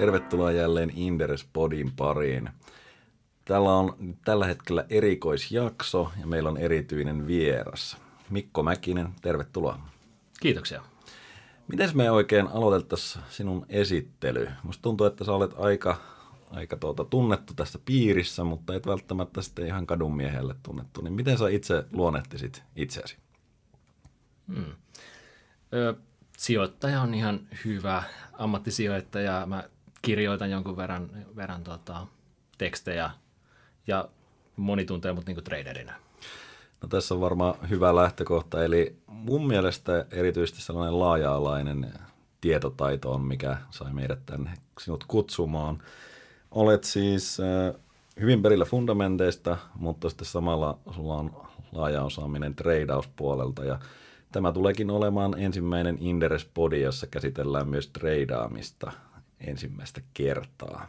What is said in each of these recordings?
Tervetuloa jälleen Inderes Podin pariin. Täällä on tällä hetkellä erikoisjakso ja meillä on erityinen vieras. Mikko Mäkinen, tervetuloa. Kiitoksia. Miten me oikein aloitettaisiin sinun esittely? Musta tuntuu, että sä olet aika, aika tuota, tunnettu tässä piirissä, mutta et välttämättä sitten ihan kadun miehelle tunnettu. Niin miten sä itse luonnehtisit itseäsi? Hmm. Ö, sijoittaja on ihan hyvä ammattisijoittaja. Mä kirjoitan jonkun verran, verran tota, tekstejä ja moni tuntee mut niinku traderinä. No tässä on varmaan hyvä lähtökohta, eli mun mielestä erityisesti sellainen laaja-alainen tietotaito on, mikä sai meidät tänne sinut kutsumaan. Olet siis äh, hyvin perillä fundamenteista, mutta sitten samalla sulla on laaja osaaminen treidauspuolelta ja tämä tuleekin olemaan ensimmäinen Inderes Podi, jossa käsitellään myös treidaamista ensimmäistä kertaa.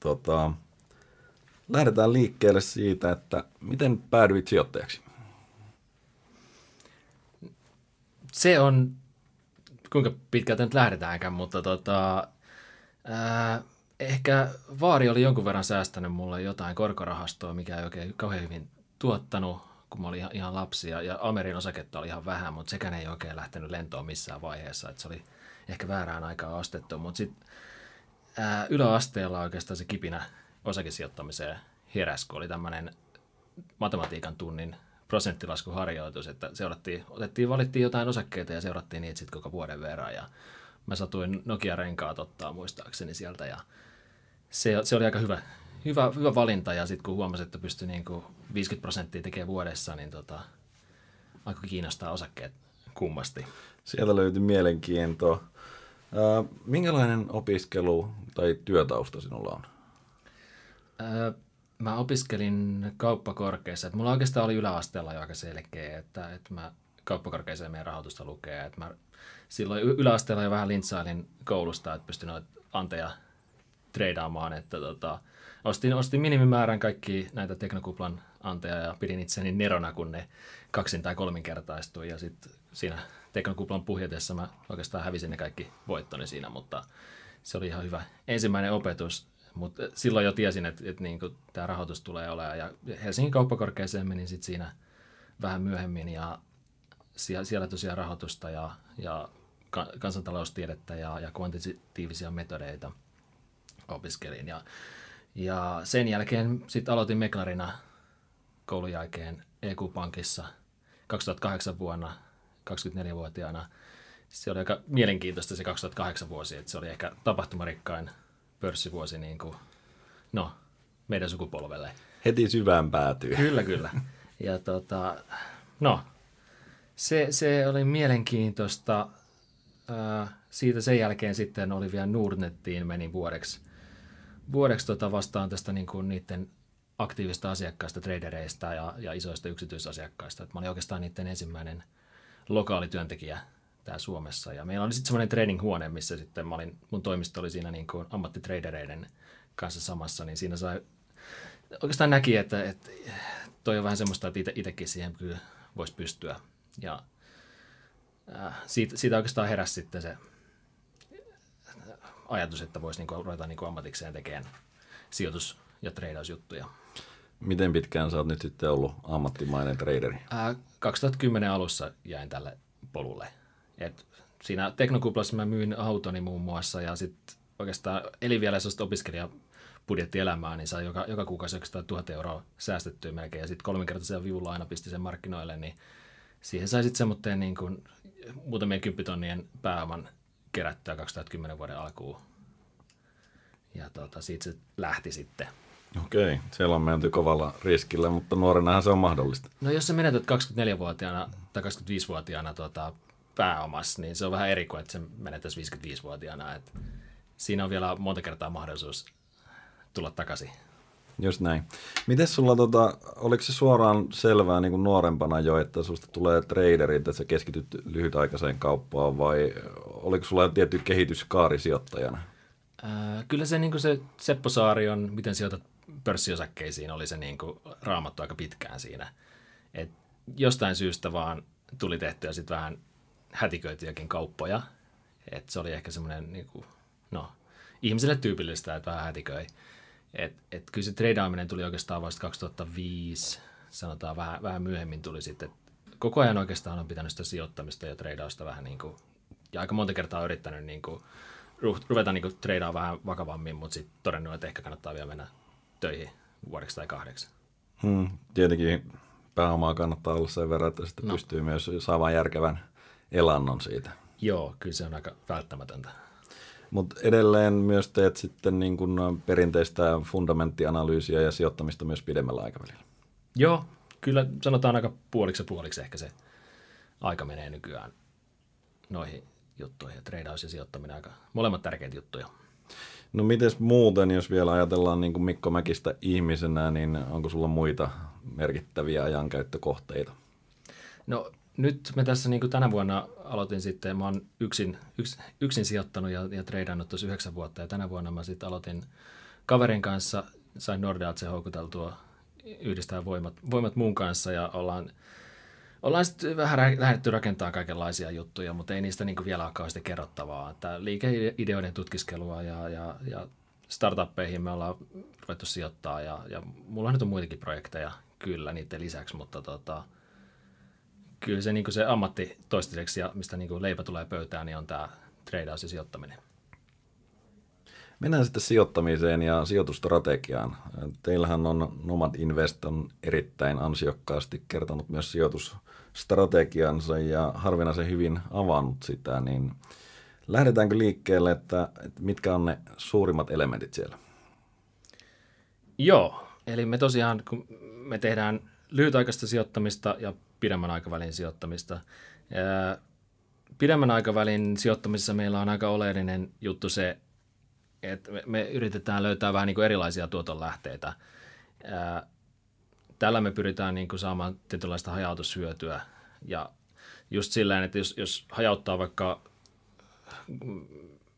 Tota, lähdetään liikkeelle siitä, että miten päädyit sijoittajaksi? Se on, kuinka pitkältä nyt lähdetäänkään, mutta tota, ää, ehkä vaari oli jonkun verran säästänyt mulle jotain korkorahastoa, mikä ei oikein kauhean hyvin tuottanut, kun mä olin ihan, ihan lapsi. Ja, ja Amerin osaketta oli ihan vähän, mutta sekään ei oikein lähtenyt lentoon missään vaiheessa. Että se oli ehkä väärään aikaan ostettu. Mutta sitten yläasteella oikeastaan se kipinä osakesijoittamiseen heräsi, kun oli tämmöinen matematiikan tunnin prosenttilaskuharjoitus, että seurattiin, otettiin, valittiin jotain osakkeita ja seurattiin niitä sitten koko vuoden verran ja mä satuin Nokia-renkaat ottaa muistaakseni sieltä ja se, se oli aika hyvä, hyvä, hyvä valinta ja sitten kun huomasin, että pystyi niin kuin 50 prosenttia tekemään vuodessa, niin tota, aika kiinnostaa osakkeet kummasti. Sieltä löytyi mielenkiintoa. Minkälainen opiskelu tai työtausta sinulla on? mä opiskelin kauppakorkeassa. Että mulla oikeastaan oli yläasteella jo aika selkeä, että, että mä kauppakorkeeseen meidän rahoitusta lukee. Että mä silloin yläasteella jo vähän lintsailin koulusta, että pystyn noita anteja treidaamaan. Että tota, ostin, ostin minimimäärän kaikki näitä teknokuplan anteja ja pidin itseni nerona, kun ne kaksin tai kolminkertaistui. Ja sitten siinä teknokuplan puhjetessa mä oikeastaan hävisin ne kaikki voittoni siinä, mutta se oli ihan hyvä ensimmäinen opetus. Mutta silloin jo tiesin, että, että niin tämä rahoitus tulee olemaan. Ja Helsingin kauppakorkeaseen menin sitten siinä vähän myöhemmin ja siellä tosiaan rahoitusta ja, ja kansantaloustiedettä ja, ja kvantitatiivisia metodeita opiskelin. Ja, ja sen jälkeen sitten aloitin meklarina koulun jälkeen EQ-pankissa 2008 vuonna 24-vuotiaana. Se oli aika mielenkiintoista se 2008 vuosi, että se oli ehkä tapahtumarikkain pörssivuosi niin kuin, no, meidän sukupolvelle. Heti syvään päätyy. Kyllä, kyllä. Ja tota, no, se, se oli mielenkiintoista. siitä sen jälkeen sitten oli vielä Nordnettiin meni vuodeksi, vuodeksi tota vastaan tästä niin kuin niiden aktiivista asiakkaista, tradereista ja, ja isoista yksityisasiakkaista. Et mä olin oikeastaan niiden ensimmäinen lokaalityöntekijä tää Suomessa. Ja meillä oli sitten semmoinen training-huone, missä sitten mä olin, mun toimisto oli siinä niin kuin ammattitradereiden kanssa samassa, niin siinä sai, oikeastaan näki, että, että toi on vähän semmoista, että itsekin siihen kyllä voisi pystyä. Ja äh, siitä, siitä oikeastaan heräsi sitten se ajatus, että voisi niinku ruveta niinku ammatikseen tekemään sijoitus- ja treidausjuttuja. Miten pitkään sä oot nyt sitten ollut ammattimainen traderi? Äh, 2010 alussa jäin tälle polulle. Et siinä teknokuplassa mä myin autoni muun muassa ja sitten oikeastaan eli vielä sellaista opiskelijabudjettielämää, niin sai joka, joka kuukausi 1000 euroa säästettyä melkein ja sitten kolminkertaisella vivulla aina pisti sen markkinoille, niin siihen sai sitten semmoinen niin kuin muutamien kymppitonnien pääoman kerättyä 2010 vuoden alkuun. Ja tota, siitä se lähti sitten. Okei, siellä on menty kovalla riskillä, mutta nuorenahan se on mahdollista. No jos sä menetät 24-vuotiaana tai 25-vuotiaana tuota, pääomassa, niin se on vähän eri kuin, että se menettäisi 55-vuotiaana. Et siinä on vielä monta kertaa mahdollisuus tulla takaisin. Just näin. Miten sulla, tota, oliko se suoraan selvää niin kuin nuorempana jo, että susta tulee traderi, että sä keskityt lyhytaikaiseen kauppaan vai oliko sulla tietty kehityskaari sijoittajana? Äh, kyllä se, niin kuin se Seppo Saarion, miten sijoitat pörssiosakkeisiin, oli se niin kuin raamattu aika pitkään siinä. Et jostain syystä vaan tuli tehtyä sitten vähän hätiköityjäkin kauppoja. Et se oli ehkä semmoinen, niin no, ihmiselle tyypillistä, että vähän hätiköi. Et, et kyllä se treidaaminen tuli oikeastaan vasta 2005, sanotaan vähän, vähän myöhemmin tuli sitten. Koko ajan oikeastaan on pitänyt sitä sijoittamista ja treidausta vähän niin kuin, ja aika monta kertaa yrittänyt niin kuin, ruveta niin treidaamaan vähän vakavammin, mutta sitten todennut, että ehkä kannattaa vielä mennä töihin vuodeksi tai kahdeksi. Hmm, tietenkin pääomaa kannattaa olla sen verran, että sitten no. pystyy myös saamaan järkevän elannon siitä. Joo, kyllä se on aika välttämätöntä. Mutta edelleen myös teet sitten niin kun perinteistä fundamenttianalyysiä ja sijoittamista myös pidemmällä aikavälillä. Joo, kyllä sanotaan aika puoliksi ja puoliksi ehkä se aika menee nykyään noihin juttuihin. Ja treidaus ja sijoittaminen aika molemmat tärkeitä juttuja. No miten muuten, jos vielä ajatellaan niin kuin Mikko Mäkistä ihmisenä, niin onko sulla muita merkittäviä ajankäyttökohteita? No nyt me tässä niin kuin tänä vuonna aloitin sitten, mä oon yksin, yks, yksin sijoittanut ja, ja treidannut tuossa yhdeksän vuotta. Ja tänä vuonna mä sitten aloitin kaverin kanssa, sain Nordeatse houkuteltua yhdistää voimat, voimat muun kanssa ja ollaan, ollaan sitten vähän lähdetty rakentamaan kaikenlaisia juttuja, mutta ei niistä niin vielä ole kauheasti kerrottavaa. Että liikeideoiden tutkiskelua ja, ja, ja startuppeihin me ollaan ruvettu sijoittaa ja, ja mulla nyt on muitakin projekteja kyllä niiden lisäksi, mutta tota, kyllä se, niin se ammatti toistaiseksi ja mistä niin leipä tulee pöytään, niin on tämä treidaus ja sijoittaminen. Mennään sitten sijoittamiseen ja sijoitustrategiaan. Teillähän on Nomad Invest on erittäin ansiokkaasti kertonut myös sijoitusstrategiansa ja harvinaisen hyvin avannut sitä, niin lähdetäänkö liikkeelle, että, että mitkä on ne suurimmat elementit siellä? Joo, eli me tosiaan, kun me tehdään lyhytaikaista sijoittamista ja pidemmän aikavälin sijoittamista. Pidemmän aikavälin sijoittamisessa meillä on aika oleellinen juttu se, että me, me yritetään löytää vähän niin kuin erilaisia tuotonlähteitä. Tällä me pyritään niin kuin saamaan tietynlaista hajautushyötyä ja just sillä että jos, jos hajauttaa vaikka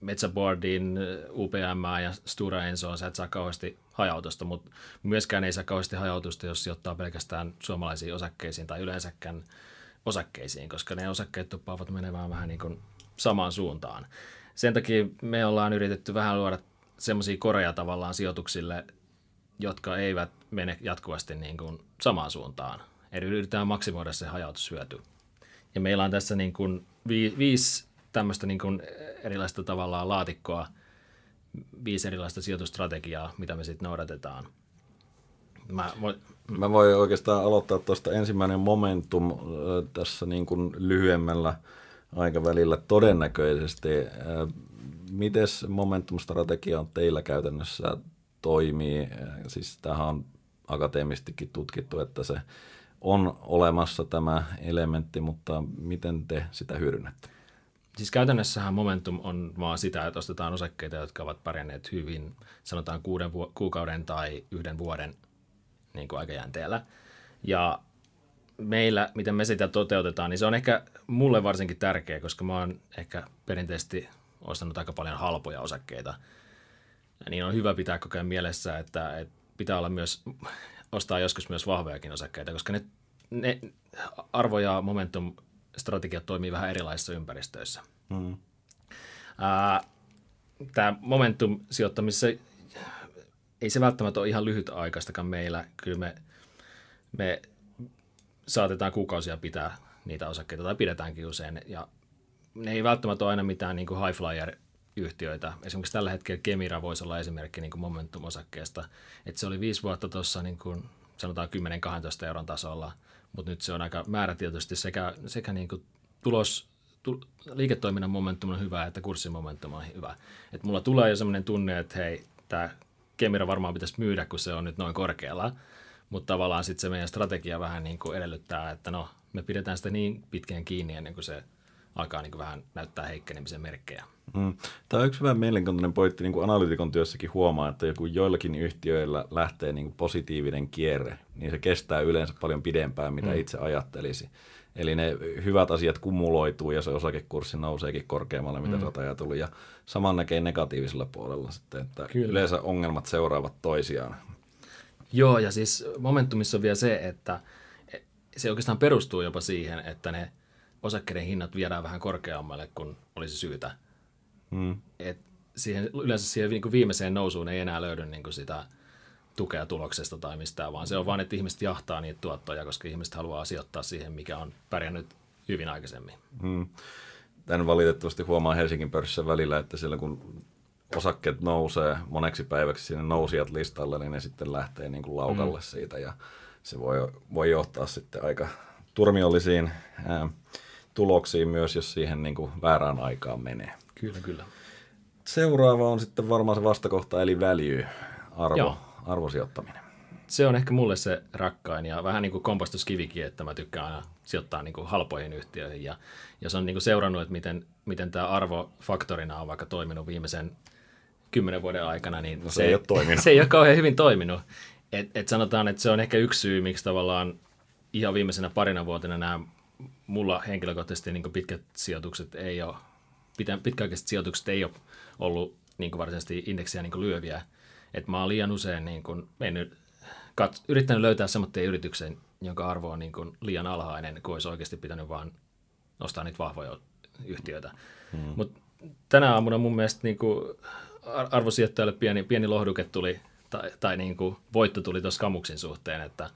Metsäboardin, UPM ja Stura Ensoon, sä et saa kauheasti hajautusta, mutta myöskään ei saa kauheasti hajautusta, jos sijoittaa pelkästään suomalaisiin osakkeisiin tai yleensäkään osakkeisiin, koska ne osakkeet tuppaavat menemään vähän niin kuin samaan suuntaan. Sen takia me ollaan yritetty vähän luoda semmoisia koreja tavallaan sijoituksille, jotka eivät mene jatkuvasti niin kuin samaan suuntaan. Eli yritetään maksimoida se hajautushyöty. Ja meillä on tässä niin kuin vi- viisi tämmöistä niin kuin erilaista tavallaan laatikkoa, viisi erilaista sijoitustrategiaa, mitä me sitten noudatetaan. Mä, voin... Mä voin oikeastaan aloittaa tuosta ensimmäinen momentum tässä niin kuin lyhyemmällä aikavälillä todennäköisesti. Miten momentum-strategia on teillä käytännössä toimii? Siis tähän on akateemistikin tutkittu, että se on olemassa tämä elementti, mutta miten te sitä hyödynnätte? Siis käytännössähän momentum on vaan sitä, että ostetaan osakkeita, jotka ovat pärjänneet hyvin, sanotaan kuuden vu- kuukauden tai yhden vuoden niin kuin aikajänteellä. Ja meillä, miten me sitä toteutetaan, niin se on ehkä mulle varsinkin tärkeä, koska mä oon ehkä perinteisesti ostanut aika paljon halpoja osakkeita. Niin on hyvä pitää koko ajan mielessä, että, että pitää olla myös, ostaa joskus myös vahvojakin osakkeita, koska ne, ne arvo ja momentum strategiat toimii vähän erilaisissa ympäristöissä. Mm. Tämä momentum-sijoittamisessa ei se välttämättä ole ihan lyhytaikaistakaan meillä. Kyllä me, me saatetaan kuukausia pitää niitä osakkeita, tai pidetäänkin usein. Ja ne ei välttämättä ole aina mitään niin kuin high flyer yhtiöitä. Esimerkiksi tällä hetkellä Kemira voisi olla esimerkki niin kuin Momentum-osakkeesta. Että se oli viisi vuotta tuossa niin kuin sanotaan 10-12 euron tasolla – mutta nyt se on aika määrätietoisesti sekä, sekä niin kuin tulos, tu, liiketoiminnan momentum on hyvä, että kurssin momentum on hyvä. Et mulla tulee jo sellainen tunne, että hei, tämä Kemira varmaan pitäisi myydä, kun se on nyt noin korkealla, mutta tavallaan sitten se meidän strategia vähän niin kuin edellyttää, että no, me pidetään sitä niin pitkään kiinni ennen kuin se alkaa niin vähän näyttää heikkenemisen merkkejä. Mm. Tämä on yksi vähän mielenkiintoinen pointti, niin kuin analytikon työssäkin huomaa, että joku joillakin yhtiöillä lähtee niin kuin positiivinen kierre, niin se kestää yleensä paljon pidempään, mitä mm. itse ajattelisi. Eli ne hyvät asiat kumuloituu ja se osakekurssi nouseekin korkeammalle, mitä mm. olet ajatellut. Ja saman näkee negatiivisella puolella sitten, että Kyllä. yleensä ongelmat seuraavat toisiaan. Joo, ja siis momentumissa on vielä se, että se oikeastaan perustuu jopa siihen, että ne osakkeiden hinnat viedään vähän korkeammalle kuin olisi syytä. Mm. Et siihen, yleensä siihen niin kuin viimeiseen nousuun ei enää löydy niin kuin sitä tukea tuloksesta tai mistään, vaan se on vain, että ihmiset jahtaa niitä tuottoja, koska ihmiset haluaa sijoittaa siihen, mikä on pärjännyt hyvin aikaisemmin. Hmm. Tän valitettavasti huomaa Helsingin pörssissä välillä, että siellä kun osakkeet nousee moneksi päiväksi sinne nousijat listalle, niin ne sitten lähtee niin kuin laukalle hmm. siitä ja se voi, voi johtaa sitten aika turmiollisiin ää, tuloksiin myös, jos siihen niin kuin väärään aikaan menee. Kyllä, kyllä. Seuraava on sitten varmaan se vastakohta, eli value, arvo, Joo. arvosijoittaminen. Se on ehkä mulle se rakkain ja vähän niin kuin kompastuskivikin, että mä tykkään aina sijoittaa niin kuin halpoihin yhtiöihin. Ja jos on niin kuin seurannut, että miten, miten tämä arvo faktorina on vaikka toiminut viimeisen kymmenen vuoden aikana, niin no, se, se, ei ole toiminut. se ei ole kauhean hyvin toiminut. Et, et sanotaan, että se on ehkä yksi syy, miksi tavallaan ihan viimeisenä parina vuotena nämä mulla henkilökohtaisesti niin pitkät sijoitukset ei ole, pitkäaikaiset sijoitukset ei ole ollut niin varsinaisesti indeksiä niin lyöviä. Et mä oon liian usein niin kuin mennyt, kat, yrittänyt löytää semmoinen yrityksen, jonka arvo on niin kuin liian alhainen, kun olisi oikeasti pitänyt vaan nostaa niitä vahvoja yhtiöitä. Hmm. Mutta tänä aamuna mun mielestä niin kuin arvosijoittajalle pieni, pieni lohduke tuli, tai, tai niin kuin voitto tuli tuossa Kamuksin suhteen, että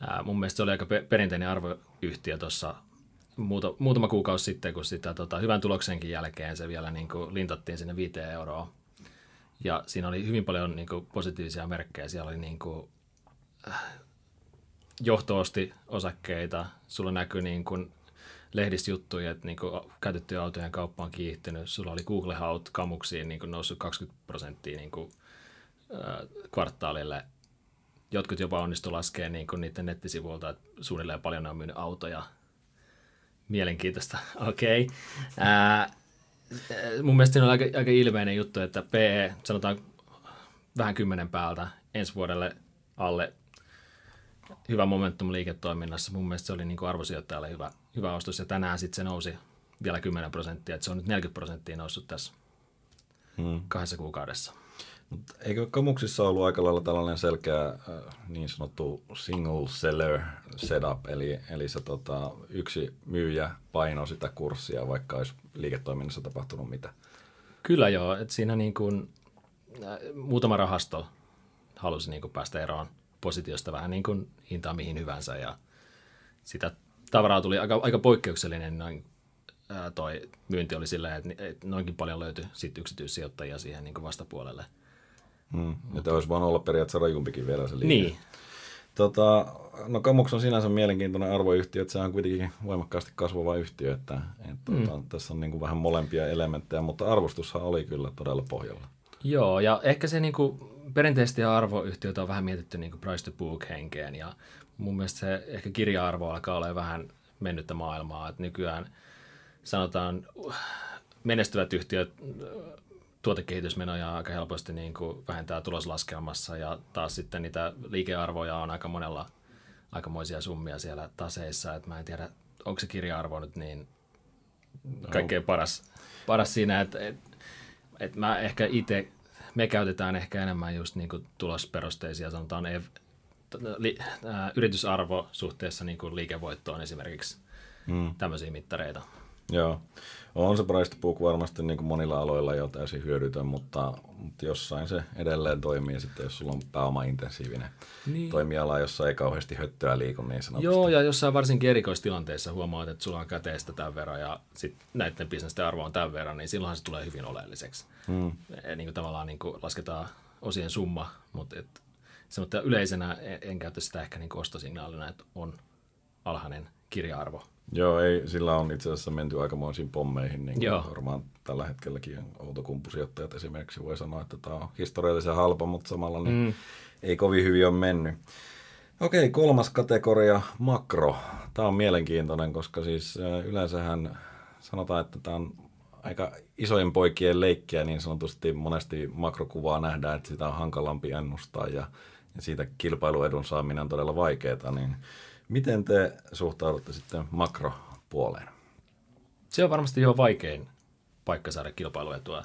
ää, mun mielestä se oli aika perinteinen arvoyhtiö tuossa muuta, muutama kuukausi sitten, kun sitä tota, hyvän tuloksenkin jälkeen se vielä niin kuin lintattiin sinne 5 euroa. Ja siinä oli hyvin paljon niin kuin, positiivisia merkkejä. Siellä oli niin kuin, äh, johtoosti osakkeita, sulla näkyi niin kuin, lehdistä juttuja, että niin kuin, käytettyjen autojen kauppa on kiihtynyt. Sulla oli Google Haut kamuksiin niin kuin, noussut 20 prosenttia niin kuin, äh, kvartaalille. Jotkut jopa onnistu laskemaan niin kuin, niiden nettisivuilta, että suunnilleen paljon on myynyt autoja Mielenkiintoista, okei. Okay. mun mielestä siinä on aika, aika ilmeinen juttu, että PE, sanotaan vähän kymmenen päältä ensi vuodelle alle hyvä momentum liiketoiminnassa. Mun mielestä se oli niin kuin arvosijoittajalle hyvä, hyvä ostos ja tänään sitten se nousi vielä 10 prosenttia, että se on nyt 40 prosenttia noussut tässä hmm. kahdessa kuukaudessa. Mutta eikö Kamuksissa ollut aika lailla tällainen selkeä äh, niin sanottu single seller setup, eli, eli se tota, yksi myyjä paino sitä kurssia, vaikka olisi liiketoiminnassa tapahtunut mitä? Kyllä joo, että siinä niin kuin, äh, muutama rahasto halusi niin päästä eroon positiosta vähän niin kuin hintaa mihin hyvänsä ja sitä tavaraa tuli aika, aika poikkeuksellinen noin äh, toi myynti oli sillä, että, että noinkin paljon löytyi sit yksityissijoittajia siihen niin kuin vastapuolelle – Mm. Että olisi voinut olla periaatteessa rajumpikin vielä se liike. Niin. Tota, no Kamux on sinänsä mielenkiintoinen arvoyhtiö, että se on kuitenkin voimakkaasti kasvava yhtiö, että, että mm. tota, tässä on niin kuin vähän molempia elementtejä, mutta arvostushan oli kyllä todella pohjalla. Joo, ja ehkä se niin kuin, perinteisesti arvoyhtiöitä on vähän mietitty niin kuin price to book henkeen, ja mun mielestä se ehkä kirja-arvo alkaa olla vähän mennyttä maailmaa, että nykyään sanotaan menestyvät yhtiöt tuotekehitysmenoja aika helposti niin kuin vähentää tuloslaskelmassa ja taas sitten niitä liikearvoja on aika monella aikamoisia summia siellä taseissa, että mä en tiedä, onko se kirja-arvo nyt niin no. kaikkein paras, paras siinä, että, että, että mä ehkä itse, me käytetään ehkä enemmän just niin kuin tulosperusteisia, sanotaan ev, li, ä, yritysarvo suhteessa niin kuin liikevoittoon esimerkiksi, mm. tämmöisiä mittareita. Joo. On se price varmasti niin kuin monilla aloilla jo täysin hyödytön, mutta, mutta jossain se edelleen toimii sitten, jos sulla on pääoma-intensiivinen niin. toimiala, jossa ei kauheasti höttöä liiku niin sanotusti. Joo, ja jossain varsinkin erikoistilanteissa huomaat, että sulla on käteistä tämän verran ja sitten näiden bisnesten arvo on tämän verran, niin silloinhan se tulee hyvin oleelliseksi. Hmm. Niin kuin tavallaan niin kuin lasketaan osien summa, mutta, et, se, mutta yleisenä en, en käytä sitä ehkä niin kuin ostosignaalina, että on alhainen kirja-arvo Joo, ei, sillä on itse asiassa menty aikamoisiin pommeihin, niin kuin varmaan tällä hetkelläkin Outokumpusijoittajat esimerkiksi voi sanoa, että tämä on historiallisen halpa, mutta samalla niin mm. ei kovin hyvin ole mennyt. Okei, kolmas kategoria, makro. Tämä on mielenkiintoinen, koska siis yleensähän sanotaan, että tämä on aika isojen poikien leikkiä, niin sanotusti monesti makrokuvaa nähdään, että sitä on hankalampi ennustaa ja, ja siitä kilpailuedun saaminen on todella vaikeaa, niin Miten te suhtaudutte sitten makropuoleen? Se on varmasti jo vaikein paikka saada kilpailuetua.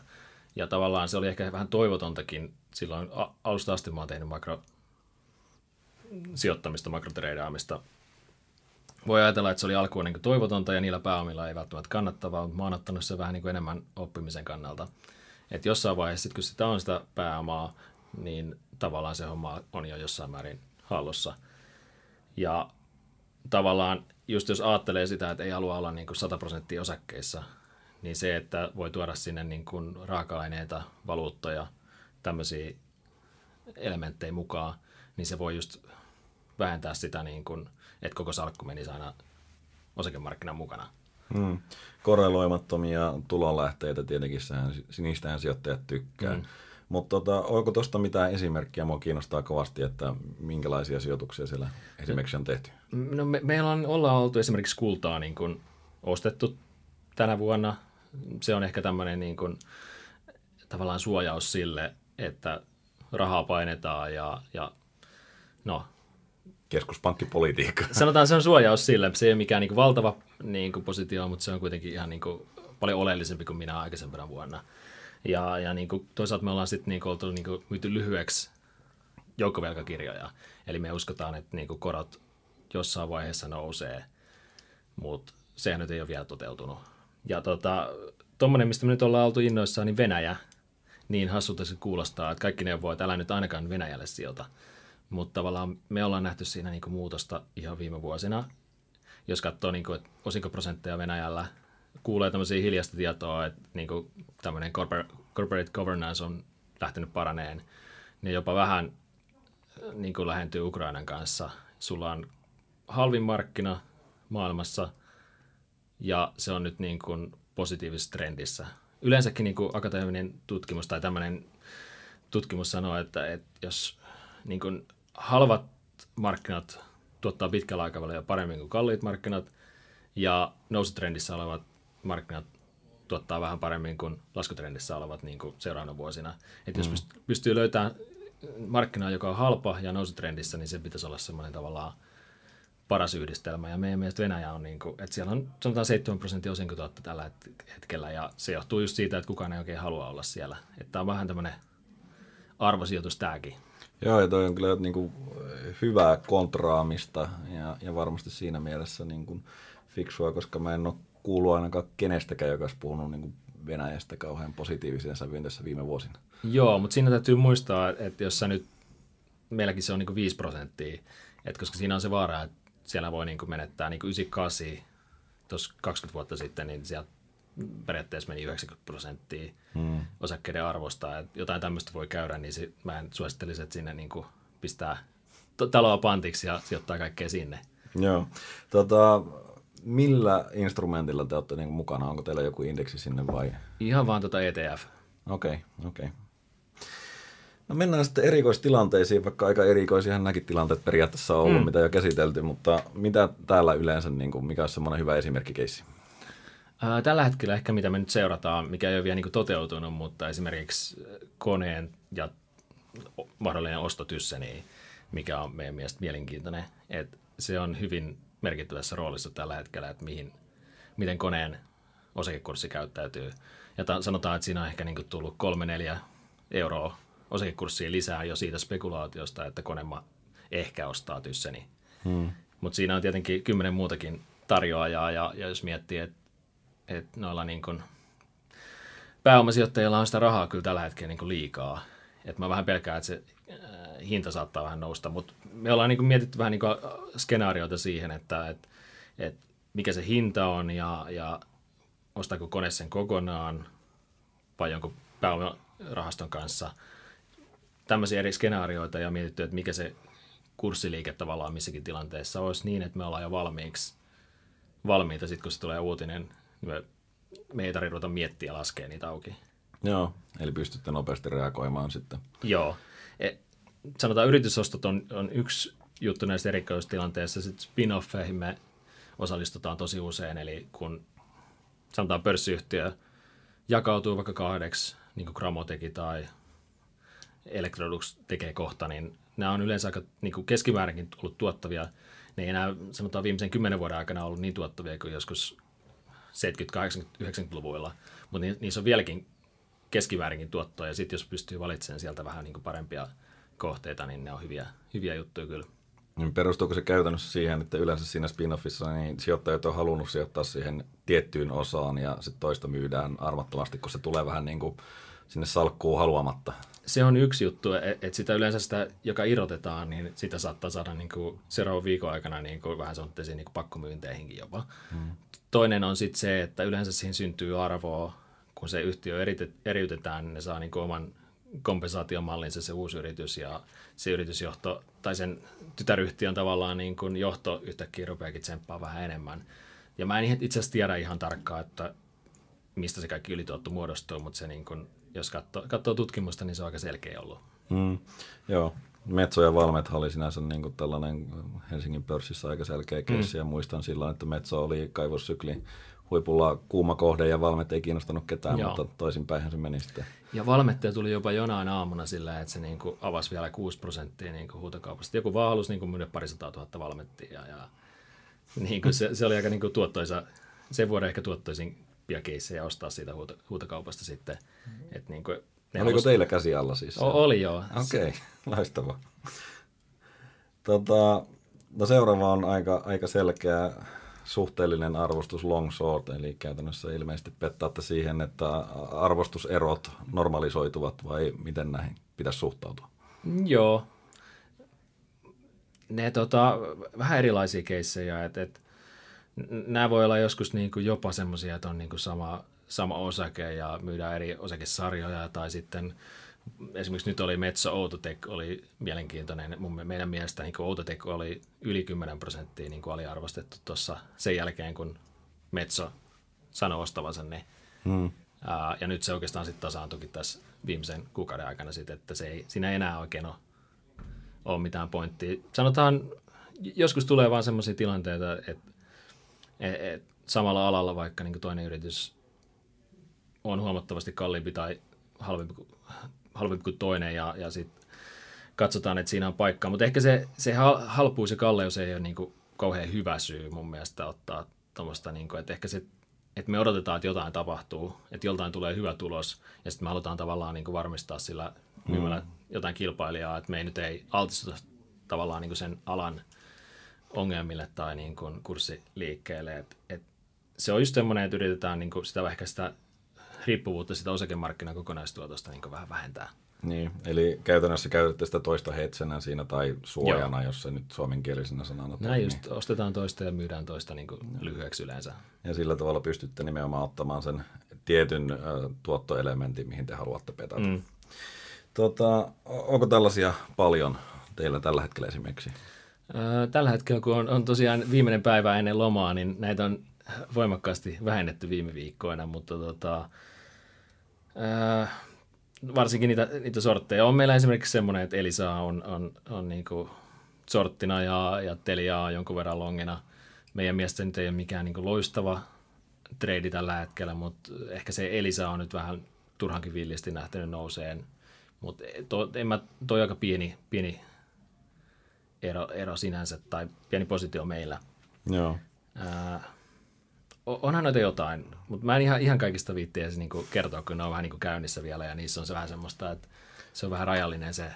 Ja tavallaan se oli ehkä vähän toivotontakin. Silloin alusta asti mä oon tehnyt makro sijoittamista, makrotreidaamista. Voi ajatella, että se oli alkuun niin toivotonta ja niillä pääomilla ei välttämättä kannattavaa, mutta mä oon ottanut se vähän niin kuin enemmän oppimisen kannalta. Että jossain vaiheessa, sit kun sitä on sitä pääomaa, niin tavallaan se homma on jo jossain määrin hallussa. Ja tavallaan just jos ajattelee sitä, että ei halua olla niin kuin 100 prosenttia osakkeissa, niin se, että voi tuoda sinne niin kuin raaka-aineita, valuuttoja, tämmöisiä elementtejä mukaan, niin se voi just vähentää sitä, niin kuin, että koko salkku menisi aina osakemarkkinan mukana. Hmm. Korreloimattomia tulonlähteitä tietenkin, sehän, niistähän sijoittajat tykkää. Hmm. Mutta tota, onko tuosta mitään esimerkkiä? Mua kiinnostaa kovasti, että minkälaisia sijoituksia siellä esimerkiksi on tehty. No me, meillä on, ollaan oltu esimerkiksi kultaa niin kuin ostettu tänä vuonna. Se on ehkä tämmöinen niin kuin, tavallaan suojaus sille, että rahaa painetaan ja, ja no, keskuspankkipolitiikka. Sanotaan, se on suojaus sille. Se ei ole mikään niin kuin valtava niin kuin positio, mutta se on kuitenkin ihan niin kuin paljon oleellisempi kuin minä aikaisempana vuonna. Ja, ja niin kuin, toisaalta me ollaan sitten niin oltu niin kuin, myyty lyhyeksi joukkovelkakirjoja. Eli me uskotaan, että niin kuin, korot jossain vaiheessa nousee, mutta sehän nyt ei ole vielä toteutunut. Ja tota, tuommoinen, mistä me nyt ollaan oltu innoissaan, niin Venäjä, niin hassulta se kuulostaa, että kaikki neuvoo, että älä nyt ainakaan Venäjälle sijoita. Mutta tavallaan me ollaan nähty siinä niin kuin muutosta ihan viime vuosina. Jos katsoo niin kuin, että osinkoprosentteja Venäjällä, kuulee tämmöisiä hiljasta tietoa, että niin tämmöinen corporate governance on lähtenyt paraneen, niin jopa vähän niin kuin lähentyy Ukrainan kanssa. Sulla on halvin markkina maailmassa ja se on nyt niin kuin positiivisessa trendissä. Yleensäkin niin kuin akateeminen tutkimus tai tämmöinen tutkimus sanoo, että, että jos niin kuin halvat markkinat tuottaa pitkällä aikavälillä paremmin kuin kalliit markkinat ja nousutrendissä olevat markkinat tuottaa vähän paremmin kuin laskutrendissä olevat niin kuin seuraavana vuosina. Et mm. jos pystyy löytämään markkinaa, joka on halpa ja nousutrendissä, niin se pitäisi olla semmoinen tavallaan paras yhdistelmä. Ja meidän mielestä Venäjä on, niin kuin, että siellä on sanotaan 7 prosenttia osinkotuotta tällä hetkellä, ja se johtuu just siitä, että kukaan ei oikein halua olla siellä. Että tämä on vähän tämmöinen arvosijoitus tämäkin. Joo, ja toi on kyllä niin kuin hyvää kontraamista, ja, ja varmasti siinä mielessä niin kuin fiksua, koska mä en ole kuullut ainakaan kenestäkään, joka olisi puhunut niin kuin Venäjästä kauhean positiivisen sävyyn tässä viime vuosina. Joo, mutta siinä täytyy muistaa, että jos sä nyt, meilläkin se on niin kuin 5 prosenttia, että koska siinä on se vaara, että siellä voi niin kuin menettää niin kuin 98, tuossa 20 vuotta sitten, niin sieltä periaatteessa meni 90 prosenttia hmm. osakkeiden arvosta. että jotain tämmöistä voi käydä, niin se, mä en suosittelisi, että sinne niin kuin pistää taloa pantiksi ja sijoittaa kaikkea sinne. Joo. Tota, millä instrumentilla te olette niin mukana? Onko teillä joku indeksi sinne vai? Ihan vaan tota ETF. Okei, okay, okei. Okay. No mennään sitten erikoistilanteisiin, vaikka aika erikoisia näkin tilanteet periaatteessa on ollut, mm. mitä jo käsitelty, mutta mitä täällä yleensä, niin kuin, mikä on semmoinen hyvä esimerkkikeissi? Tällä hetkellä ehkä mitä me nyt seurataan, mikä ei ole vielä niin toteutunut, mutta esimerkiksi koneen ja mahdollinen ostotysse, niin mikä on meidän mielestä mielenkiintoinen. että se on hyvin merkittävässä roolissa tällä hetkellä, että mihin, miten koneen osakekurssi käyttäytyy. Ja ta, sanotaan, että siinä on ehkä niin tullut kolme neljä euroa osakekurssia lisää jo siitä spekulaatiosta, että konema ehkä ostaa tysseni. Hmm. Mutta siinä on tietenkin kymmenen muutakin tarjoajaa, ja, ja jos miettii, että et noilla niin kun, pääomasijoittajilla on sitä rahaa kyllä tällä hetkellä niin liikaa. Et mä vähän pelkään, että se äh, hinta saattaa vähän nousta, mutta me ollaan niin mietitty vähän niin skenaarioita siihen, että et, et mikä se hinta on ja, ja ostaako kone sen kokonaan vai jonkun pääomarahaston kanssa – tämmöisiä eri skenaarioita ja mietitty, että mikä se kurssiliike tavallaan missäkin tilanteessa olisi niin, että me ollaan jo valmiiksi valmiita sitten, kun se tulee uutinen, niin me, me ei tarvitse ruveta miettiä ja laskea niitä auki. Joo, eli pystytte nopeasti reagoimaan sitten. Joo. E, sanotaan yritysostot on, on yksi juttu näissä erikoistilanteissa. Sitten spin-offeihin me osallistutaan tosi usein, eli kun sanotaan pörssiyhtiö jakautuu vaikka kahdeksi, niin kuin Gramo teki, tai Electrolux tekee kohta, niin nämä on yleensä aika niin kuin keskimäärinkin ollut tuottavia. Ne ei enää sanotaan viimeisen kymmenen vuoden aikana ollut niin tuottavia kuin joskus 70 80 90-luvuilla, mutta niissä on vieläkin keskimäärinkin tuottoa, ja sitten jos pystyy valitsemaan sieltä vähän niin kuin parempia kohteita, niin ne on hyviä, hyviä juttuja kyllä. Niin perustuuko se käytännössä siihen, että yleensä siinä spin-offissa niin sijoittajat on halunnut sijoittaa siihen tiettyyn osaan ja sitten toista myydään armattomasti, kun se tulee vähän niin kuin sinne salkkuun haluamatta. Se on yksi juttu, että et sitä yleensä sitä, joka irrotetaan, niin sitä saattaa saada niin kuin seuraavan viikon aikana niin kuin vähän sanottiin niin pakkomyynteihinkin jopa. Hmm. Toinen on sitten se, että yleensä siihen syntyy arvoa, kun se yhtiö eriytetään, niin ne saa niin kuin oman kompensaatiomallinsa se uusi yritys ja se yritysjohto tai sen tytäryhtiön tavallaan niin kuin johto yhtäkkiä rupeakin tsemppaa vähän enemmän. Ja mä en itse asiassa tiedä ihan tarkkaan, että mistä se kaikki ylituotto muodostuu, mutta se niin kuin, jos katsoo, katsoo tutkimusta, niin se on aika selkeä ollut. Mm, joo, Metso ja Valmet oli sinänsä niin kuin tällainen Helsingin pörssissä aika selkeä keissi, mm. ja muistan silloin, että Metso oli kaivossykli huipulla kuuma kohde ja Valmet ei kiinnostanut ketään, Joo. mutta toisinpäin se meni sitten. Ja Valmetteja tuli jopa jonain aamuna sillä, että se niin kuin avasi vielä 6 prosenttia niin kuin huutokaupasta. Joku vaan halusi niin kuin myydä parisataa tuhatta Valmettia ja niin kuin se, se, oli aika niin kuin tuottoisa, sen vuoden ehkä tuottoisin keissejä ostaa siitä huuto, huutokaupasta sitten. Et niin kuin, Oliko halus... teillä käsi alla siis? O- oli joo. Okei, okay. loistavaa. Tota, no seuraava on aika, aika selkeä suhteellinen arvostus long short, eli käytännössä ilmeisesti pettaatte siihen, että arvostuserot normalisoituvat vai miten näihin pitäisi suhtautua? Joo. Ne tota, vähän erilaisia keissejä, että et, nämä voi olla joskus niin kuin jopa semmoisia, että on niin kuin sama, sama osake ja myydään eri osakesarjoja tai sitten esimerkiksi nyt oli Metso Outotec, oli mielenkiintoinen. Mun, meidän mielestä niin Outotec oli yli 10 prosenttia niin kuin aliarvostettu tuossa sen jälkeen, kun Metso sanoi ostavansa ne. Hmm. Ää, ja nyt se oikeastaan sitten tasaantukin tässä viimeisen kuukauden aikana sit, että se ei, siinä ei enää oikein ole, ole mitään pointtia. Sanotaan, joskus tulee vaan semmoisia tilanteita, että et, et samalla alalla vaikka niin toinen yritys on huomattavasti kalliimpi tai halvempi halvempi kuin toinen ja, ja sitten katsotaan, että siinä on paikkaa. Mutta ehkä se, se halpuus ja kalleus ei ole niin kuin kauhean hyvä syy mun mielestä ottaa tuommoista, niin että ehkä se, että me odotetaan, että jotain tapahtuu, että joltain tulee hyvä tulos ja sitten me halutaan tavallaan niin kuin varmistaa sillä myymällä mm. jotain kilpailijaa, että me ei nyt ei altistuta tavallaan niin kuin sen alan ongelmille tai niin kuin kurssiliikkeelle. Et, et se on just semmoinen, että yritetään niin kuin sitä ehkä sitä riippuvuutta sitä osakemarkkinan kokonaistuotosta niin vähän vähentää. Niin, eli käytännössä käytätte sitä toista hetsenä siinä tai suojana, Joo. jos se nyt suomenkielisenä sanana Näin just, ostetaan toista ja myydään toista niin kuin lyhyeksi yleensä. Ja sillä tavalla pystytte nimenomaan ottamaan sen tietyn tuottoelementin, mihin te haluatte petata. Mm. Tota, onko tällaisia paljon teillä tällä hetkellä esimerkiksi? Tällä hetkellä, kun on, on tosiaan viimeinen päivä ennen lomaa, niin näitä on voimakkaasti vähennetty viime viikkoina, mutta tota, ää, varsinkin niitä, niitä sortteja. On meillä esimerkiksi semmoinen, että Elisa on, on, on niin kuin sorttina ja, ja Teliaa jonkun verran longina. Meidän mielestä nyt ei ole mikään niin kuin loistava trade tällä hetkellä, mutta ehkä se Elisa on nyt vähän turhankin villisti nähtänyt nouseen. Mutta to, en mä, toi aika pieni, pieni ero, ero sinänsä tai pieni positio meillä. Joo. Ää, onhan noita jotain, mutta mä en ihan, ihan kaikista viittiä niin kertoa, kun ne on vähän niin käynnissä vielä ja niissä on se vähän semmoista, että se on vähän rajallinen se.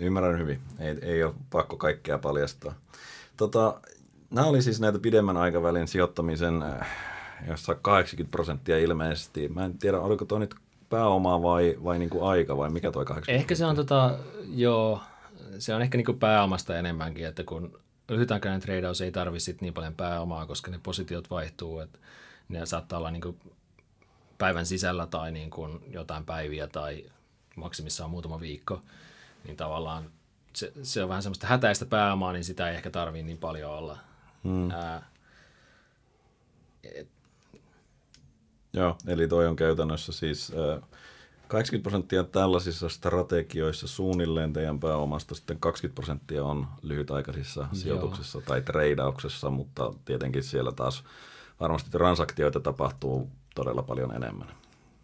Ymmärrän hyvin, ei, ei ole pakko kaikkea paljastaa. Tota, nämä oli siis näitä pidemmän aikavälin sijoittamisen, äh, jossa 80 prosenttia ilmeisesti. Mä en tiedä, oliko tuo nyt pääomaa vai, vai niin kuin aika vai mikä tuo 80 Ehkä se on tota, joo, se on ehkä niin kuin pääomasta enemmänkin, että kun lyhytaikainen treidaus ei tarvitse niin paljon pääomaa, koska ne positiot vaihtuu, että ne saattaa olla niin kuin päivän sisällä tai niin kuin jotain päiviä tai maksimissaan muutama viikko, niin tavallaan se, se on vähän semmoista hätäistä pääomaa, niin sitä ei ehkä tarvitse niin paljon olla. Hmm. Ää, et, Joo, eli toi on käytännössä siis äh, 80 prosenttia tällaisissa strategioissa suunnilleen teidän pääomasta, sitten 20 prosenttia on lyhytaikaisissa sijoituksissa Joo. tai treidauksessa, mutta tietenkin siellä taas varmasti transaktioita tapahtuu todella paljon enemmän.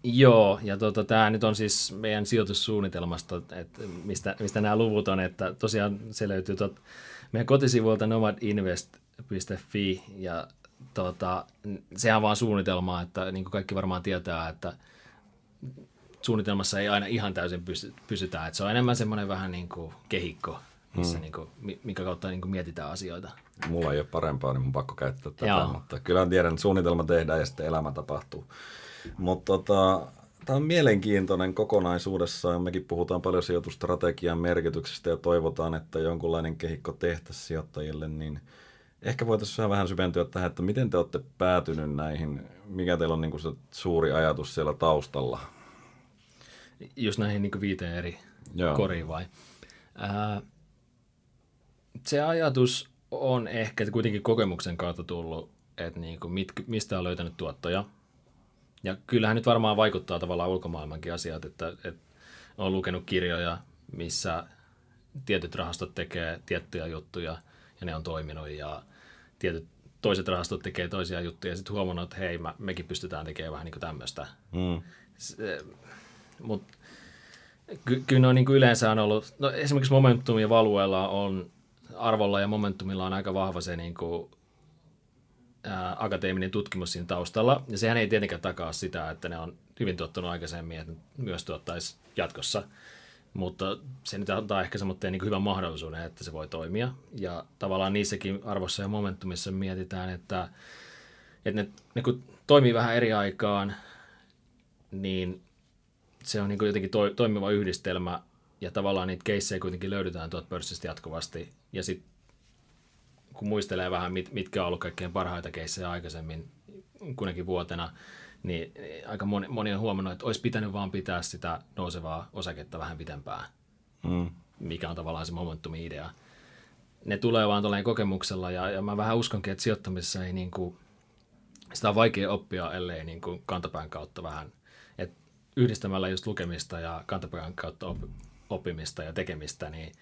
Joo, ja tota, tämä nyt on siis meidän sijoitussuunnitelmasta, että mistä, mistä nämä luvut on, että tosiaan se löytyy tot, meidän kotisivuilta nomadinvest.fi, ja tota, sehän on vaan suunnitelma, että niin kuin kaikki varmaan tietää, että suunnitelmassa ei aina ihan täysin pysy, pysytä. Että se on enemmän semmoinen vähän niin kuin kehikko, missä hmm. niin kuin, minkä kautta niin kuin mietitään asioita. Mulla ei ole parempaa, niin mun pakko käyttää tätä, Joo. mutta kyllä tiedän, että suunnitelma tehdään ja sitten elämä tapahtuu. Mutta tota, tämä on mielenkiintoinen kokonaisuudessaan. Mekin puhutaan paljon sijoitustrategian merkityksestä ja toivotaan, että jonkunlainen kehikko tehtäisiin sijoittajille, niin ehkä voitaisiin vähän syventyä tähän, että miten te olette päätynyt näihin, mikä teillä on niin kuin se suuri ajatus siellä taustalla? Just näihin niin viiteen eri Joo. koriin vai? Ää, se ajatus on ehkä kuitenkin kokemuksen kautta tullut, että niin kuin mit, mistä on löytänyt tuottoja. Ja kyllähän nyt varmaan vaikuttaa tavallaan ulkomaailmankin asiat, että, että on lukenut kirjoja, missä tietyt rahastot tekee tiettyjä juttuja ja ne on toiminut ja tietyt toiset rahastot tekee toisia juttuja ja sitten huomannut, että hei, mä, mekin pystytään tekemään vähän niin kuin tämmöistä. Mm. Mutta ky- kyllä ne on niin kuin yleensä on ollut, no esimerkiksi Momentum ja Valuella on arvolla ja Momentumilla on aika vahva se niin kuin, ää, akateeminen tutkimus siinä taustalla. Ja sehän ei tietenkään takaa sitä, että ne on hyvin tuottanut aikaisemmin, että myös tuottaisi jatkossa. Mutta se nyt antaa ehkä semmoinen niin hyvän mahdollisuuden, että se voi toimia. Ja tavallaan niissäkin arvossa ja momentumissa mietitään, että, että ne, ne kun toimii vähän eri aikaan, niin se on niin jotenkin to, toimiva yhdistelmä ja tavallaan niitä keissejä kuitenkin löydetään tuolta pörssistä jatkuvasti. Ja sitten kun muistelee vähän, mit, mitkä on ollut kaikkein parhaita keissejä aikaisemmin kuitenkin vuotena, niin aika moni, moni on huomannut, että olisi pitänyt vaan pitää sitä nousevaa osaketta vähän pitempään, mm. mikä on tavallaan se momentumi idea. Ne tulee vaan tuollainen kokemuksella ja, ja mä vähän uskonkin, että sijoittamisessa ei niin kuin, sitä on vaikea oppia, ellei niin kuin kantapään kautta vähän, että yhdistämällä just lukemista ja kantapään kautta oppimista ja tekemistä, niin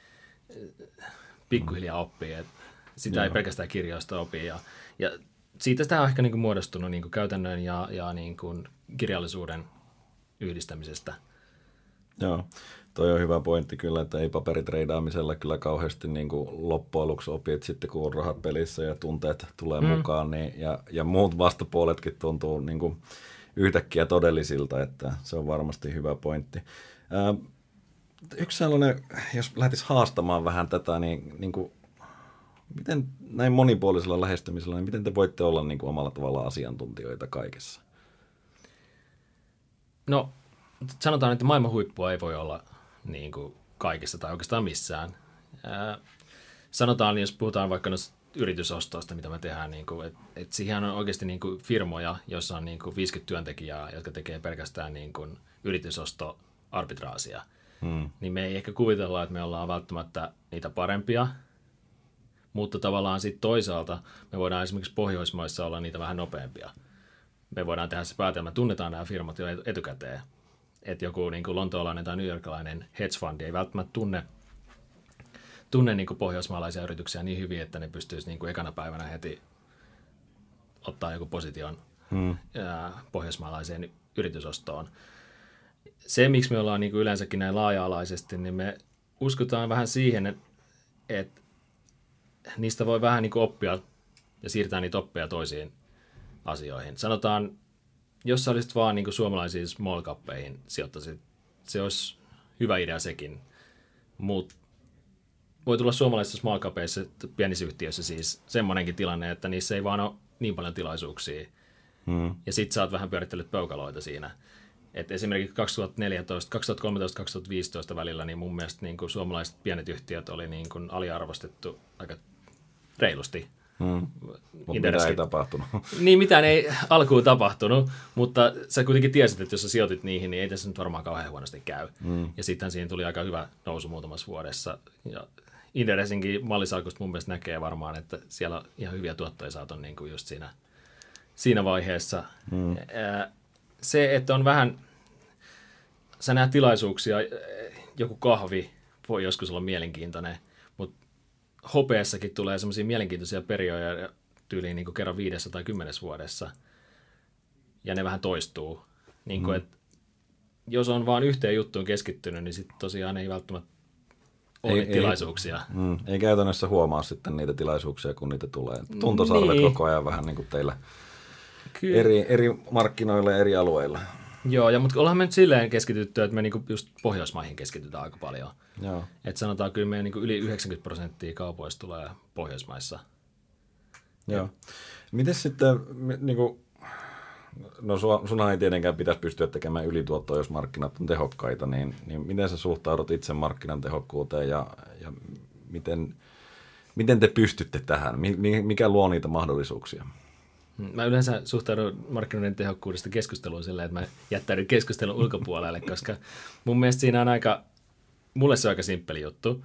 pikkuhiljaa oppii. että sitä Joo. ei pelkästään kirjoista opi. Ja, ja siitä sitä on ehkä niin kuin muodostunut niin kuin käytännön ja, ja niin kuin kirjallisuuden yhdistämisestä. Joo, toi on hyvä pointti kyllä, että ei paperitreidaamisella kyllä kauheasti niin kuin loppujen lopuksi opi, että sitten kun on rahat pelissä ja tunteet tulee mm. mukaan, niin, ja, ja muut vastapuoletkin tuntuu niin kuin yhtäkkiä todellisilta, että se on varmasti hyvä pointti. Ää, yksi sellainen, jos lähtisi haastamaan vähän tätä, niin, niin kuin miten näin monipuolisella lähestymisellä, niin miten te voitte olla niin kuin omalla tavalla asiantuntijoita kaikessa? No, sanotaan, että maailman huippua ei voi olla niin kuin kaikessa tai oikeastaan missään. Ää, sanotaan, jos puhutaan vaikka yritysostoista, mitä me tehdään, niin kuin, että, että siihen on oikeasti niin kuin firmoja, joissa on niin kuin 50 työntekijää, jotka tekee pelkästään niin kuin yritysosto-arbitraasia. Hmm. Niin me ei ehkä kuvitella, että me ollaan välttämättä niitä parempia, mutta tavallaan sitten toisaalta me voidaan esimerkiksi Pohjoismaissa olla niitä vähän nopeampia. Me voidaan tehdä se päätelmä, tunnetaan nämä firmat jo etukäteen. Että joku niin kuin lontoolainen tai newyorkilainen hedge fund ei välttämättä tunne, tunne niin kuin pohjoismaalaisia yrityksiä niin hyvin, että ne pystyisi niin kuin ekana päivänä heti ottaa joku position hmm. pohjoismaalaiseen yritysostoon. Se, miksi me ollaan niin kuin yleensäkin näin laaja-alaisesti, niin me uskotaan vähän siihen, että niistä voi vähän niin kuin oppia ja siirtää niitä oppeja toisiin asioihin. Sanotaan, jos sä olisit vaan niin kuin suomalaisiin small cappeihin sijoittaisit, se olisi hyvä idea sekin. Mutta voi tulla suomalaisissa small capeissa, pienissä yhtiöissä siis semmoinenkin tilanne, että niissä ei vaan ole niin paljon tilaisuuksia. Hmm. Ja sit sä oot vähän pyörittänyt peukaloita siinä. Et esimerkiksi 2014, 2013-2015 välillä niin mun mielestä niin kuin suomalaiset pienet yhtiöt oli niin kuin aliarvostettu aika reilusti. Hmm. Mutta mitä ei tapahtunut. Niin, mitään ei alkuun tapahtunut, mutta sä kuitenkin tiesit, että jos sä sijoitit niihin, niin ei tässä nyt varmaan kauhean huonosti käy. Hmm. Ja sitten siihen tuli aika hyvä nousu muutamassa vuodessa. Ja Inderesinkin mallisalkusta mun mielestä näkee varmaan, että siellä on ihan hyviä tuottoja saatu niin kuin just siinä, siinä vaiheessa. Hmm. Se, että on vähän, sä näet tilaisuuksia, joku kahvi voi joskus olla mielenkiintoinen, hopeessakin tulee semmoisia mielenkiintoisia perioja tyyliin niin kuin kerran viidessä tai kymmenes vuodessa. Ja ne vähän toistuu. Niin kuin, mm. että jos on vain yhteen juttuun keskittynyt, niin sitten tosiaan ei välttämättä ole ei, tilaisuuksia. Ei, mm, ei käytännössä huomaa sitten niitä tilaisuuksia, kun niitä tulee. Tuntosarvet niin. koko ajan vähän niin kuin teillä eri, eri markkinoilla ja eri alueilla. Joo, ja mutta ollaan me nyt silleen keskitytty, että me niinku just Pohjoismaihin keskitytään aika paljon. Joo. Että sanotaan kyllä meidän niinku yli 90 prosenttia kaupoista tulee Pohjoismaissa. Joo. Miten sitten, niinku, no sunhan ei tietenkään pitäisi pystyä tekemään ylituottoa, jos markkinat on tehokkaita, niin, niin miten sä suhtaudut itse markkinan tehokkuuteen ja, ja miten, miten te pystytte tähän? Mikä luo niitä mahdollisuuksia? Mä yleensä suhtaudun markkinoiden tehokkuudesta keskusteluun sillä, että mä jättäydyn keskustelun ulkopuolelle, koska mun mielestä siinä on aika, mulle se on aika simppeli juttu.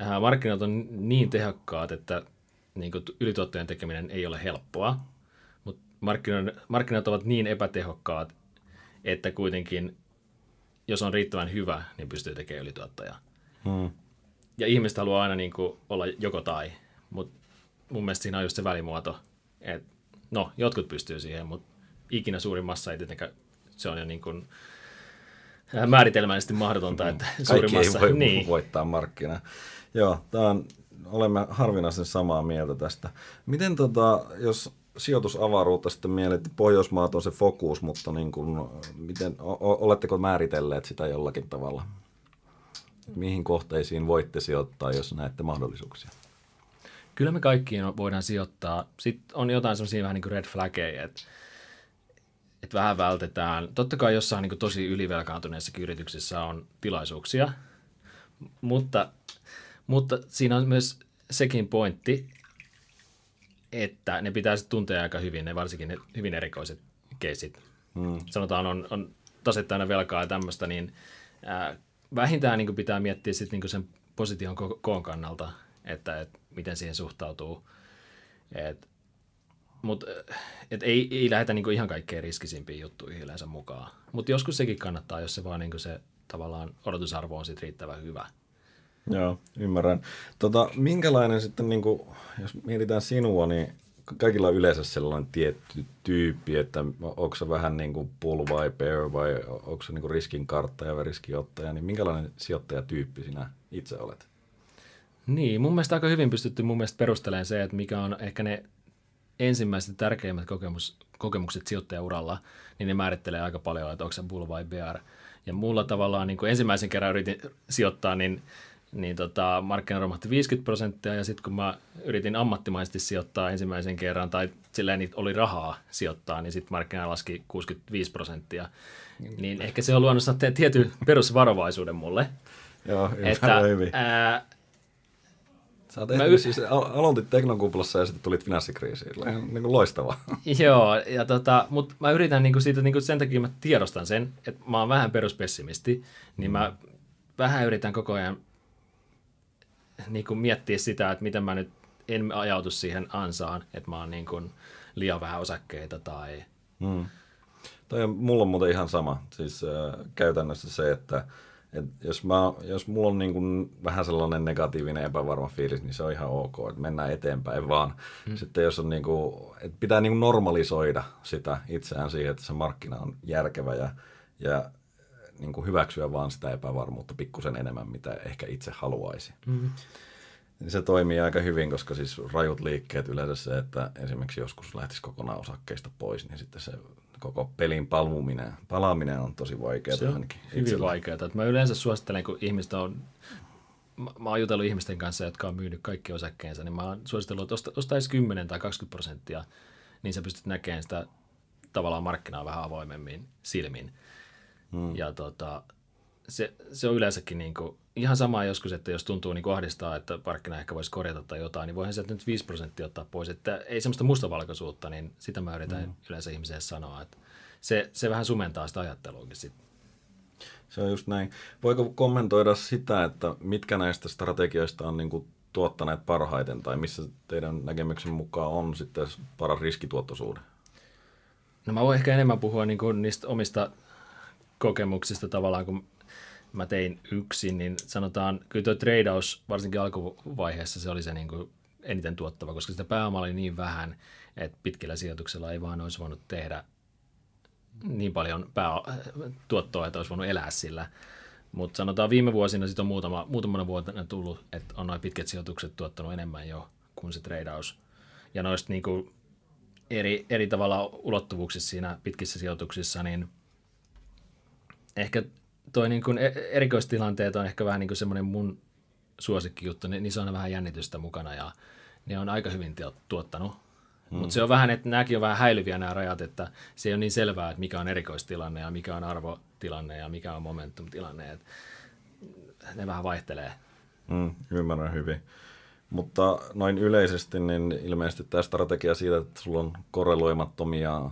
Äh, markkinat on niin tehokkaat, että niin kuin ylituottojen tekeminen ei ole helppoa, mutta markkinat ovat niin epätehokkaat, että kuitenkin, jos on riittävän hyvä, niin pystyy tekemään ylituottoja. Hmm. Ja ihmiset haluaa aina niin kuin olla joko tai, mutta mun mielestä siinä on just se välimuoto, että no, jotkut pystyy siihen, mutta ikinä suurin massa ei tietenkään, se on jo niin kuin äh, määritelmällisesti mahdotonta, että suurin massa... ei voi niin. voittaa markkinaa. Joo, tämä on, olemme harvinaisen samaa mieltä tästä. Miten tota, jos sijoitusavaruutta sitten mielet, Pohjoismaat on se fokus, mutta niin kuin, miten, o, oletteko määritelleet sitä jollakin tavalla? Mihin kohteisiin voitte sijoittaa, jos näette mahdollisuuksia? Kyllä me kaikkiin voidaan sijoittaa. Sitten on jotain sellaisia vähän niin kuin red flaggeja, että, että vähän vältetään. Totta kai jossain niin kuin tosi ylivelkaantuneissa yrityksissä on tilaisuuksia, mutta, mutta siinä on myös sekin pointti, että ne pitäisi tuntea aika hyvin, ne varsinkin ne hyvin erikoiset keisit. Hmm. Sanotaan on, on tasettaina velkaa ja tämmöistä, niin ää, vähintään niin pitää miettiä sit niin sen position ko- koon kannalta, että et, miten siihen suhtautuu. Et, mutta et ei, ei lähdetä niinku ihan kaikkein riskisimpiin juttuihin yleensä mukaan. Mutta joskus sekin kannattaa, jos se vaan niinku se tavallaan odotusarvo on sit riittävän hyvä. Joo, ymmärrän. Tota, minkälainen sitten, niin kuin, jos mietitään sinua, niin kaikilla on yleensä sellainen tietty tyyppi, että onko se vähän niin kuin bull vai bear vai onko se niin riskin karttaja vai riskiottaja, niin minkälainen sijoittajatyyppi sinä itse olet? Niin, mun mielestä aika hyvin pystytty mun mielestä perustelemaan se, että mikä on ehkä ne ensimmäiset tärkeimmät kokemus, kokemukset sijoittajauralla, niin ne määrittelee aika paljon, että onko se bull vai bear. Ja mulla tavallaan niin kuin ensimmäisen kerran yritin sijoittaa, niin niin tota, markkina romahti 50 prosenttia ja sitten kun mä yritin ammattimaisesti sijoittaa ensimmäisen kerran tai silleen niin oli rahaa sijoittaa, niin sitten markkina laski 65 prosenttia. Niin ehkä se on luonut tietyn perusvarovaisuuden mulle. Joo, että, hyvin. Ää, Sä oot mä y- siis aloitit teknokuplassa ja sitten tulit finanssikriisiin. Ihan niin kuin loistavaa. Joo, ja tota, mutta mä yritän niin kuin siitä, niin kuin sen takia mä tiedostan sen, että mä oon vähän peruspessimisti, niin mä vähän yritän koko ajan niin kuin miettiä sitä, että miten mä nyt en ajautu siihen ansaan, että mä oon niin kuin liian vähän osakkeita tai... Hmm. Toi on, mulla on muuten ihan sama. Siis äh, käytännössä se, että et jos, mä, jos mulla on niin kuin vähän sellainen negatiivinen epävarma fiilis, niin se on ihan ok, että mennään eteenpäin vaan. Hmm. Sitten jos on niin kuin, että pitää niin kuin normalisoida sitä itseään siihen, että se markkina on järkevä ja, ja niin kuin hyväksyä vaan sitä epävarmuutta pikkusen enemmän, mitä ehkä itse haluaisi. Mm-hmm. Se toimii aika hyvin, koska siis rajut liikkeet yleensä se, että esimerkiksi joskus lähtisi kokonaan osakkeista pois, niin sitten se koko pelin palmuminen, palaaminen on tosi vaikeaa. Se on hyvin vaikeaa. Mä yleensä suosittelen, kun ihmistä on mä oon jutellut ihmisten kanssa, jotka on myynyt kaikki osakkeensa, niin mä oon suositellut, että osta, ostaisi 10 tai 20 prosenttia, niin sä pystyt näkemään sitä tavallaan markkinaa vähän avoimemmin silmin. Hmm. Ja tota, se, se on yleensäkin niin kuin, ihan sama joskus, että jos tuntuu niin ahdistaa, että markkina ehkä voisi korjata tai jotain, niin voihan sieltä nyt 5 prosenttia ottaa pois. Että ei semmoista mustavalkoisuutta, niin sitä mä yritän hmm. yleensä ihmiselle sanoa, että se, se vähän sumentaa sitä ajatteluakin sitten. Se on just näin. Voiko kommentoida sitä, että mitkä näistä strategioista on niin kuin tuottaneet parhaiten tai missä teidän näkemyksen mukaan on sitten paras riskituottosuhde? No mä voin ehkä enemmän puhua niin kuin niistä omista kokemuksista tavallaan, kun mä tein yksin, niin sanotaan, kyllä tuo tradeaus varsinkin alkuvaiheessa se oli se niin kuin eniten tuottava, koska sitä pääoma oli niin vähän, että pitkillä sijoituksella ei vaan olisi voinut tehdä niin paljon pää- tuottoa, että olisi voinut elää sillä. Mutta sanotaan viime vuosina sitten on muutama, muutamana vuotena tullut, että on noin pitkät sijoitukset tuottanut enemmän jo kuin se tradeaus. Ja noista niin kuin eri, eri tavalla ulottuvuuksissa siinä pitkissä sijoituksissa, niin – ehkä toi niin kuin e- erikoistilanteet on ehkä vähän niin kuin semmoinen mun suosikkijuttu, niin niissä on vähän jännitystä mukana ja ne on aika hyvin tuottanut. Hmm. Mutta se on vähän, että nämäkin on vähän häilyviä nämä rajat, että se ei ole niin selvää, että mikä on erikoistilanne ja mikä on arvotilanne ja mikä on momentum-tilanne. Että ne vähän vaihtelee. Mm, ymmärrän hyvin. Mutta noin yleisesti, niin ilmeisesti tämä strategia siitä, että sulla on korreloimattomia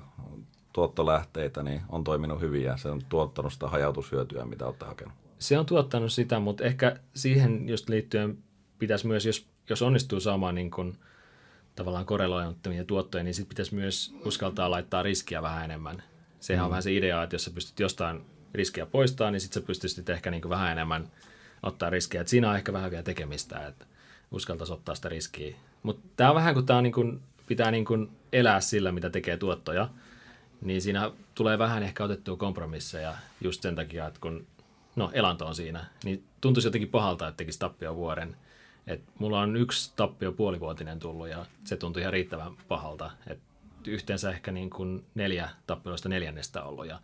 tuottolähteitä, niin on toiminut hyvin ja se on tuottanut sitä hajautushyötyä, mitä olette hakenut. Se on tuottanut sitä, mutta ehkä siihen just liittyen pitäisi myös, jos, jos onnistuu saamaan niin kuin, tavallaan korreloimattomia tuottoja, niin sitten pitäisi myös uskaltaa laittaa riskiä vähän enemmän. Sehän mm. on vähän se idea, että jos sä pystyt jostain riskiä poistamaan, niin sitten sä pystyisit ehkä niin kuin vähän enemmän ottaa riskiä. Et siinä on ehkä vähän vielä tekemistä, että uskaltaisi ottaa sitä riskiä. Mutta tämä on vähän kuin tämä niin kuin, pitää niin kuin elää sillä, mitä tekee tuottoja, niin siinä tulee vähän ehkä otettua kompromisseja just sen takia, että kun no, elanto on siinä, niin tuntuisi jotenkin pahalta, että tekisi tappio vuoden. Et mulla on yksi tappio puolivuotinen tullut ja se tuntui ihan riittävän pahalta. Et yhteensä ehkä niin kuin neljä tappioista neljännestä ollut. Ja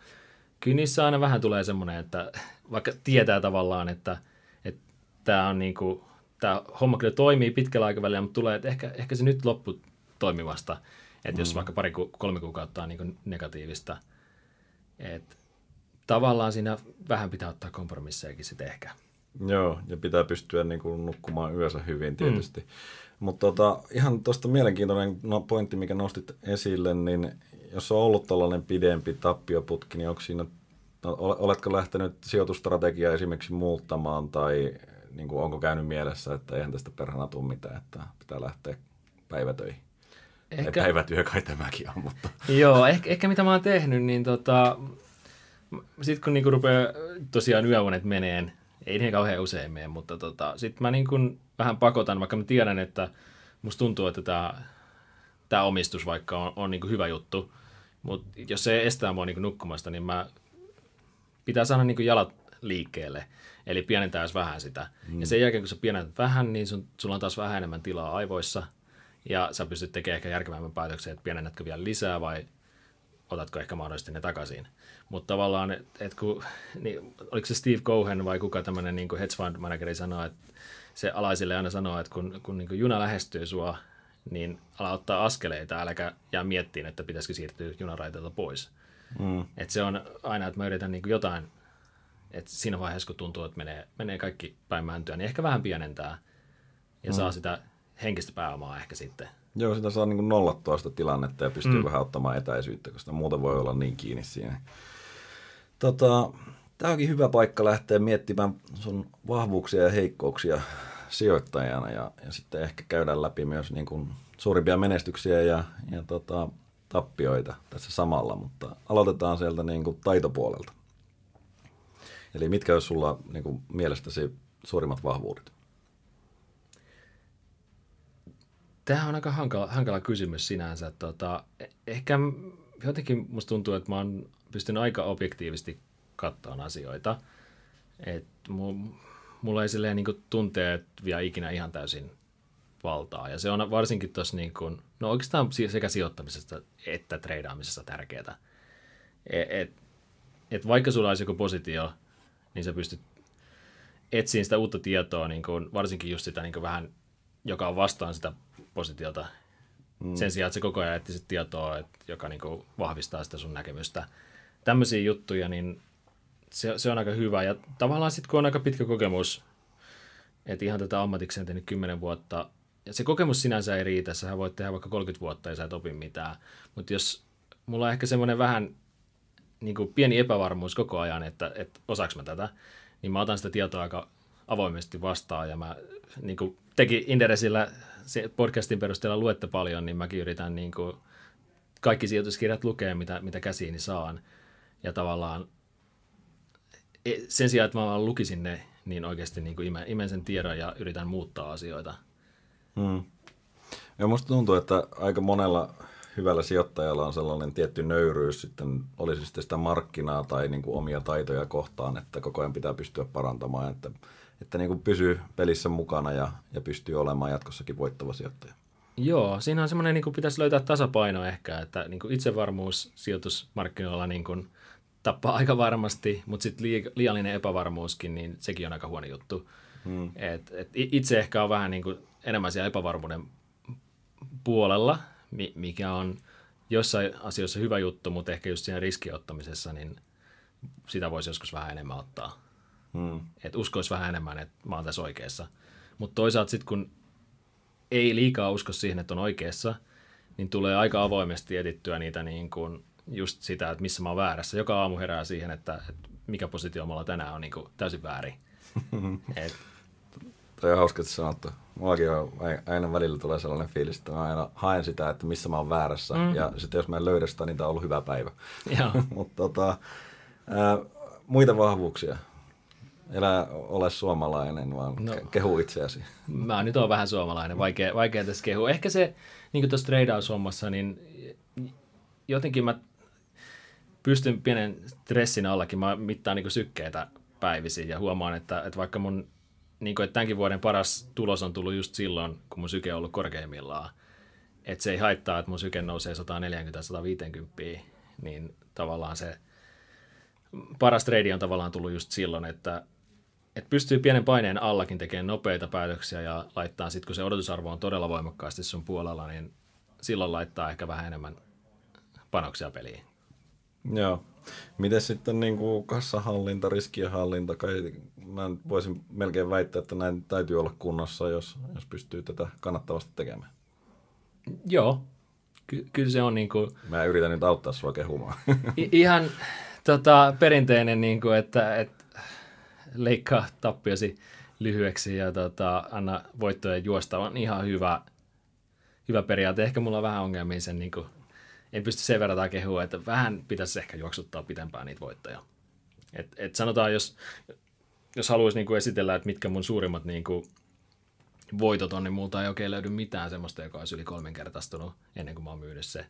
kyllä niissä aina vähän tulee semmoinen, että vaikka tietää tavallaan, että tämä on niin kuin, tämä homma kyllä toimii pitkällä aikavälillä, mutta tulee, että ehkä, ehkä se nyt loppu toimivasta, että mm. jos vaikka pari, kolme kuukautta on niin negatiivista, että tavallaan siinä vähän pitää ottaa kompromissejakin sitten ehkä. Joo, ja pitää pystyä niin kuin nukkumaan yössä hyvin tietysti. Mm. Mutta tota, ihan tuosta mielenkiintoinen no, pointti, mikä nostit esille, niin jos on ollut tällainen pidempi tappioputki, niin onko siinä, no, oletko lähtenyt sijoitustrategiaa esimerkiksi muuttamaan tai niin kuin, onko käynyt mielessä, että eihän tästä perhana tule mitään, että pitää lähteä päivätöihin? Ehkä... Tai päivätyö kai tämäkin on, mutta... Joo, ehkä, ehkä mitä mä oon tehnyt, niin tota, sitten kun niinku rupeaa tosiaan yöunet meneen, ei niin kauhean usein mene, mutta tota, sitten mä niinku vähän pakotan, vaikka mä tiedän, että musta tuntuu, että tämä tää omistus vaikka on, on niinku hyvä juttu, mutta jos se estää mua niinku nukkumasta, niin mä pitää saada niinku jalat liikkeelle. Eli pienentää vähän sitä. Mm. Ja sen jälkeen, kun sä pienentät vähän, niin sun, sulla on taas vähän enemmän tilaa aivoissa. Ja sä pystyt tekemään ehkä järkevämmän päätöksen, että pienennätkö vielä lisää vai otatko ehkä mahdollisesti ne takaisin. Mutta tavallaan, että et kun, niin, oliko se Steve Cohen vai kuka tämmöinen niin hedge fund manageri sanoo, että se alaisille aina sanoo, että kun, kun niin juna lähestyy sua, niin ala ottaa askeleita, äläkä jää miettiin, että pitäisikö siirtyä junaraiteilta pois. Mm. Et se on aina, että mä yritän niin jotain et siinä vaiheessa, kun tuntuu, että menee, menee kaikki päin mäntyä, niin ehkä vähän pienentää ja mm. saa sitä henkistä pääomaa ehkä sitten. Joo, sitä saa niin nollattua sitä tilannetta ja pystyy mm. vähän ottamaan etäisyyttä, koska muuten voi olla niin kiinni siinä. Tota, tämä onkin hyvä paikka lähteä miettimään sun vahvuuksia ja heikkouksia sijoittajana ja, ja sitten ehkä käydään läpi myös niin kuin suurimpia menestyksiä ja, ja tota, tappioita tässä samalla, mutta aloitetaan sieltä niin kuin taitopuolelta. Eli mitkä olisi sulla niin kuin, mielestäsi suurimmat vahvuudet? Tämä on aika hankala, hankala kysymys sinänsä. Tota, ehkä jotenkin musta tuntuu, että mä oon pystynyt aika objektiivisesti katsomaan asioita. Et mulla ei silleen niin tunteet vielä ikinä ihan täysin valtaa. Ja se on varsinkin tuossa, niin kuin, no oikeastaan sekä sijoittamisesta että treidaamisessa tärkeää. Et, et, et vaikka sulla olisi joku positio, niin sä pystyt etsiin sitä uutta tietoa, niin kuin, varsinkin just sitä niin kuin vähän, joka on vastaan sitä positiota. Mm. Sen sijaan, että se koko ajan etsisit tietoa, että, joka niin kuin, vahvistaa sitä sun näkemystä. Tämmöisiä juttuja, niin se, se on aika hyvä. Ja tavallaan sitten, kun on aika pitkä kokemus, että ihan tätä ammatikseen tehnyt 10 vuotta, ja se kokemus sinänsä ei riitä, sä voit tehdä vaikka 30 vuotta ja sä et opi mitään. Mutta jos mulla on ehkä semmoinen vähän niin kuin pieni epävarmuus koko ajan, että, että osaaks mä tätä, niin mä otan sitä tietoa aika avoimesti vastaan ja mä niin kuin teki Inderesillä podcastin perusteella luette paljon, niin mäkin yritän niin kuin kaikki sijoituskirjat lukea, mitä, mitä käsiini saan. Ja tavallaan e, sen sijaan, että mä vaan lukisin ne, niin oikeasti niin kuin imen sen tiedon ja yritän muuttaa asioita. Hmm. Ja musta tuntuu, että aika monella hyvällä sijoittajalla on sellainen tietty nöyryys sitten, olisi sitten sitä markkinaa tai niin kuin omia taitoja kohtaan, että koko ajan pitää pystyä parantamaan, että, että niin kuin pysyy pelissä mukana ja, ja pystyy olemaan jatkossakin voittava sijoittaja. Joo, siinä on semmoinen, niin kuin pitäisi löytää tasapaino ehkä, että niin kuin itsevarmuus sijoitusmarkkinoilla niin kuin tappaa aika varmasti, mutta sitten liiallinen epävarmuuskin, niin sekin on aika huono juttu. Hmm. Et, et itse ehkä on vähän niin kuin enemmän siellä epävarmuuden puolella, mikä on jossain asioissa hyvä juttu, mutta ehkä just siinä riskiottamisessa, niin sitä voisi joskus vähän enemmän ottaa. Hmm. Että uskoisi vähän enemmän, että mä oon tässä oikeassa. Mutta toisaalta sitten kun ei liikaa usko siihen, että on oikeassa, niin tulee aika avoimesti edittyä niitä niin kuin just sitä, että missä mä oon väärässä. Joka aamu herää siihen, että, että mikä positio mulla tänään on niin kuin täysin väärin. Et... Toi on hauska sanottu. Mullakin on aina välillä tulee sellainen fiilis, että mä aina haen sitä, että missä mä oon väärässä. Mm. Ja sitten jos mä en löydä sitä, niin tää on ollut hyvä päivä. Mutta tota, ää, muita vahvuuksia. Elä ole suomalainen, vaan no, kehu itseäsi. Mä nyt on vähän suomalainen, vaikea, vaikea tässä kehu. Ehkä se, niin kuin tuossa treidaushommassa, niin jotenkin mä pystyn pienen stressin allakin, mä mittaan niin sykkeitä päivisin ja huomaan, että, että vaikka mun niin kuin, että tämänkin vuoden paras tulos on tullut just silloin, kun mun syke on ollut korkeimmillaan, että se ei haittaa, että mun syke nousee 140-150, niin tavallaan se paras trade on tavallaan tullut just silloin, että, että pystyy pienen paineen allakin tekemään nopeita päätöksiä ja laittaa sitten, kun se odotusarvo on todella voimakkaasti sun puolella, niin silloin laittaa ehkä vähän enemmän panoksia peliin. Joo. Miten sitten niin kuin kassahallinta, riskienhallinta, kai mä voisin melkein väittää, että näin täytyy olla kunnossa, jos, jos pystyy tätä kannattavasti tekemään. Joo, Ky- kyllä se on niin kuin... Mä yritän nyt auttaa sua kehumaan. I- ihan tota, perinteinen, niin kuin, että, että leikkaa tappiosi lyhyeksi ja tota, anna voittoja juosta on ihan hyvä, hyvä periaate. Ehkä mulla on vähän ongelmia sen niin kuin, en pysty sen verran kehua, että vähän pitäisi ehkä juoksuttaa pitempään niitä voittoja. Et, et sanotaan, jos, jos haluaisi niinku esitellä, että mitkä mun suurimmat niinku voitot on, niin multa ei oikein löydy mitään semmoista, joka olisi yli kolminkertaistunut ennen kuin mä oon myynyt se.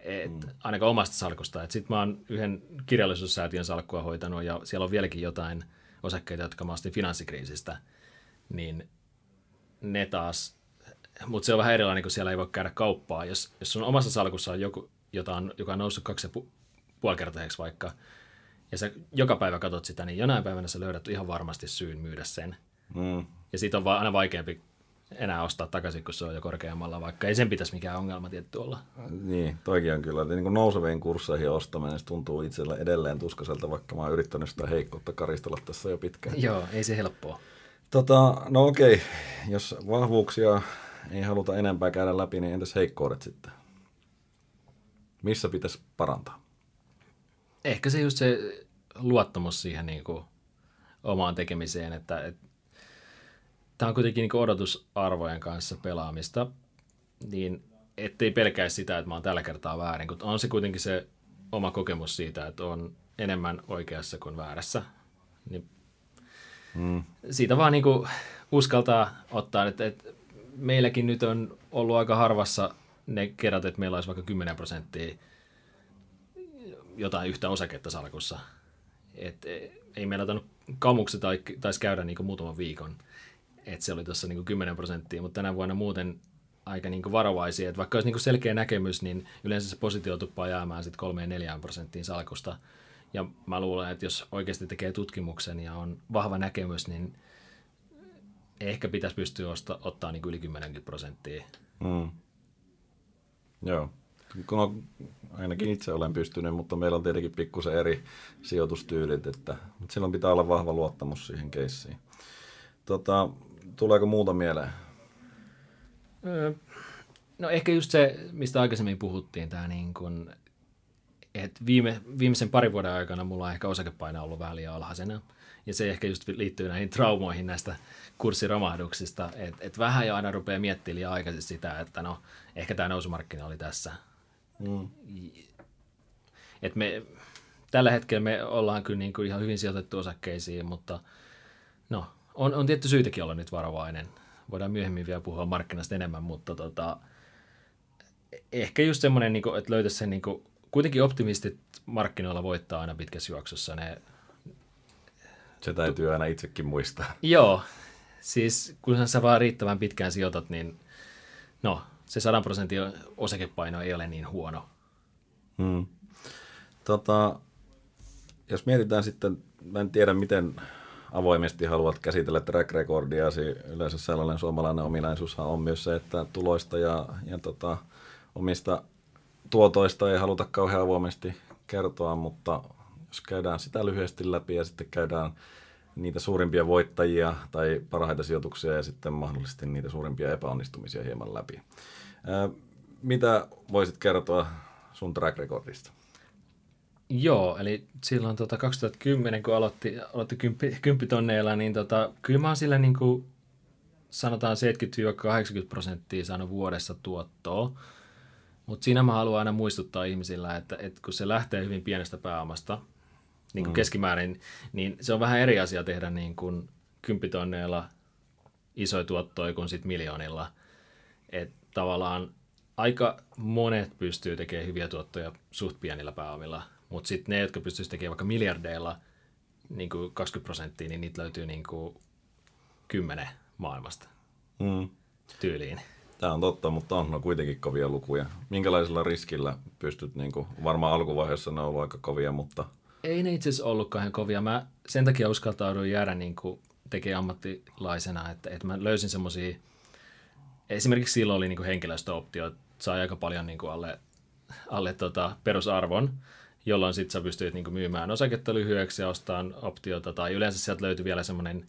Et, mm. Ainakaan omasta salkusta. Sitten mä oon yhden kirjallisuussäätiön salkkua hoitanut ja siellä on vieläkin jotain osakkeita, jotka mä ostin finanssikriisistä. Niin ne taas mutta se on vähän erilainen, kun siellä ei voi käydä kauppaa. Jos, jos sun omassa salkussa on joku, jota on, joka on noussut kaksi ja pu, puolikertaiseksi vaikka, ja sä joka päivä katsot sitä, niin jonain päivänä sä löydät ihan varmasti syyn myydä sen. Mm. Ja siitä on vaan aina vaikeampi enää ostaa takaisin, kun se on jo korkeammalla, vaikka ei sen pitäisi mikään ongelma tietty olla. Niin, toikin on kyllä. Niin kuin nouseviin kursseihin ostaminen se tuntuu itselle edelleen tuskaiselta, vaikka mä oon yrittänyt sitä heikkoutta karistella tässä jo pitkään. Joo, ei se helppoa. Tota, no okei, jos vahvuuksia ei haluta enempää käydä läpi, niin entäs heikkoudet sitten? Missä pitäisi parantaa? Ehkä se just se luottamus siihen niin kuin omaan tekemiseen, että, että tämä on kuitenkin niin odotusarvojen kanssa pelaamista, niin ettei pelkää sitä, että mä oon tällä kertaa väärin, kun on se kuitenkin se oma kokemus siitä, että on enemmän oikeassa kuin väärässä. Niin mm. Siitä vaan niin kuin uskaltaa ottaa, että, että meilläkin nyt on ollut aika harvassa ne kerrat, että meillä olisi vaikka 10 prosenttia jotain yhtä osaketta salkussa. Et ei meillä tainnut kamuksi tai, taisi käydä niin muutaman viikon, että se oli tuossa niin 10 prosenttia, mutta tänä vuonna muuten aika niin varovaisia, että vaikka olisi niin selkeä näkemys, niin yleensä se positio tuppaa jäämään sitten 3-4 prosenttiin salkusta. Ja mä luulen, että jos oikeasti tekee tutkimuksen ja on vahva näkemys, niin ehkä pitäisi pystyä osta, ottaa niin yli 10 prosenttia. Mm. Joo. On, ainakin itse olen pystynyt, mutta meillä on tietenkin pikkusen eri sijoitustyylit, että, mutta silloin pitää olla vahva luottamus siihen keissiin. Tota, tuleeko muuta mieleen? No ehkä just se, mistä aikaisemmin puhuttiin, tämä niin kuin, että viime, viimeisen parin vuoden aikana mulla on ehkä osakepaino ollut vähän liian alhaisena. Ja se ehkä just liittyy näihin traumoihin näistä kurssiromahduksista, että et vähän jo aina rupeaa miettimään liian aikaisin sitä, että no, ehkä tämä nousumarkkina oli tässä. Mm. Et me, tällä hetkellä me ollaan kyllä niin kuin ihan hyvin sijoitettu osakkeisiin, mutta no, on, on tietty syytäkin olla nyt varovainen. Voidaan myöhemmin vielä puhua markkinasta enemmän, mutta tota, ehkä just semmoinen, niin kuin, että löytäisi sen, niin kuin, kuitenkin optimistit markkinoilla voittaa aina pitkässä juoksussa. Ne, se täytyy aina itsekin muistaa. Joo, siis kun sä vaan riittävän pitkään sijoitat, niin no, se 100 prosentin osakepaino ei ole niin huono. Hmm. Tota, jos mietitään sitten, mä en tiedä miten avoimesti haluat käsitellä track recordia, yleensä sellainen suomalainen ominaisuushan on myös se, että tuloista ja, ja tota, omista tuotoista ei haluta kauhean avoimesti kertoa, mutta jos käydään sitä lyhyesti läpi ja sitten käydään niitä suurimpia voittajia tai parhaita sijoituksia ja sitten mahdollisesti niitä suurimpia epäonnistumisia hieman läpi. Mitä voisit kertoa sun track recordista? Joo, eli silloin tota 2010, kun aloitti, aloitti kymppi, kymppitonneilla, niin tota, kyllä mä oon sillä niin kuin, sanotaan 70-80 prosenttia saanut vuodessa tuottoa. Mutta siinä mä haluan aina muistuttaa ihmisillä, että, että kun se lähtee hyvin pienestä pääomasta, niin kuin mm. keskimäärin, niin se on vähän eri asia tehdä niin kuin kymppitonneilla isoja tuottoja kuin sitten miljoonilla. Että tavallaan aika monet pystyy tekemään hyviä tuottoja suht pienillä pääomilla, mutta sitten ne, jotka pystyisivät tekemään vaikka miljardeilla niin kuin 20 prosenttia, niin niitä löytyy niin kuin 10 maailmasta mm. tyyliin. Tämä on totta, mutta on no kuitenkin kovia lukuja. Minkälaisella riskillä pystyt, niin kuin, varmaan alkuvaiheessa ne on ollut aika kovia, mutta... Ei ne itse asiassa ollut kauhean kovia. Mä sen takia uskaltauduin jäädä niin kuin tekemään ammattilaisena, että, että mä löysin semmoisia, esimerkiksi silloin oli niin kuin henkilöstöoptio, sai aika paljon niin kuin alle, alle tota perusarvon, jolloin sitten sä pystyit niin myymään osaketta lyhyeksi ja ostamaan optiota, tai yleensä sieltä löytyi vielä semmoinen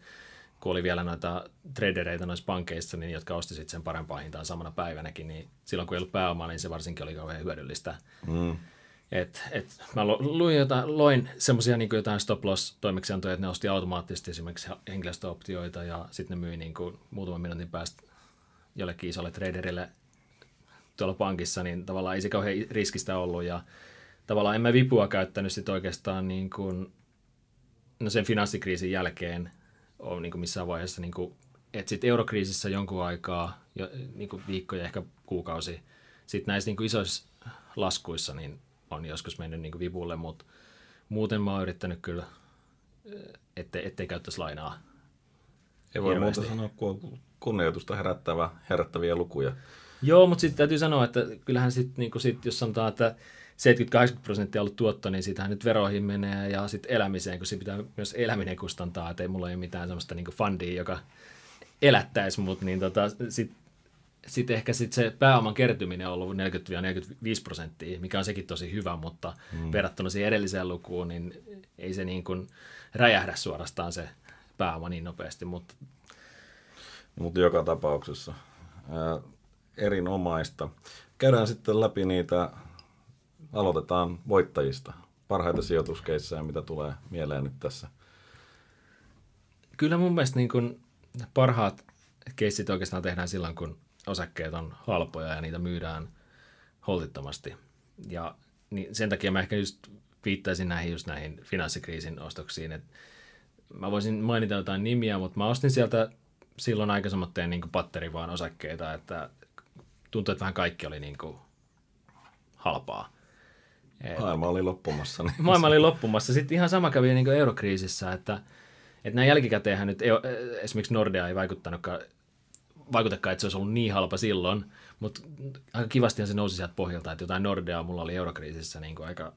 kun oli vielä noita tradereita noissa pankeissa, niin jotka osti sitten sen parempaa hintaan samana päivänäkin, niin silloin kun ei ollut pääomaa, niin se varsinkin oli kauhean hyödyllistä. Mm. Et, et mä luin jotain, loin semmoisia niin jotain stop loss toimeksiantoja, että ne osti automaattisesti esimerkiksi henkilöstöoptioita ja sitten ne myi niin kuin muutaman minuutin päästä jollekin isolle traderille tuolla pankissa, niin tavallaan ei se kauhean riskistä ollut ja tavallaan en mä vipua käyttänyt sit oikeastaan niin kuin, no sen finanssikriisin jälkeen ole niin kuin missään vaiheessa, niin kuin, että sitten eurokriisissä jonkun aikaa, jo, niin kuin viikkoja, ehkä kuukausi, sitten näissä niin kuin isoissa laskuissa niin on joskus mennyt niin kuin vipulle, mutta muuten mä oon yrittänyt kyllä, ettei, ettei käyttäisi lainaa. Ei voi muuta sanoa kuin kunnioitusta herättävä, herättäviä lukuja. Joo, mutta sitten täytyy sanoa, että kyllähän sitten, niin sit, jos sanotaan, että 70-80 prosenttia ollut tuotto, niin siitähän nyt veroihin menee ja sitten elämiseen, kun se pitää myös eläminen kustantaa, että ei mulla ole mitään sellaista niin fundia, joka elättäisi mut, niin tota, sitten sit ehkä sit se pääoman kertyminen on ollut 40-45 prosenttia, mikä on sekin tosi hyvä, mutta mm. verrattuna siihen edelliseen lukuun, niin ei se niin kuin räjähdä suorastaan se pääoma niin nopeasti. Mutta, mutta joka tapauksessa ää, erinomaista. Käydään sitten läpi niitä aloitetaan voittajista. Parhaita sijoituskeissejä, mitä tulee mieleen nyt tässä. Kyllä mun mielestä niin kun parhaat keissit oikeastaan tehdään silloin, kun osakkeet on halpoja ja niitä myydään holtittomasti. Ja niin sen takia mä ehkä just viittaisin näihin just näihin finanssikriisin ostoksiin. Et mä voisin mainita jotain nimiä, mutta mä ostin sieltä silloin aikaisemmat tein niin patteri vaan osakkeita, että tuntui, että vähän kaikki oli niin kuin halpaa. Et, maailma oli loppumassa. Niin. Maailma oli loppumassa. Sitten ihan sama kävi niin kuin eurokriisissä, että, että näin jälkikäteenhän nyt esimerkiksi Nordea ei vaikuttanutkaan, vaikutakaan, että se olisi ollut niin halpa silloin, mutta aika kivastihan se nousi sieltä pohjalta, että jotain Nordea mulla oli eurokriisissä niin kuin aika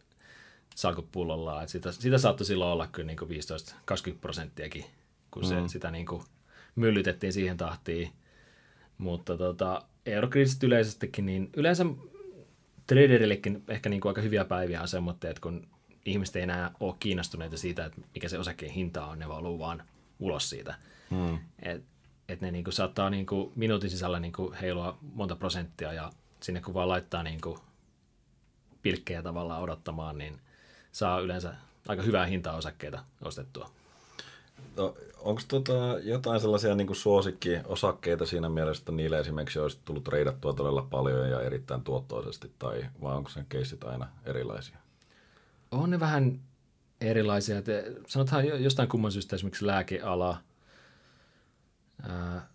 salkut pullolla, että sitä, sitä saattoi silloin olla kyllä niin 15-20 prosenttiakin, kun se, mm. sitä niin kuin myllytettiin siihen tahtiin. Mutta tota, eurokriisit yleisestikin, niin yleensä traderillekin ehkä niin kuin aika hyviä päiviä on semmoinen, että kun ihmiset ei enää ole kiinnostuneita siitä, että mikä se osakkeen hinta on, ne valuu vaan ulos siitä. Hmm. Et, et ne niin kuin saattaa niin kuin minuutin sisällä niin kuin heilua monta prosenttia ja sinne kun vaan laittaa niin kuin pilkkejä tavallaan odottamaan, niin saa yleensä aika hyvää hintaa osakkeita ostettua. No, onko tota jotain sellaisia niin suosikkiosakkeita siinä mielessä, että niille esimerkiksi olisi tullut treidattua todella paljon ja erittäin tuottoisesti, tai vai onko sen keissit aina erilaisia? On ne vähän erilaisia. Te, sanotaan jostain kumman syystä esimerkiksi lääkeala ää,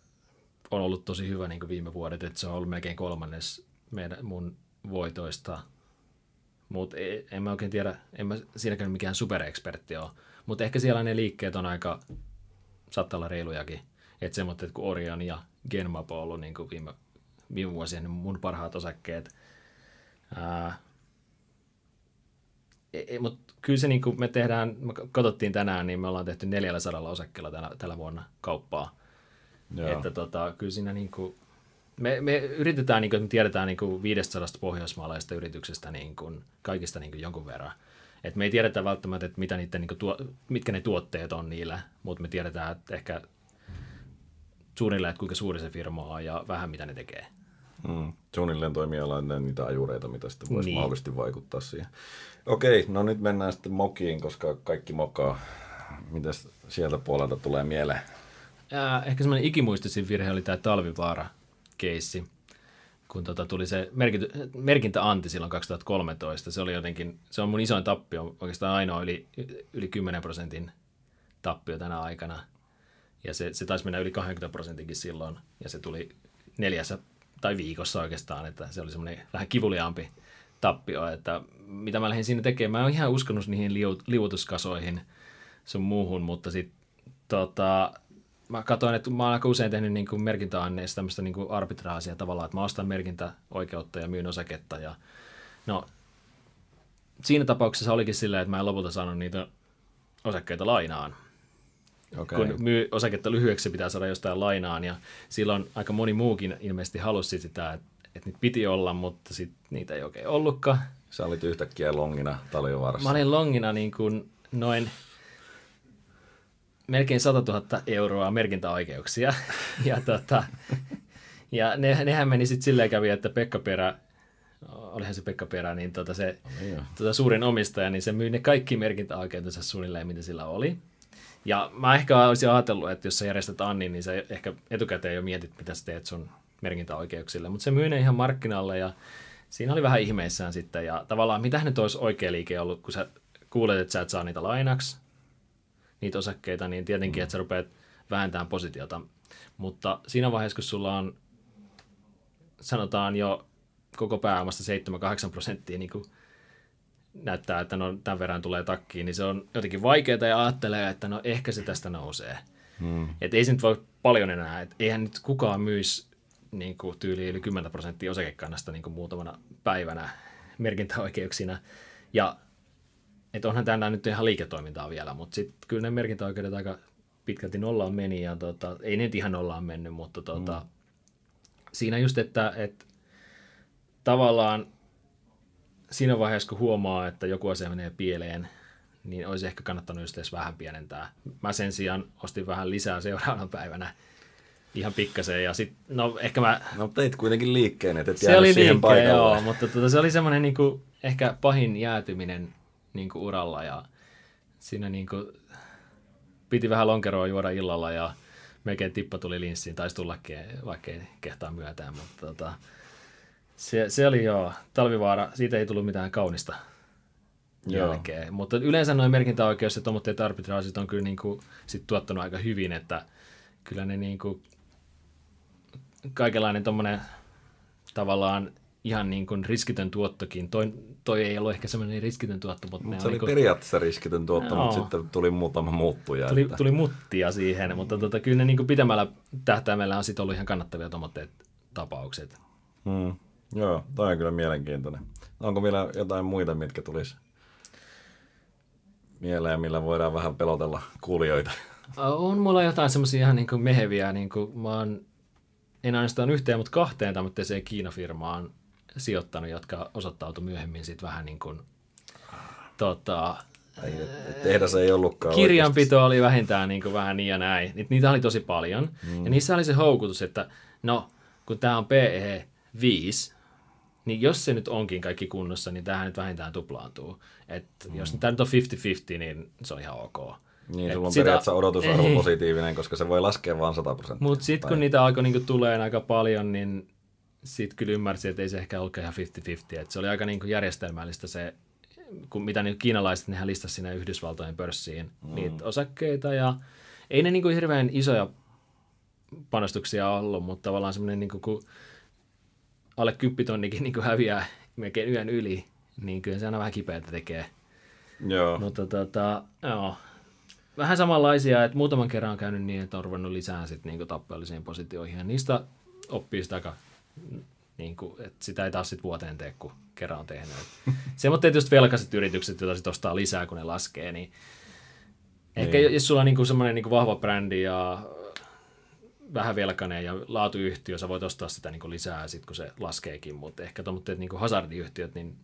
on ollut tosi hyvä niin viime vuodet, että se on ollut melkein kolmannes meidän, mun voitoista. Mutta e, en mä oikein tiedä, en mä siinäkään mikään superekspertti ole mutta ehkä siellä ne liikkeet on aika, saattaa olla reilujakin. Että semmoinen, että kun Orion ja Genmap on ollut niin kuin viime, viime vuosien mun parhaat osakkeet. Ää, e, e, mutta kyllä se niin kuin me tehdään, me katsottiin tänään, niin me ollaan tehty 400 osakkeella tänä, tällä vuonna kauppaa. Joo. Että tota, kyllä siinä niin kuin, me, me yritetään, niin kuin, me tiedetään niin kuin 500 pohjoismaalaisesta yrityksestä niin kuin, kaikista niin kuin jonkun verran. Et me ei tiedetä välttämättä, että mitä niiden, niin kuin, tuo, mitkä ne tuotteet on niillä, mutta me tiedetään että ehkä suunnilleen, että kuinka suuri se firma on ja vähän mitä ne tekee. Mm. Suunnilleen toimialainen niitä ajureita, mitä sitten voisi niin. mahdollisesti vaikuttaa siihen. Okei, no nyt mennään sitten mokiin, koska kaikki mokaa. Mitäs sieltä puolelta tulee mieleen? Ehkä semmoinen ikimuistisin virhe oli tämä talvivaara-keissi, kun tota tuli se merkintä, merkintä anti silloin 2013. Se oli jotenkin, se on mun isoin tappio, oikeastaan ainoa yli, yli 10 prosentin tappio tänä aikana. Ja se, se taisi mennä yli 20 prosentinkin silloin, ja se tuli neljässä tai viikossa oikeastaan, että se oli semmoinen vähän kivuliaampi tappio, että mitä mä lähdin siinä tekemään. Mä oon ihan uskonut niihin liuutuskasoihin sun muuhun, mutta sitten tota, mä katsoin, että mä oon aika usein tehnyt niin kuin merkintäanneissa tämmöistä niin kuin arbitraasia tavallaan, että mä ostan merkintäoikeutta ja myyn osaketta. Ja, no, siinä tapauksessa olikin silleen, että mä en lopulta saanut niitä osakkeita lainaan. Okay. Kun myy osaketta lyhyeksi, pitää saada jostain lainaan, ja silloin aika moni muukin ilmeisesti halusi sitä, että, että niitä piti olla, mutta sit niitä ei oikein ollutkaan. Sä olit yhtäkkiä longina talvivaarassa. Mä olin longina niin kuin noin melkein 100 000 euroa merkintäoikeuksia. ja, tota, ja ne, nehän meni sitten silleen kävi, että Pekka Perä, olihan se Pekka Perä, niin tota se no, tota suurin omistaja, niin se myi ne kaikki merkintäoikeutensa suunnilleen, mitä sillä oli. Ja mä ehkä olisin ajatellut, että jos sä järjestät Annin, niin sä ehkä etukäteen jo mietit, mitä sä teet sun merkintäoikeuksille. Mutta se myi ne ihan markkinalle ja siinä oli vähän ihmeissään sitten. Ja tavallaan mitä nyt olisi oikea liike ollut, kun sä kuulet, että sä et saa niitä lainaksi, niitä osakkeita, niin tietenkin, mm. että sä rupeat vähentämään positiota. Mutta siinä vaiheessa, kun sulla on, sanotaan jo koko pääomasta 7-8 prosenttia niin kuin näyttää, että no tämän verran tulee takkiin, niin se on jotenkin vaikeaa ja ajattelee, että no ehkä se tästä nousee. Hmm. Että ei se nyt voi paljon enää, että eihän nyt kukaan myisi niin kuin tyyli yli 10 prosenttia osakekannasta niin kuin muutamana päivänä merkintäoikeuksina. Ja että onhan tämä nyt ihan liiketoimintaa vielä, mutta sitten kyllä ne merkintäoikeudet aika pitkälti nollaan meni, ja tota, ei ne ihan nollaan mennyt, mutta tota, mm. siinä just, että, että tavallaan siinä vaiheessa, kun huomaa, että joku asia menee pieleen, niin olisi ehkä kannattanut just edes vähän pienentää. Mä sen sijaan ostin vähän lisää seuraavana päivänä ihan pikkasen ja sitten, no ehkä mä... No teit kuitenkin liikkeen, että et Se oli liikkeen, joo, mutta tota, se oli semmoinen niin ehkä pahin jäätyminen niin kuin uralla ja siinä niin kuin, piti vähän lonkeroa juoda illalla ja melkein tippa tuli linssiin, taisi tullakin, vaikka ei kehtaa myötään, mutta tota, se, se oli joo, talvivaara, siitä ei tullut mitään kaunista jälkeen. Joo. Mutta yleensä noin merkintäoikeus ja tuommoitteet arbitraasit on kyllä niin kuin, sit tuottanut aika hyvin, että kyllä ne niin kuin, kaikenlainen tuommoinen tavallaan ihan niin kuin riskitön tuottokin. Toi, toi ei ollut ehkä semmoinen riskitön tuotto, mutta Mut se oli niin periaatteessa riskitön tuotto, no. mutta sitten tuli muutama muuttuja. Tuli, että... tuli muttia siihen, mutta tota, kyllä ne niin kuin pidemmällä tähtäimellä on sitten ollut ihan kannattavia tuommoitteet tapaukset. Hmm. Joo, toi on kyllä mielenkiintoinen. Onko vielä jotain muita, mitkä tulisi mieleen, millä voidaan vähän pelotella kuulijoita? On mulla jotain semmoisia ihan niin kuin meheviä, niin kuin mä oon en ainoastaan yhteen, mutta kahteen tämmöiseen Kiina-firmaan sijoittanut, jotka osoittautui myöhemmin sitten vähän niin kuin tota, tehdas ei ollutkaan Kirjanpito oikeasti. oli vähintään niin kuin vähän niin ja näin. Niitä oli tosi paljon. Mm. Ja niissä oli se houkutus, että no, kun tämä on PE 5, niin jos se nyt onkin kaikki kunnossa, niin tähän nyt vähintään tuplaantuu. Et mm. Jos tämä nyt on 50-50, niin se on ihan ok. Niin, sulla on sitä, periaatteessa odotusarvo ei. positiivinen, koska se voi laskea vain 100 prosenttia. Mutta sitten kun niitä alkoi niinku tulee aika paljon, niin sitten kyllä ymmärsin, että ei se ehkä ollut ihan 50-50. Et se oli aika niinku järjestelmällistä se, kun mitä niin kiinalaiset, nehän listasi sinne Yhdysvaltojen pörssiin mm. niitä osakkeita. Ja ei ne niinku hirveän isoja panostuksia ollut, mutta tavallaan semmoinen, niinku, kun alle kymppitonnikin niinku häviää melkein yön yli, niin kyllä se aina vähän kipeätä tekee. Joo. Mutta tota, joo, vähän samanlaisia, että muutaman kerran on käynyt niin, että on ruvennut lisää sit niinku tappeellisiin positioihin. Ja niistä oppii sitä aika, niinku, että sitä ei taas sit vuoteen tee, kun kerran on tehnyt. Se, mutta tietysti velkaiset yritykset, joita sitten ostaa lisää, kun ne laskee, niin ehkä niin. jos sulla on niinku semmoinen niinku vahva brändi ja vähän velkainen ja laatuyhtiö, sä voit ostaa sitä niin lisää sit, kun se laskeekin, mutta ehkä tuommoitteet niin hazardiyhtiöt, niin,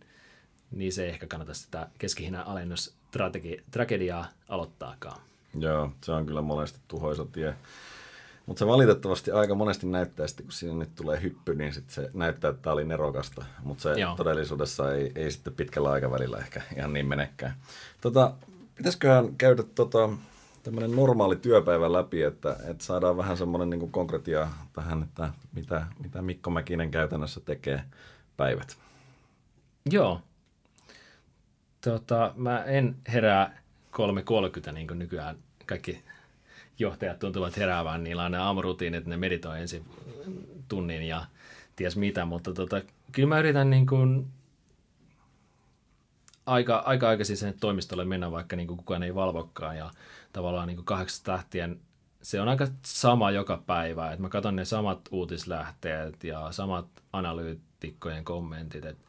niin se ei ehkä kannata sitä keskihinnan alennustragediaa aloittaakaan. Joo, se on kyllä monesti tuhoisa tie. Mutta se valitettavasti aika monesti näyttää, että kun siinä nyt tulee hyppy, niin sit se näyttää, että tämä oli nerokasta. Mutta se Joo. todellisuudessa ei, ei sitten pitkällä aikavälillä ehkä ihan niin menekään. Tota, pitäisiköhän käydä tota, tämmöinen normaali työpäivä läpi, että, että saadaan vähän semmoinen niin konkretia tähän, että mitä, mitä Mikko Mäkinen käytännössä tekee päivät. Joo. Tota, mä en herää 3.30 niin kuin nykyään kaikki johtajat tuntuvat heräävän, niillä on ne aamurutiinit, ne meditoi ensin tunnin ja ties mitä, mutta tota, kyllä mä yritän niin kuin aika, aika aikaisin sen toimistolle mennä, vaikka niin kuin kukaan ei valvokkaan ja tavallaan niin kuin kahdeksasta lähtien se on aika sama joka päivä, että mä katson ne samat uutislähteet ja samat analyytikkojen kommentit, että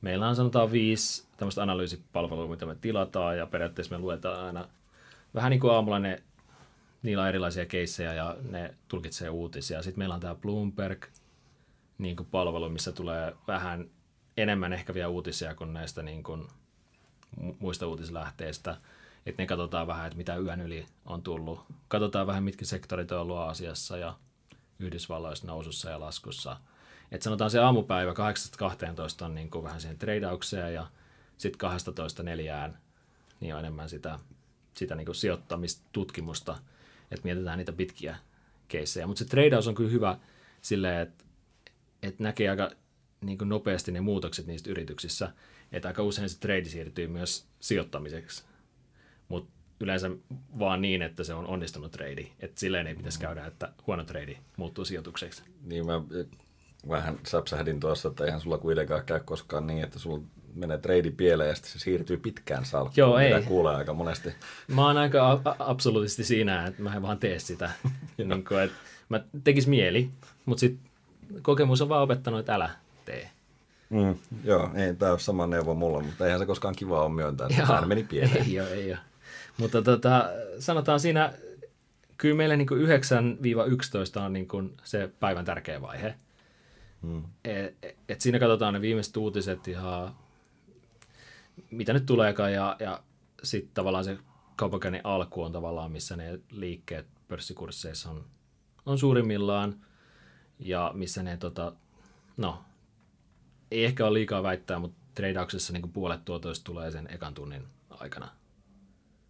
meillä on sanotaan viisi tämmöistä analyysipalvelua, mitä me tilataan ja periaatteessa me luetaan aina vähän niin kuin aamulla ne, niillä on erilaisia keissejä ja ne tulkitsee uutisia. Sitten meillä on tämä Bloomberg niin kuin palvelu, missä tulee vähän enemmän ehkä vielä uutisia kuin näistä niin kuin muista uutislähteistä. Että ne katsotaan vähän, että mitä yön yli on tullut. Katsotaan vähän, mitkä sektorit on ollut Aasiassa ja Yhdysvalloissa nousussa ja laskussa. Että sanotaan se aamupäivä 8-12 on niin kuin vähän siihen treidaukseen ja sitten 12 neljään niin on enemmän sitä, sitä niin kuin sijoittamistutkimusta, että mietitään niitä pitkiä keissejä. Mutta se treidaus on kyllä hyvä silleen, että, että näkee aika niin kuin nopeasti ne muutokset niistä yrityksissä, että aika usein se trade siirtyy myös sijoittamiseksi, mutta yleensä vaan niin, että se on onnistunut trade, että silleen ei pitäisi käydä, että huono trade muuttuu sijoitukseksi. Niin mä vähän säpsähdin tuossa, että eihän sulla kuitenkaan käy koskaan niin, että sulla menee trade pieleen ja sitten se siirtyy pitkään salkkuun. Joo, ei. kuulee aika monesti. Mä oon aika a- absoluutisti siinä, että mä en vaan tee sitä. niin kuin, että mä tekis mieli, mutta sitten kokemus on vaan opettanut, että älä tee. Mm, joo, ei tämä ole sama neuvo mulla, mutta eihän se koskaan kiva ole myöntää, että tämä meni pieleen. Ei ole, ei ole. Mutta tota, sanotaan siinä, kyllä meille niin 9-11 on niin kuin se päivän tärkeä vaihe. Hmm. Et, et siinä katsotaan ne viimeiset uutiset ja mitä nyt tuleekaan ja, ja sitten tavallaan se kaupankäynnin alku on tavallaan, missä ne liikkeet pörssikursseissa on, on suurimmillaan ja missä ne, tota, no, ei ehkä ole liikaa väittää, mutta treidauksessa niin puolet tuotoista tulee sen ekan tunnin aikana.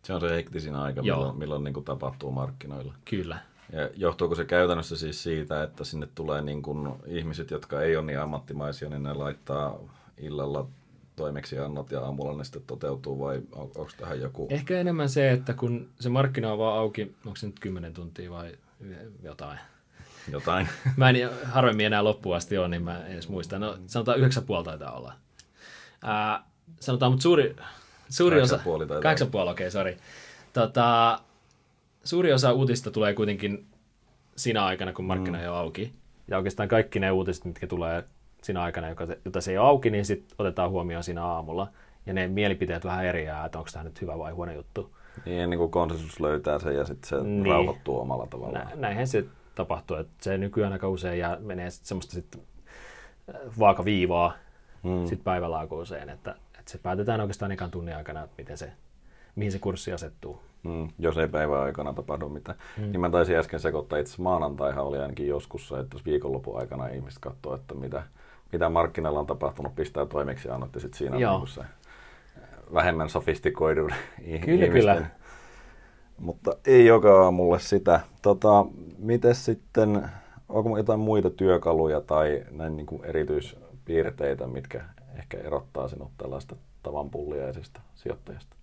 Se on se hektisin aika, Joo. milloin, milloin niin kuin tapahtuu markkinoilla. Kyllä. Ja johtuuko se käytännössä siis siitä, että sinne tulee niin kuin ihmiset, jotka ei ole niin ammattimaisia, niin ne laittaa illalla toimeksiannot ja aamulla ne sitten toteutuu vai on, onko tähän joku? Ehkä enemmän se, että kun se markkina on vaan auki, onko se nyt 10 tuntia vai jotain. Jotain. mä en harvemmin enää loppuun asti ole, niin mä en edes muista. No sanotaan yhdeksän puoli taitaa olla. Ää, sanotaan, mutta suuri, suuri osa... Puoli, okei, okay, sori. Tota, suuri osa uutista tulee kuitenkin siinä aikana, kun markkina mm. ei ole auki. Ja oikeastaan kaikki ne uutiset, mitkä tulee siinä aikana, jota se ei ole auki, niin sitten otetaan huomioon siinä aamulla. Ja ne mielipiteet vähän eriää, että onko tämä nyt hyvä vai huono juttu. Niin, niin kuin konsensus löytää sen ja sitten se niin. rauhoittuu omalla tavallaan. Nä, näinhän se tapahtuu, että se nykyään aika usein ja menee sit semmoista sit äh, vaakaviivaa mm. sit päivälaakuuseen, että, että se päätetään oikeastaan ekan tunnin aikana, että miten se, mihin se kurssi asettuu. Mm, jos ei päivän aikana tapahdu mitään. Mm. Niin mä taisin äsken sekoittaa, itse maanantaihan oli ainakin joskus se, että jos viikonlopun aikana ihmiset katsoo, että mitä, mitä markkinoilla on tapahtunut, pistää toimeksi ja sitten siinä on niin se vähemmän sofistikoidun kyllä, ihmisten kyllä. Mutta ei joka aamulle sitä. Tota, miten sitten, onko jotain muita työkaluja tai näin niin kuin erityispiirteitä, mitkä ehkä erottaa sinut tällaista tavan pulliaisesta sijoittajasta?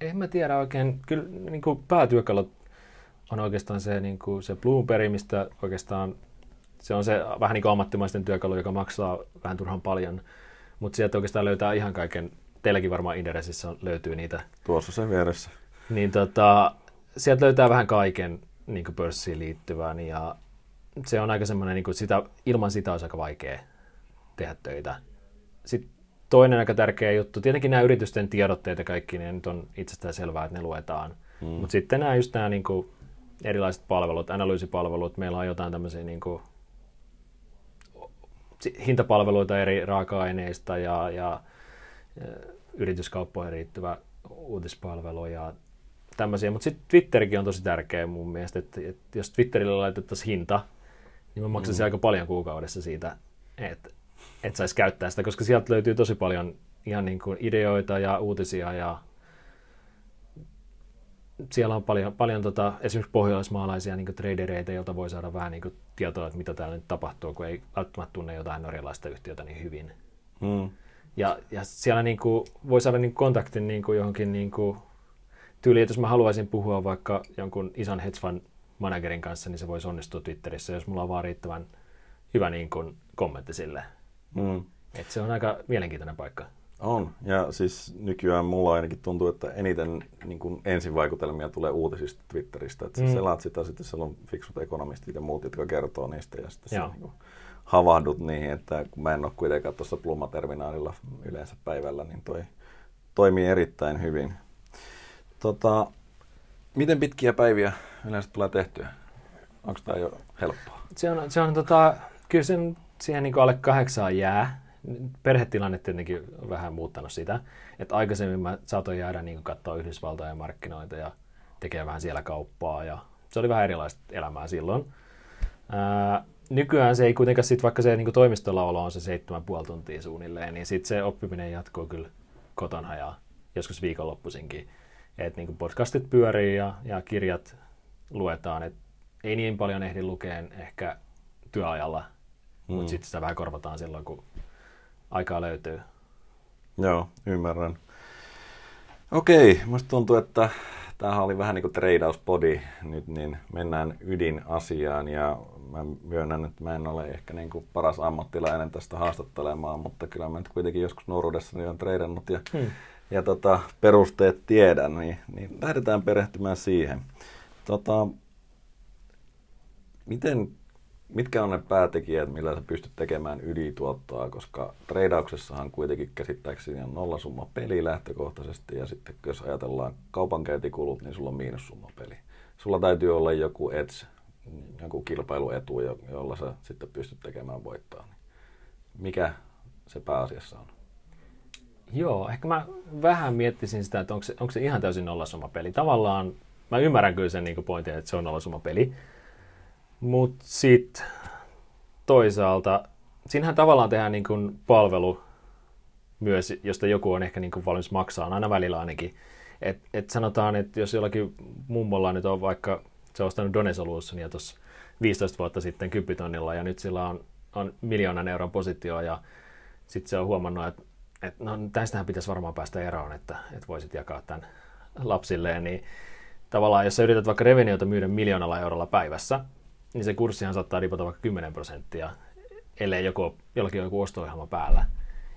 En mä tiedä oikein. Kyllä niin kuin päätyökalut on oikeastaan se, niin kuin se Bloomberg, mistä oikeastaan se on se vähän niin kuin ammattimaisten työkalu, joka maksaa vähän turhan paljon, mutta sieltä oikeastaan löytää ihan kaiken. Teilläkin varmaan Inderesissä löytyy niitä. Tuossa sen vieressä. Niin tota, sieltä löytää vähän kaiken niin kuin pörssiin liittyvän ja se on aika semmoinen, niin kuin sitä, ilman sitä olisi aika vaikea tehdä töitä. Sitten toinen aika tärkeä juttu, tietenkin nämä yritysten tiedotteet ja kaikki, niin nyt on itsestään selvää, että ne luetaan. Mm. Mutta sitten nämä just nämä niin kuin erilaiset palvelut, analyysipalvelut, meillä on jotain tämmöisiä niin kuin, hintapalveluita eri raaka-aineista ja, ja, ja yrityskauppoihin riittävä uutispalvelu ja tämmöisiä. Mutta sitten Twitterikin on tosi tärkeä mun mielestä, että, että jos Twitterille laitettaisiin hinta, niin mä maksaisin mm. aika paljon kuukaudessa siitä, että et saisi käyttää sitä, koska sieltä löytyy tosi paljon ihan niin kuin ideoita ja uutisia ja siellä on paljon, paljon tota, esimerkiksi pohjoismaalaisia niin tradereita, joilta voi saada vähän niin kuin tietoa, että mitä täällä nyt tapahtuu, kun ei välttämättä tunne jotain norjalaista yhtiötä niin hyvin. Mm. Ja, ja siellä niin kuin, voi saada niin kontaktin niin kuin johonkin niin kuin, tyyliin, että jos mä haluaisin puhua vaikka jonkun ison hedge fund managerin kanssa, niin se voisi onnistua Twitterissä, jos mulla on vaan riittävän hyvä niin kuin, kommentti sille. Mm. Et se on aika mielenkiintoinen paikka. On, ja siis nykyään mulla ainakin tuntuu, että eniten niin kuin ensivaikutelmia tulee uutisista Twitteristä. Että mm. selaat sitä, sitten siellä on fiksut ekonomistit ja muut, jotka kertoo niistä, ja sitten niin kuin havahdut niihin, että kun mä en ole kuitenkaan tuossa Pluma-terminaalilla yleensä päivällä, niin toi toimii erittäin hyvin. Tota, miten pitkiä päiviä yleensä tulee tehtyä? Onko tämä jo helppoa? Se on, se on tota, kyllä sen, siihen niin alle kahdeksaan jää, perhetilanne tietenkin on vähän muuttanut sitä, että aikaisemmin mä saatoin jäädä niin katsoa Yhdysvaltojen markkinoita ja tekee vähän siellä kauppaa ja se oli vähän erilaista elämää silloin. Ää, nykyään se ei kuitenkaan sit, vaikka se niin toimistolla olo on se 7,5 tuntia suunnilleen, niin sitten se oppiminen jatkuu kyllä kotona ja joskus viikonloppuisinkin. Että niin podcastit pyörii ja, ja kirjat luetaan, että ei niin paljon ehdi lukeen ehkä työajalla, mm. mutta sitten sitä vähän korvataan silloin, kun aikaa löytyy. Joo, ymmärrän. Okei, musta tuntuu, että tämähän oli vähän niin kuin treidauspodi nyt, niin mennään ydinasiaan ja mä myönnän, että mä en ole ehkä niin kuin paras ammattilainen tästä haastattelemaan, mutta kyllä mä nyt kuitenkin joskus nuoruudessa niin on treidannut ja, hmm. ja tota, perusteet tiedän, niin, niin lähdetään perehtymään siihen. Tota, miten mitkä on ne päätekijät, millä sä pystyt tekemään ylituottoa, koska treidauksessahan kuitenkin käsittääkseni on nollasumma peli lähtökohtaisesti ja sitten jos ajatellaan kaupankäyntikulut, niin sulla on miinussumma peli. Sulla täytyy olla joku edge, joku kilpailuetu, jolla sä sitten pystyt tekemään voittaa. Mikä se pääasiassa on? Joo, ehkä mä vähän miettisin sitä, että onko se, onko se ihan täysin nollasumma peli. Tavallaan mä ymmärrän kyllä sen niin pointin, että se on nollasumma peli, mutta sitten toisaalta, siinähän tavallaan tehdään niin kuin palvelu myös, josta joku on ehkä niin kuin valmis maksaa, aina välillä ainakin. Et, et sanotaan, että jos jollakin mummolla nyt on vaikka, se on ostanut Donesolutionia tuossa 15 vuotta sitten kympitonnilla ja nyt sillä on, on miljoonan euron positio ja sitten se on huomannut, että, että no, tästähän pitäisi varmaan päästä eroon, että, että voisit jakaa tämän lapsilleen, niin tavallaan jos sä yrität vaikka revenioita myydä miljoonalla eurolla päivässä, niin se kurssihan saattaa ripota vaikka 10 prosenttia, ellei joku, jollakin on joku osto päällä.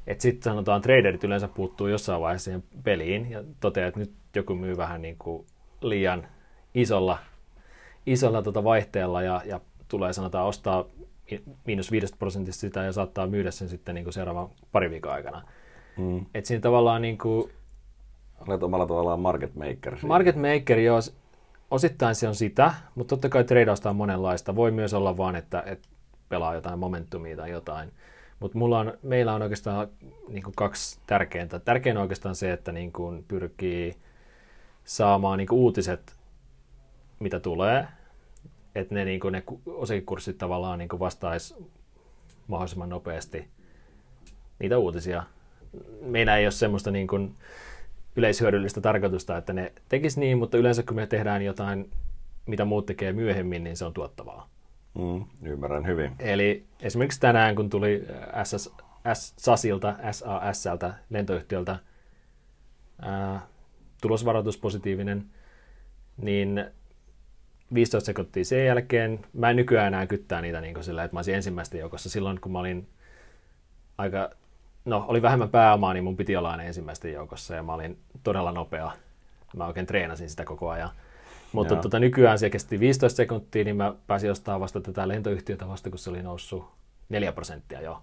Että sitten sanotaan, traderit yleensä puuttuu jossain vaiheessa siihen peliin ja toteaa, että nyt joku myy vähän niin kuin liian isolla, isolla tota vaihteella ja, ja tulee sanotaan ostaa miinus 5 prosentista sitä ja saattaa myydä sen sitten niin kuin seuraavan pari viikon aikana. Mm. Että siinä tavallaan niin kuin, Olet omalla tavallaan market maker. Market maker, joo osittain se on sitä, mutta totta kai treidausta on monenlaista. Voi myös olla vaan, että, että pelaa jotain momentumia tai jotain. Mutta on, meillä on oikeastaan niin kuin kaksi tärkeintä. Tärkein on oikeastaan se, että niin kuin pyrkii saamaan niin kuin uutiset, mitä tulee. Että ne, niin kuin ne osakekurssit tavallaan niin vastaisi mahdollisimman nopeasti niitä uutisia. Meillä ei ole semmoista niin kuin, yleishyödyllistä tarkoitusta, että ne tekis niin, mutta yleensä kun me tehdään jotain, mitä muut tekee myöhemmin, niin se on tuottavaa. Mm, ymmärrän hyvin. Eli esimerkiksi tänään, kun tuli SS, S, SASilta, SASltä, lentoyhtiöltä, ää, tulosvaroitus positiivinen, niin 15 sekuntia sen jälkeen, mä en nykyään enää kyttää niitä niin sillä, että mä olisin ensimmäisten joukossa. Silloin, kun mä olin aika no, oli vähemmän pääomaa, niin mun piti olla aina ensimmäisten joukossa ja mä olin todella nopea. Mä oikein treenasin sitä koko ajan. Mutta tota, nykyään se kesti 15 sekuntia, niin mä pääsin ostamaan vasta tätä lentoyhtiötä vasta, kun se oli noussut 4 prosenttia jo.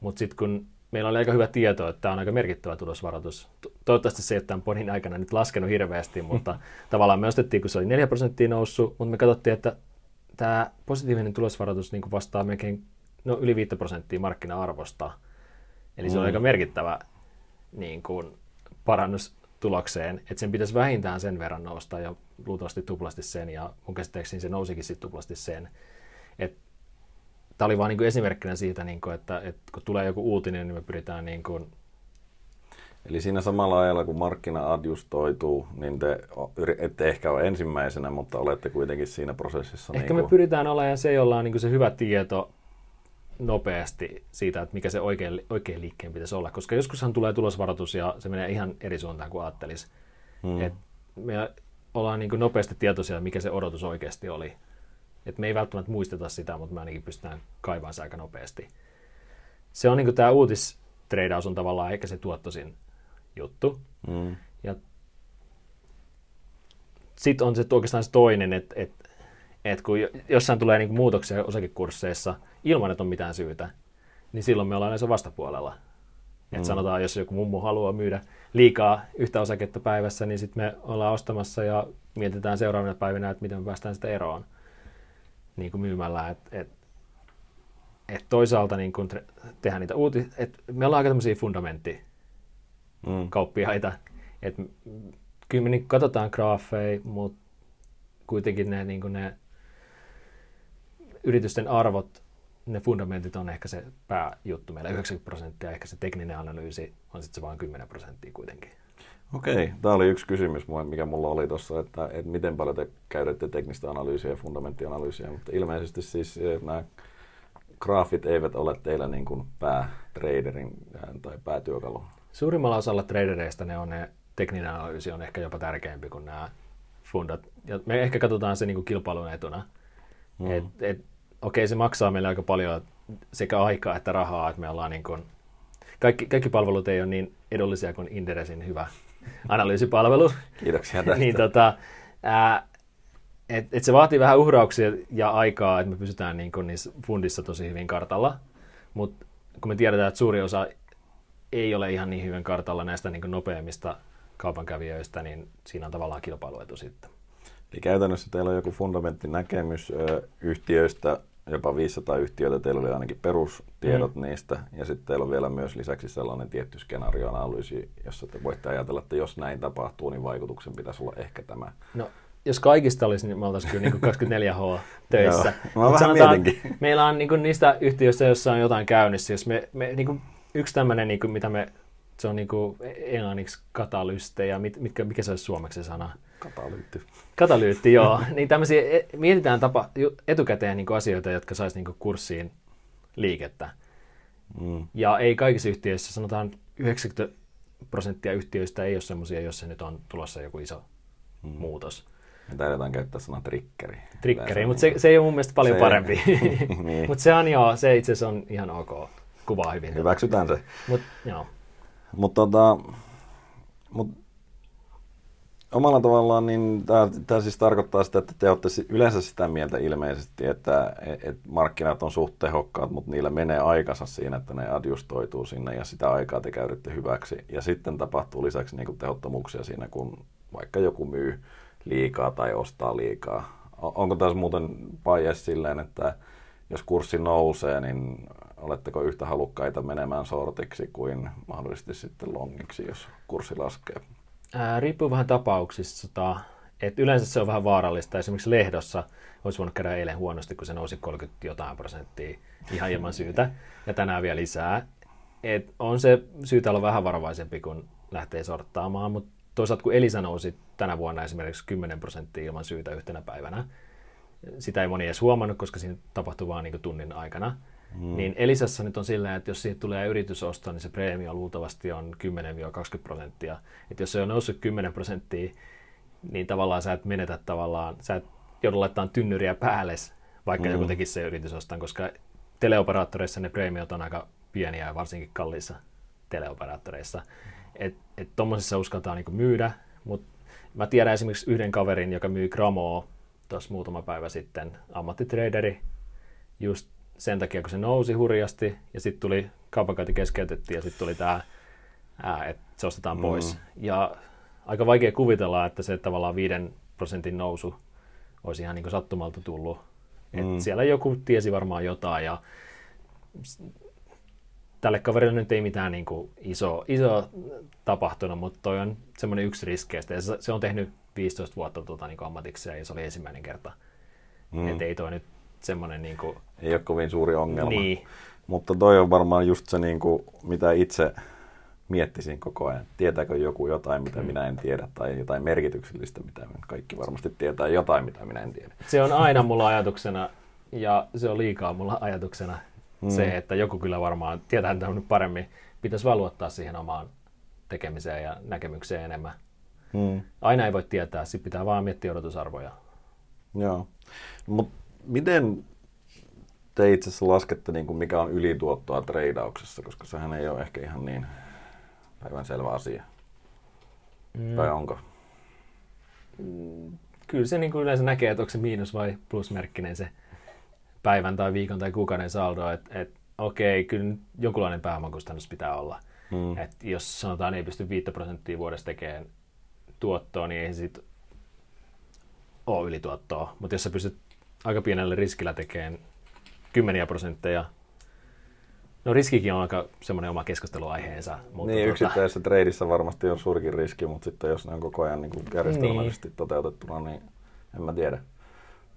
Mutta sitten kun meillä oli aika hyvä tieto, että tämä on aika merkittävä tulosvaroitus. Toivottavasti se ei ole tämän podin aikana nyt laskenut hirveästi, mutta tavallaan me ostettiin, kun se oli 4 prosenttia noussut, mutta me katsottiin, että tämä positiivinen tulosvaroitus niin vastaa melkein no, yli 5 prosenttia markkina-arvosta. Eli mm. se on aika merkittävä niin kuin, parannus tulokseen, että sen pitäisi vähintään sen verran nousta ja luultavasti tuplasti sen, ja mun käsittääkseni se nousikin sitten tuplasti sen. Tämä oli vain niin esimerkkinä siitä, niin kuin, että, että kun tulee joku uutinen, niin me pyritään niin kuin, Eli siinä samalla ajalla, kun markkina adjustoituu, niin te ette ehkä ole ensimmäisenä, mutta olette kuitenkin siinä prosessissa. Ehkä niin me pyritään olemaan se, jolla on niin se hyvä tieto nopeasti siitä, että mikä se oikein, oikein liikkeen pitäisi olla. Koska joskushan tulee tulosvaroitus ja se menee ihan eri suuntaan kuin ajattelisi. Hmm. Et me ollaan niin nopeasti tietoisia, mikä se odotus oikeasti oli. Et me ei välttämättä muisteta sitä, mutta me ainakin pystytään kaivamaan se aika nopeasti. Se on niin tämä uutistreidaus on tavallaan ehkä se tuottosin juttu. Mm. Ja sitten on se oikeastaan se toinen, että et, et kun jossain tulee niinku muutoksia osakekursseissa ilman, että on mitään syytä, niin silloin me ollaan näissä vastapuolella. Mm. Et sanotaan, jos joku mummo haluaa myydä liikaa yhtä osaketta päivässä, niin sitten me ollaan ostamassa ja mietitään seuraavana päivinä, että miten me päästään sitä eroon niin kuin myymällä. Et, et, et toisaalta niin kun tehdään niitä uutisia, että me ollaan aika tämmöisiä fundamentti mm. kauppiaita. Et, kyllä me niin katsotaan graafeja, mutta kuitenkin ne, niin ne yritysten arvot, ne fundamentit on ehkä se pääjuttu meillä 90 prosenttia, ehkä se tekninen analyysi on sitten se vain 10 prosenttia kuitenkin. Okei, tämä oli yksi kysymys, mikä mulla oli tuossa, että, että miten paljon te käytätte teknistä analyysiä ja fundamenttianalyysiä, mutta ilmeisesti siis eh, nämä graafit eivät ole teillä niin kuin päätraderin tai päätyökalu. Suurimmalla osalla tradereista ne on ne tekninen analyysi on ehkä jopa tärkeämpi kuin nämä fundat. Ja me ehkä katsotaan se niin kuin kilpailun etuna. Mm. Et, et, okei, se maksaa meille aika paljon sekä aikaa että rahaa, että me ollaan niin kuin, kaikki, kaikki palvelut ei ole niin edullisia kuin Inderesin hyvä analyysipalvelu. Kiitoksia tästä. niin, tota, ää, et, et se vaatii vähän uhrauksia ja aikaa, että me pysytään niin kuin niissä fundissa tosi hyvin kartalla. Mutta kun me tiedetään, että suuri osa ei ole ihan niin hyvin kartalla näistä niin nopeammista kaupankävijöistä, niin siinä on tavallaan kilpailuetu sitten. Eli käytännössä teillä on joku fundamenttinäkemys ö, yhtiöistä, jopa 500 yhtiöitä, teillä oli ainakin perustiedot mm. niistä, ja sitten teillä on vielä myös lisäksi sellainen tietty skenaarioanalyysi, jossa te voitte ajatella, että jos näin tapahtuu, niin vaikutuksen pitäisi olla ehkä tämä. No, jos kaikista olisi, niin me oltaisiin kyllä niin 24H töissä. Joo, mä sanotaan, meillä on niin niistä yhtiöistä, joissa on jotain käynnissä, jos me, me niin kuin yksi tämmöinen, niin kuin, mitä me, se on niin kuin englanniksi katalyste ja mit, mitkä, mikä se olisi suomeksi sana? Katalyytti. Katalyytti, joo. niin tämmöisiä, e, mietitään tapa, etukäteen niin asioita, jotka saisi niin kurssiin liikettä. Mm. Ja ei kaikissa yhtiöissä, sanotaan 90 prosenttia yhtiöistä ei ole semmoisia, jos se nyt on tulossa joku iso mm. muutos. Me taidetaan käyttää sanaa trikkeri. Trikkeri, mutta se, se ei ole mun mielestä paljon se parempi. niin. mutta se on joo, se itse asiassa on ihan ok kuvaa hyvin. Hyväksytään se. Mut, joo. Mut, tota, mut, omalla tavallaan niin tämä siis tarkoittaa sitä, että te olette yleensä sitä mieltä ilmeisesti, että et markkinat on suht tehokkaat, mutta niillä menee aikansa siinä, että ne adjustoituu sinne ja sitä aikaa te käydytte hyväksi. Ja sitten tapahtuu lisäksi niin tehottomuuksia siinä, kun vaikka joku myy liikaa tai ostaa liikaa. Onko tässä muuten bias silleen, että jos kurssi nousee, niin oletteko yhtä halukkaita menemään sortiksi kuin mahdollisesti sitten longiksi, jos kurssi laskee? Ää, riippuu vähän tapauksista. Et yleensä se on vähän vaarallista. Esimerkiksi lehdossa olisi voinut käydä eilen huonosti, kun se nousi 30 jotain prosenttia ihan ilman syytä, ja tänään vielä lisää. Et on se syytä olla vähän varovaisempi, kun lähtee sorttaamaan, mutta toisaalta kun Elisa nousi tänä vuonna esimerkiksi 10 prosenttia ilman syytä yhtenä päivänä, sitä ei moni edes huomannut, koska siinä tapahtui vain niin tunnin aikana, Mm. Niin Elisassa nyt on silleen, että jos siitä tulee yritysosto, niin se preemio luultavasti on 10-20 prosenttia. Että jos se on noussut 10 prosenttia, niin tavallaan sä et menetä tavallaan, sä et joudu laittamaan tynnyriä päälle, vaikka mm. joku tekisi se yritysostan, koska teleoperaattoreissa ne preemiot on aika pieniä ja varsinkin kalliissa teleoperaattoreissa. Että et tuommoisissa uskaltaa niinku myydä, mutta mä tiedän esimerkiksi yhden kaverin, joka myy Gramoa tuossa muutama päivä sitten, ammattitraderi, just sen takia, kun se nousi hurjasti ja sitten tuli kaupankäynti keskeytettiin ja sitten tuli tämä, että se ostetaan mm. pois. Ja aika vaikea kuvitella, että se tavallaan 5 prosentin nousu olisi ihan niin kuin sattumalta tullut. Et mm. Siellä joku tiesi varmaan jotain ja tälle kaverille nyt ei mitään niin kuin iso, iso tapahtunut, mutta toi on semmoinen yksi riskeistä. Ja se on tehnyt 15 vuotta tuota, niin ammatikseen ja se oli ensimmäinen kerta. Mm. Että ei toi nyt semmoinen... Niin kuin... Ei ole kovin suuri ongelma. Niin. Mutta toi on varmaan just se, niin kuin, mitä itse miettisin koko ajan. Tietääkö joku jotain, mitä mm. minä en tiedä, tai jotain merkityksellistä, mitä kaikki varmasti tietää jotain, mitä minä en tiedä. Se on aina mulla ajatuksena, ja se on liikaa mulla ajatuksena, mm. se, että joku kyllä varmaan tietää tämä nyt paremmin. Pitäisi vaan luottaa siihen omaan tekemiseen ja näkemykseen enemmän. Mm. Aina ei voi tietää, sitten pitää vaan miettiä odotusarvoja. Joo. Mutta miten te itse asiassa laskette, niin kuin mikä on ylituottoa treidauksessa, koska sehän ei ole ehkä ihan niin päivän selvä asia. Mm. Tai onko? Mm, kyllä se niin kuin yleensä näkee, että onko se miinus- vai plusmerkkinen se päivän tai viikon tai kuukauden saldo, että et, okei, kyllä nyt jonkunlainen pääomakustannus pitää olla. Mm. Et jos sanotaan ei pysty 5 prosenttia vuodessa tekemään tuottoa, niin ei se sitten ole ylituottoa. Mutta jos sä pystyt aika pienellä riskillä tekemään kymmeniä prosentteja, no riskikin on aika semmoinen oma keskusteluaiheensa. Mutta niin, tuota... yksittäisessä treidissä varmasti on suurikin riski, mutta sitten jos ne on koko ajan niin kuin järjestelmällisesti niin. toteutettuna, niin en mä tiedä.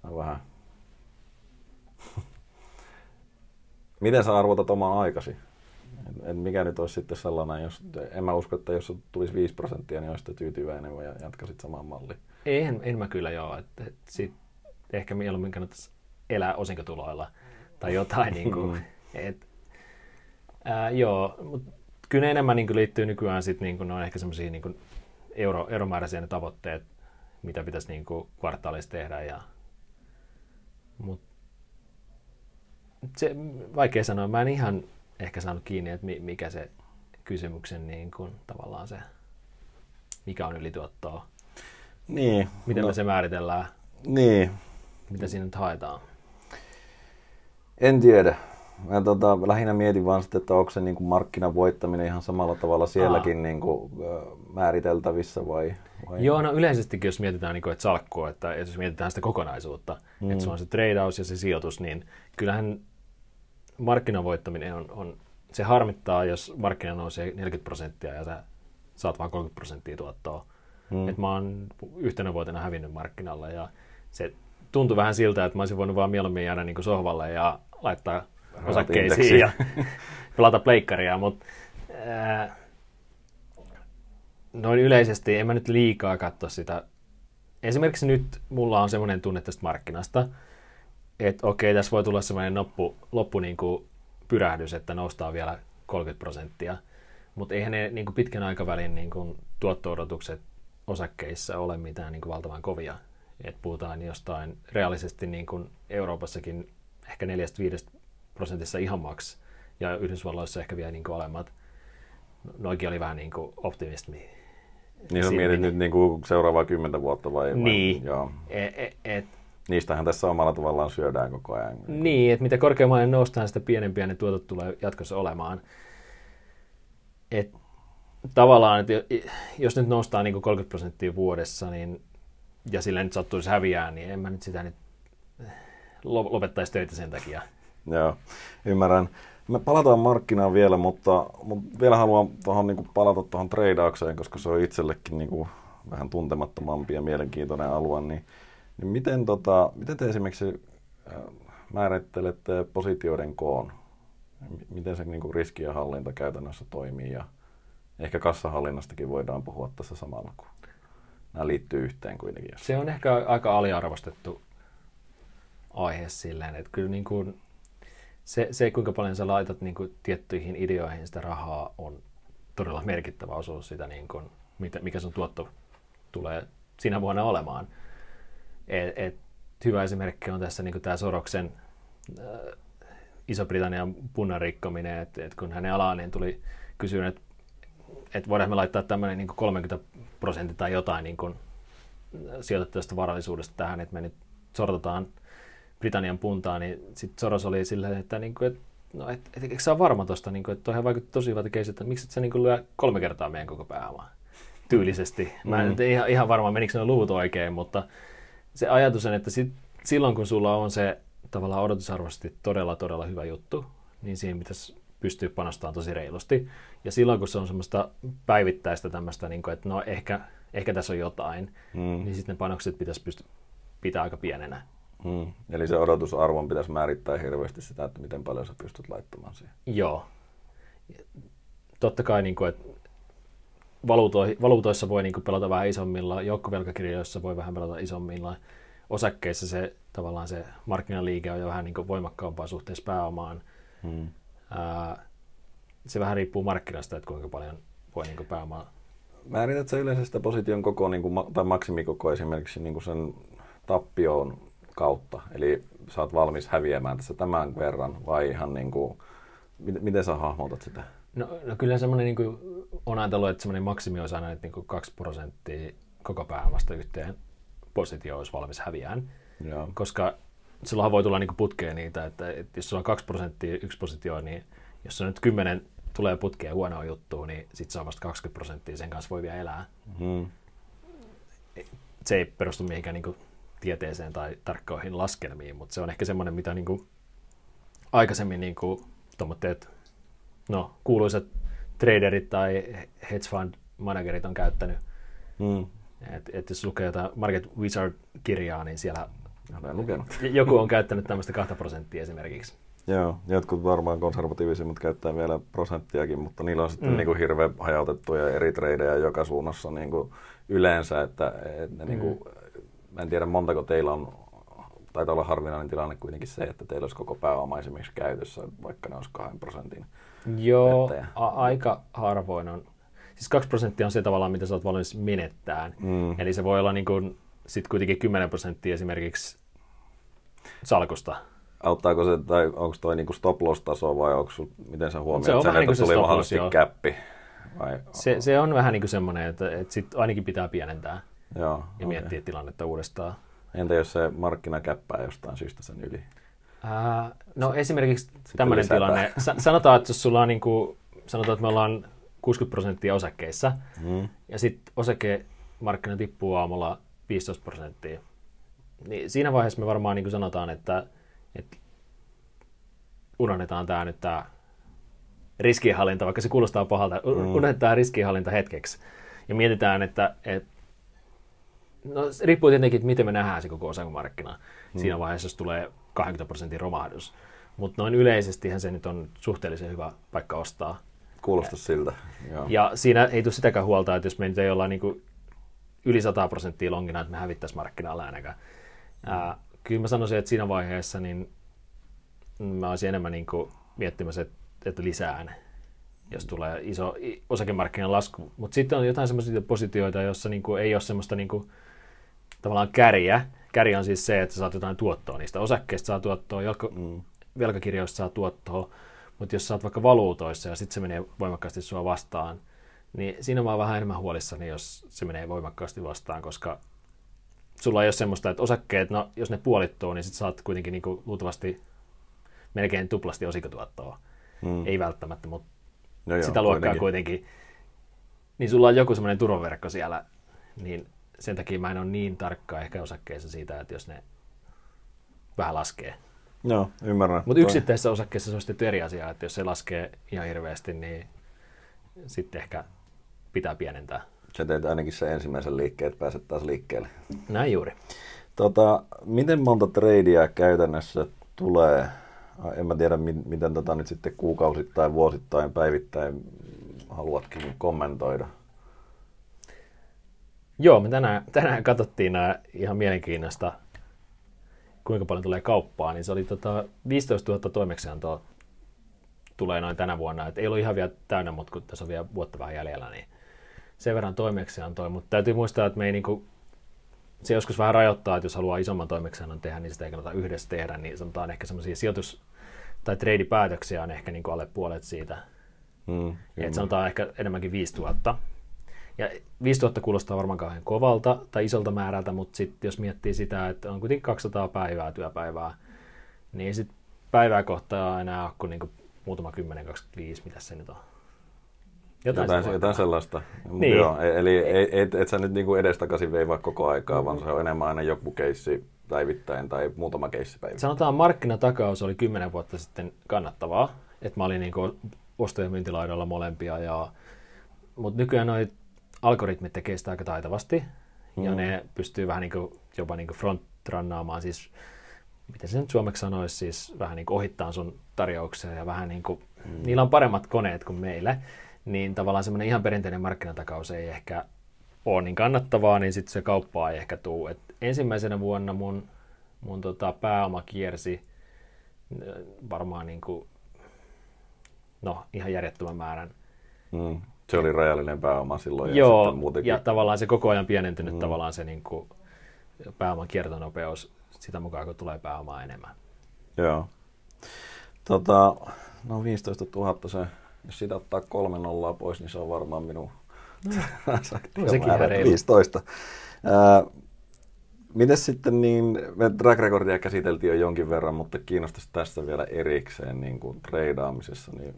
On vähän Miten sä arvotat oman aikasi? Et mikä nyt olisi sitten sellainen, jos, en mä usko, että jos tulisi 5 prosenttia, niin olisit tyytyväinen ja jatkasit samaan malliin. En, en mä kyllä joo. Et, et sit ehkä mieluummin kannattaisi elää osinkotuloilla tai jotain. niin kuin, et, ää, joo, mutta kyllä enemmän niin kuin liittyy nykyään sit, niin kuin, ne on ehkä semmoisia niin euro, euromääräisiä ne tavoitteet, mitä pitäisi niin kuin kvartaalissa tehdä. Ja, mutta se, vaikea sanoa. Mä en ihan ehkä saanut kiinni, että mikä se kysymyksen niin kuin, tavallaan se, mikä on ylituottoa. Niin. Miten no, me se määritellään? Niin. Mitä siinä nyt haetaan? En tiedä. Mä tota, lähinnä mietin vaan sitten, että onko se niin kuin markkinan voittaminen ihan samalla tavalla sielläkin niin kuin, määriteltävissä vai, vai? Joo, no yleisestikin jos mietitään, niin kuin, että salkkua, että jos mietitään sitä kokonaisuutta, mm. että se on se tradeaus ja se sijoitus, niin kyllähän markkinavoittaminen on, on, se harmittaa, jos markkina nousee 40 prosenttia ja sä saat vain 30 prosenttia tuottoa. Hmm. Et mä oon yhtenä vuotena hävinnyt markkinalle ja se tuntui vähän siltä, että mä olisin voinut vaan mieluummin jäädä niin kuin sohvalle ja laittaa osakkeisiin ja pelata pleikkaria, mutta noin yleisesti en mä nyt liikaa katso sitä. Esimerkiksi nyt mulla on semmoinen tunne tästä markkinasta, että okei, tässä voi tulla sellainen loppu, loppu niin kuin pyrähdys, että noustaan vielä 30 prosenttia, mutta eihän ne niin kuin pitkän aikavälin niin kuin tuotto-odotukset osakkeissa ole mitään niin kuin valtavan kovia. Et puhutaan jostain reaalisesti niin kuin Euroopassakin ehkä 4-5 prosentissa ihan maks, ja Yhdysvalloissa ehkä vielä niin kuin alemmat. Noikin oli vähän niin kuin optimismi. Niin sä mietit nyt niin kuin seuraavaa kymmentä vuotta vai? Niin. Vai, joo. Et, et, et, Niistähän tässä omalla tavallaan syödään koko ajan. Niin, että mitä korkeammalle noustaan, sitä pienempiä ne tuotot tulee jatkossa olemaan. Et tavallaan, että jos nyt noustaan niin 30 prosenttia vuodessa, niin, ja sillä nyt sattuisi häviää, niin en mä nyt sitä nyt lopettaisi töitä sen takia. Joo, ymmärrän. Me palataan markkinaan vielä, mutta, mutta vielä haluan tuohon niin palata tuohon treidaukseen, koska se on itsellekin niin kuin vähän tuntemattomampi ja mielenkiintoinen alue, niin niin miten, tota, miten te esimerkiksi äh, määrittelette positioiden koon? Miten se niin kuin riskien hallinta käytännössä toimii ja ehkä kassahallinnastakin voidaan puhua tässä samalla, kun nämä liittyy yhteen kuitenkin. Se on ehkä aika aliarvostettu aihe silleen, että kyllä niin kuin se, se, kuinka paljon sä laitat niin kuin tiettyihin ideoihin sitä rahaa, on todella merkittävä osuus sitä, niin kuin, mikä sun tuotto tulee siinä vuonna olemaan. Et, et, hyvä esimerkki on tässä niin tämä Soroksen äh, Iso-Britannian punnan rikkominen, että et kun hänen alaan niin tuli kysyä, että et voidaan me laittaa tämmöinen niin 30 prosenttia tai jotain niin kuin, sijoitettavasta varallisuudesta tähän, että me nyt sortataan Britannian puntaa, niin sitten Soros oli silleen, että, niin kuin, että no, et, et, eikö sä ole varma tosta, niin kuin, että toihan vaikutti tosi hyvältä keisi, että miksi et sä niin kuin lyö kolme kertaa meidän koko pääomaa tyylisesti. Mä en mm. ihan, ihan varma, menikö ne luvut oikein, mutta se ajatus on, että sit, silloin kun sulla on se tavallaan odotusarvoisesti todella, todella hyvä juttu, niin siihen pitäisi pystyä panostamaan tosi reilusti. Ja silloin, kun se on semmoista päivittäistä tämmöistä, niin kuin, että no ehkä, ehkä tässä on jotain, mm. niin sitten ne panokset pitäisi pystyä pitää aika pienenä. Mm. Eli se odotusarvon pitäisi määrittää hirveästi sitä, että miten paljon sä pystyt laittamaan siihen. Joo. Totta kai, niin kuin, että valuuto, valuutoissa voi niin kuin pelata vähän isommilla, joukkovelkakirjoissa voi vähän pelata isommilla. Osakkeissa se tavallaan se markkinaliike on jo vähän niin kuin voimakkaampaa suhteessa pääomaan. Hmm. Ää, se vähän riippuu markkinasta, että kuinka paljon voi niin kuin pääomaa Määrität sä yleensä sitä position koko niin kuin, tai maksimikoko esimerkiksi niin kuin sen tappioon kautta? Eli sä oot valmis häviämään tässä tämän verran vai ihan niin kuin, miten sä hahmotat sitä? No, no kyllä semmoinen niin kuin, on ajatellut, että semmoinen maksimi olisi aina että niin kuin 2 prosenttia koko pääomasta yhteen positio olisi valmis häviään. Joo. Koska silloinhan voi tulla niin putkeen niitä, että, että jos sulla on 2 prosenttia yksi positio, niin jos on nyt 10 tulee putkeen huonoa juttua, niin sitten se on vasta 20 prosenttia, sen kanssa voi vielä elää. Hmm. Se ei perustu mihinkään niin kuin, tieteeseen tai tarkkoihin laskelmiin, mutta se on ehkä semmoinen, mitä niin kuin, aikaisemmin niin kuin, no, kuuluisat traderit tai hedge fund managerit on käyttänyt. Mm. Et, et jos lukee jotain Market Wizard-kirjaa, niin siellä Olen lukenut. joku on käyttänyt tämmöistä 2 prosenttia esimerkiksi. Joo, jotkut varmaan konservatiivisimmat käyttää vielä prosenttiakin, mutta niillä on sitten mm. niin kuin hirveän hajautettuja eri tradeja joka suunnassa niin kuin yleensä, että, että niin kuin, mm. en tiedä montako teillä on, taitaa olla harvinainen tilanne kuitenkin se, että teillä olisi koko pääoma esimerkiksi käytössä, vaikka ne olisi 2 prosentin Joo, a- aika harvoin on. Siis 2 prosenttia on se tavallaan, mitä sä oot valmis menettämään. Mm. Eli se voi olla niin kuin, sit kuitenkin 10 prosenttia esimerkiksi salkusta. Auttaako se, tai onko toi niin stop loss taso vai onko miten sä huomioit sen, että niin tuli mahdollisesti käppi? Vai, se, se, on vähän niin kuin semmoinen, että, että sit ainakin pitää pienentää joo, ja okay. miettiä tilannetta uudestaan. Entä jos se markkina käppää jostain syystä sen yli? Ää, no sit, esimerkiksi tämmöinen tilanne. Sanotaan, että jos sulla on niin kuin, sanotaan, että me ollaan 60 prosenttia osakkeissa, mm. ja sitten osakemarkkina tippuu aamulla 15 prosenttia. Niin siinä vaiheessa me varmaan niin kuin sanotaan, että, että unohdetaan tämä nyt tämä riskienhallinta, vaikka se kuulostaa pahalta, mm. unohdetaan riskienhallinta hetkeksi. Ja mietitään, että, että no, riippuu tietenkin, että miten me nähdään se koko osakemarkkina. Mm. Siinä vaiheessa, jos tulee 20 prosentin romahdus. Mutta noin yleisestihän se nyt on suhteellisen hyvä paikka ostaa. Kuulostaa siltä. Joo. Ja siinä ei tule sitäkään huolta, että jos me nyt ei olla niin yli 100 prosenttia longina, että me hävittäisiin markkinalla ainakaan. Ää, kyllä mä sanoisin, että siinä vaiheessa niin mä olisin enemmän niin kuin miettimässä, että, että lisään, jos tulee iso osakemarkkinan lasku. Mutta sitten on jotain sellaisia positioita, joissa niin kuin ei ole semmoista niin kuin, tavallaan kärjä, Käri on siis se, että saat jotain tuottoa niistä osakkeista, saa tuottoa, jalko, mm. velkakirjoista saa tuottoa, mutta jos saat vaikka valuutoissa ja sitten se menee voimakkaasti sua vastaan, niin siinä mä oon vähän enemmän huolissani, jos se menee voimakkaasti vastaan, koska sulla ei ole semmoista, että osakkeet, no jos ne puolittuu, niin sitten saat kuitenkin niinku luultavasti melkein tuplasti osikotuottoa. Mm. Ei välttämättä, mutta no sitä luokkaa kuitenkin. kuitenkin. Niin sulla on joku semmoinen turvaverkko siellä, niin sen takia mä en ole niin tarkka ehkä osakkeessa siitä, että jos ne vähän laskee. Joo, ymmärrän. Mutta yksittäisessä osakkeessa se on sitten eri asia, että jos se laskee ihan hirveästi, niin sitten ehkä pitää pienentää. Sä teet ainakin se ensimmäisen liikkeen, että pääset taas liikkeelle. Näin juuri. Tota, miten monta tradea käytännössä tulee? En mä tiedä, miten tota nyt sitten kuukausittain, vuosittain, päivittäin haluatkin kommentoida. Joo, me tänään, tänään katsottiin nämä ihan mielenkiinnosta, kuinka paljon tulee kauppaa, niin se oli tota 15 000 toimeksiantoa tulee noin tänä vuonna. Et ei ollut ihan vielä täynnä, mutta kun tässä on vielä vuotta vähän jäljellä, niin sen verran toimeksiantoa. Mutta täytyy muistaa, että me ei niinku, se joskus vähän rajoittaa, että jos haluaa isomman toimeksiannon tehdä, niin sitä ei kannata yhdessä tehdä, niin sanotaan ehkä semmoisia sijoitus- tai treidipäätöksiä on ehkä niinku alle puolet siitä. Mm, Et sanotaan ehkä enemmänkin 5000. Ja 5000 kuulostaa varmaan kauhean kovalta tai isolta määrältä, mutta sitten jos miettii sitä, että on kuitenkin 200 päivää työpäivää, Niin sitten päivää kohtaa enää kuin niinku muutama 10-25, mitä se nyt on. Jotain, jotain, jotain sellaista. Niin. Joo, e- eli et, et, et sä nyt niinku edestakaisin veivaa koko aikaa, vaan se on enemmän aina joku keissi päivittäin tai muutama keissi päivittäin. Sanotaan markkinatakaus oli 10 vuotta sitten kannattavaa, että mä olin niinku osto- ja myyntilaidoilla molempia, ja, mutta nykyään noi algoritmit tekee sitä aika taitavasti, mm. ja ne pystyy vähän niinku, jopa niinku frontrannaamaan, siis miten se nyt suomeksi sanoisi, siis vähän niin ohittaa sun tarjouksia ja vähän niin kuin, mm. niillä on paremmat koneet kuin meillä, niin tavallaan semmoinen ihan perinteinen markkinatakaus ei ehkä ole niin kannattavaa, niin sitten se kauppaa ei ehkä tuu. Et ensimmäisenä vuonna mun, mun tota pääoma kiersi äh, varmaan niin kuin, no, ihan järjettömän määrän. Mm. Se oli rajallinen pääoma silloin. Joo, ja, muutenkin... ja tavallaan se koko ajan pienentynyt mm. tavallaan se niin kuin, pääoman kiertonopeus sitä mukaan, kun tulee pääomaa enemmän. Joo. Tota, no 15 000 se, jos sitä ottaa kolme nollaa pois, niin se on varmaan minun no, sekin 15. Ää, Miten sitten, niin me track recordia käsiteltiin jo jonkin verran, mutta kiinnostaisi tässä vielä erikseen niin kuin treidaamisessa, niin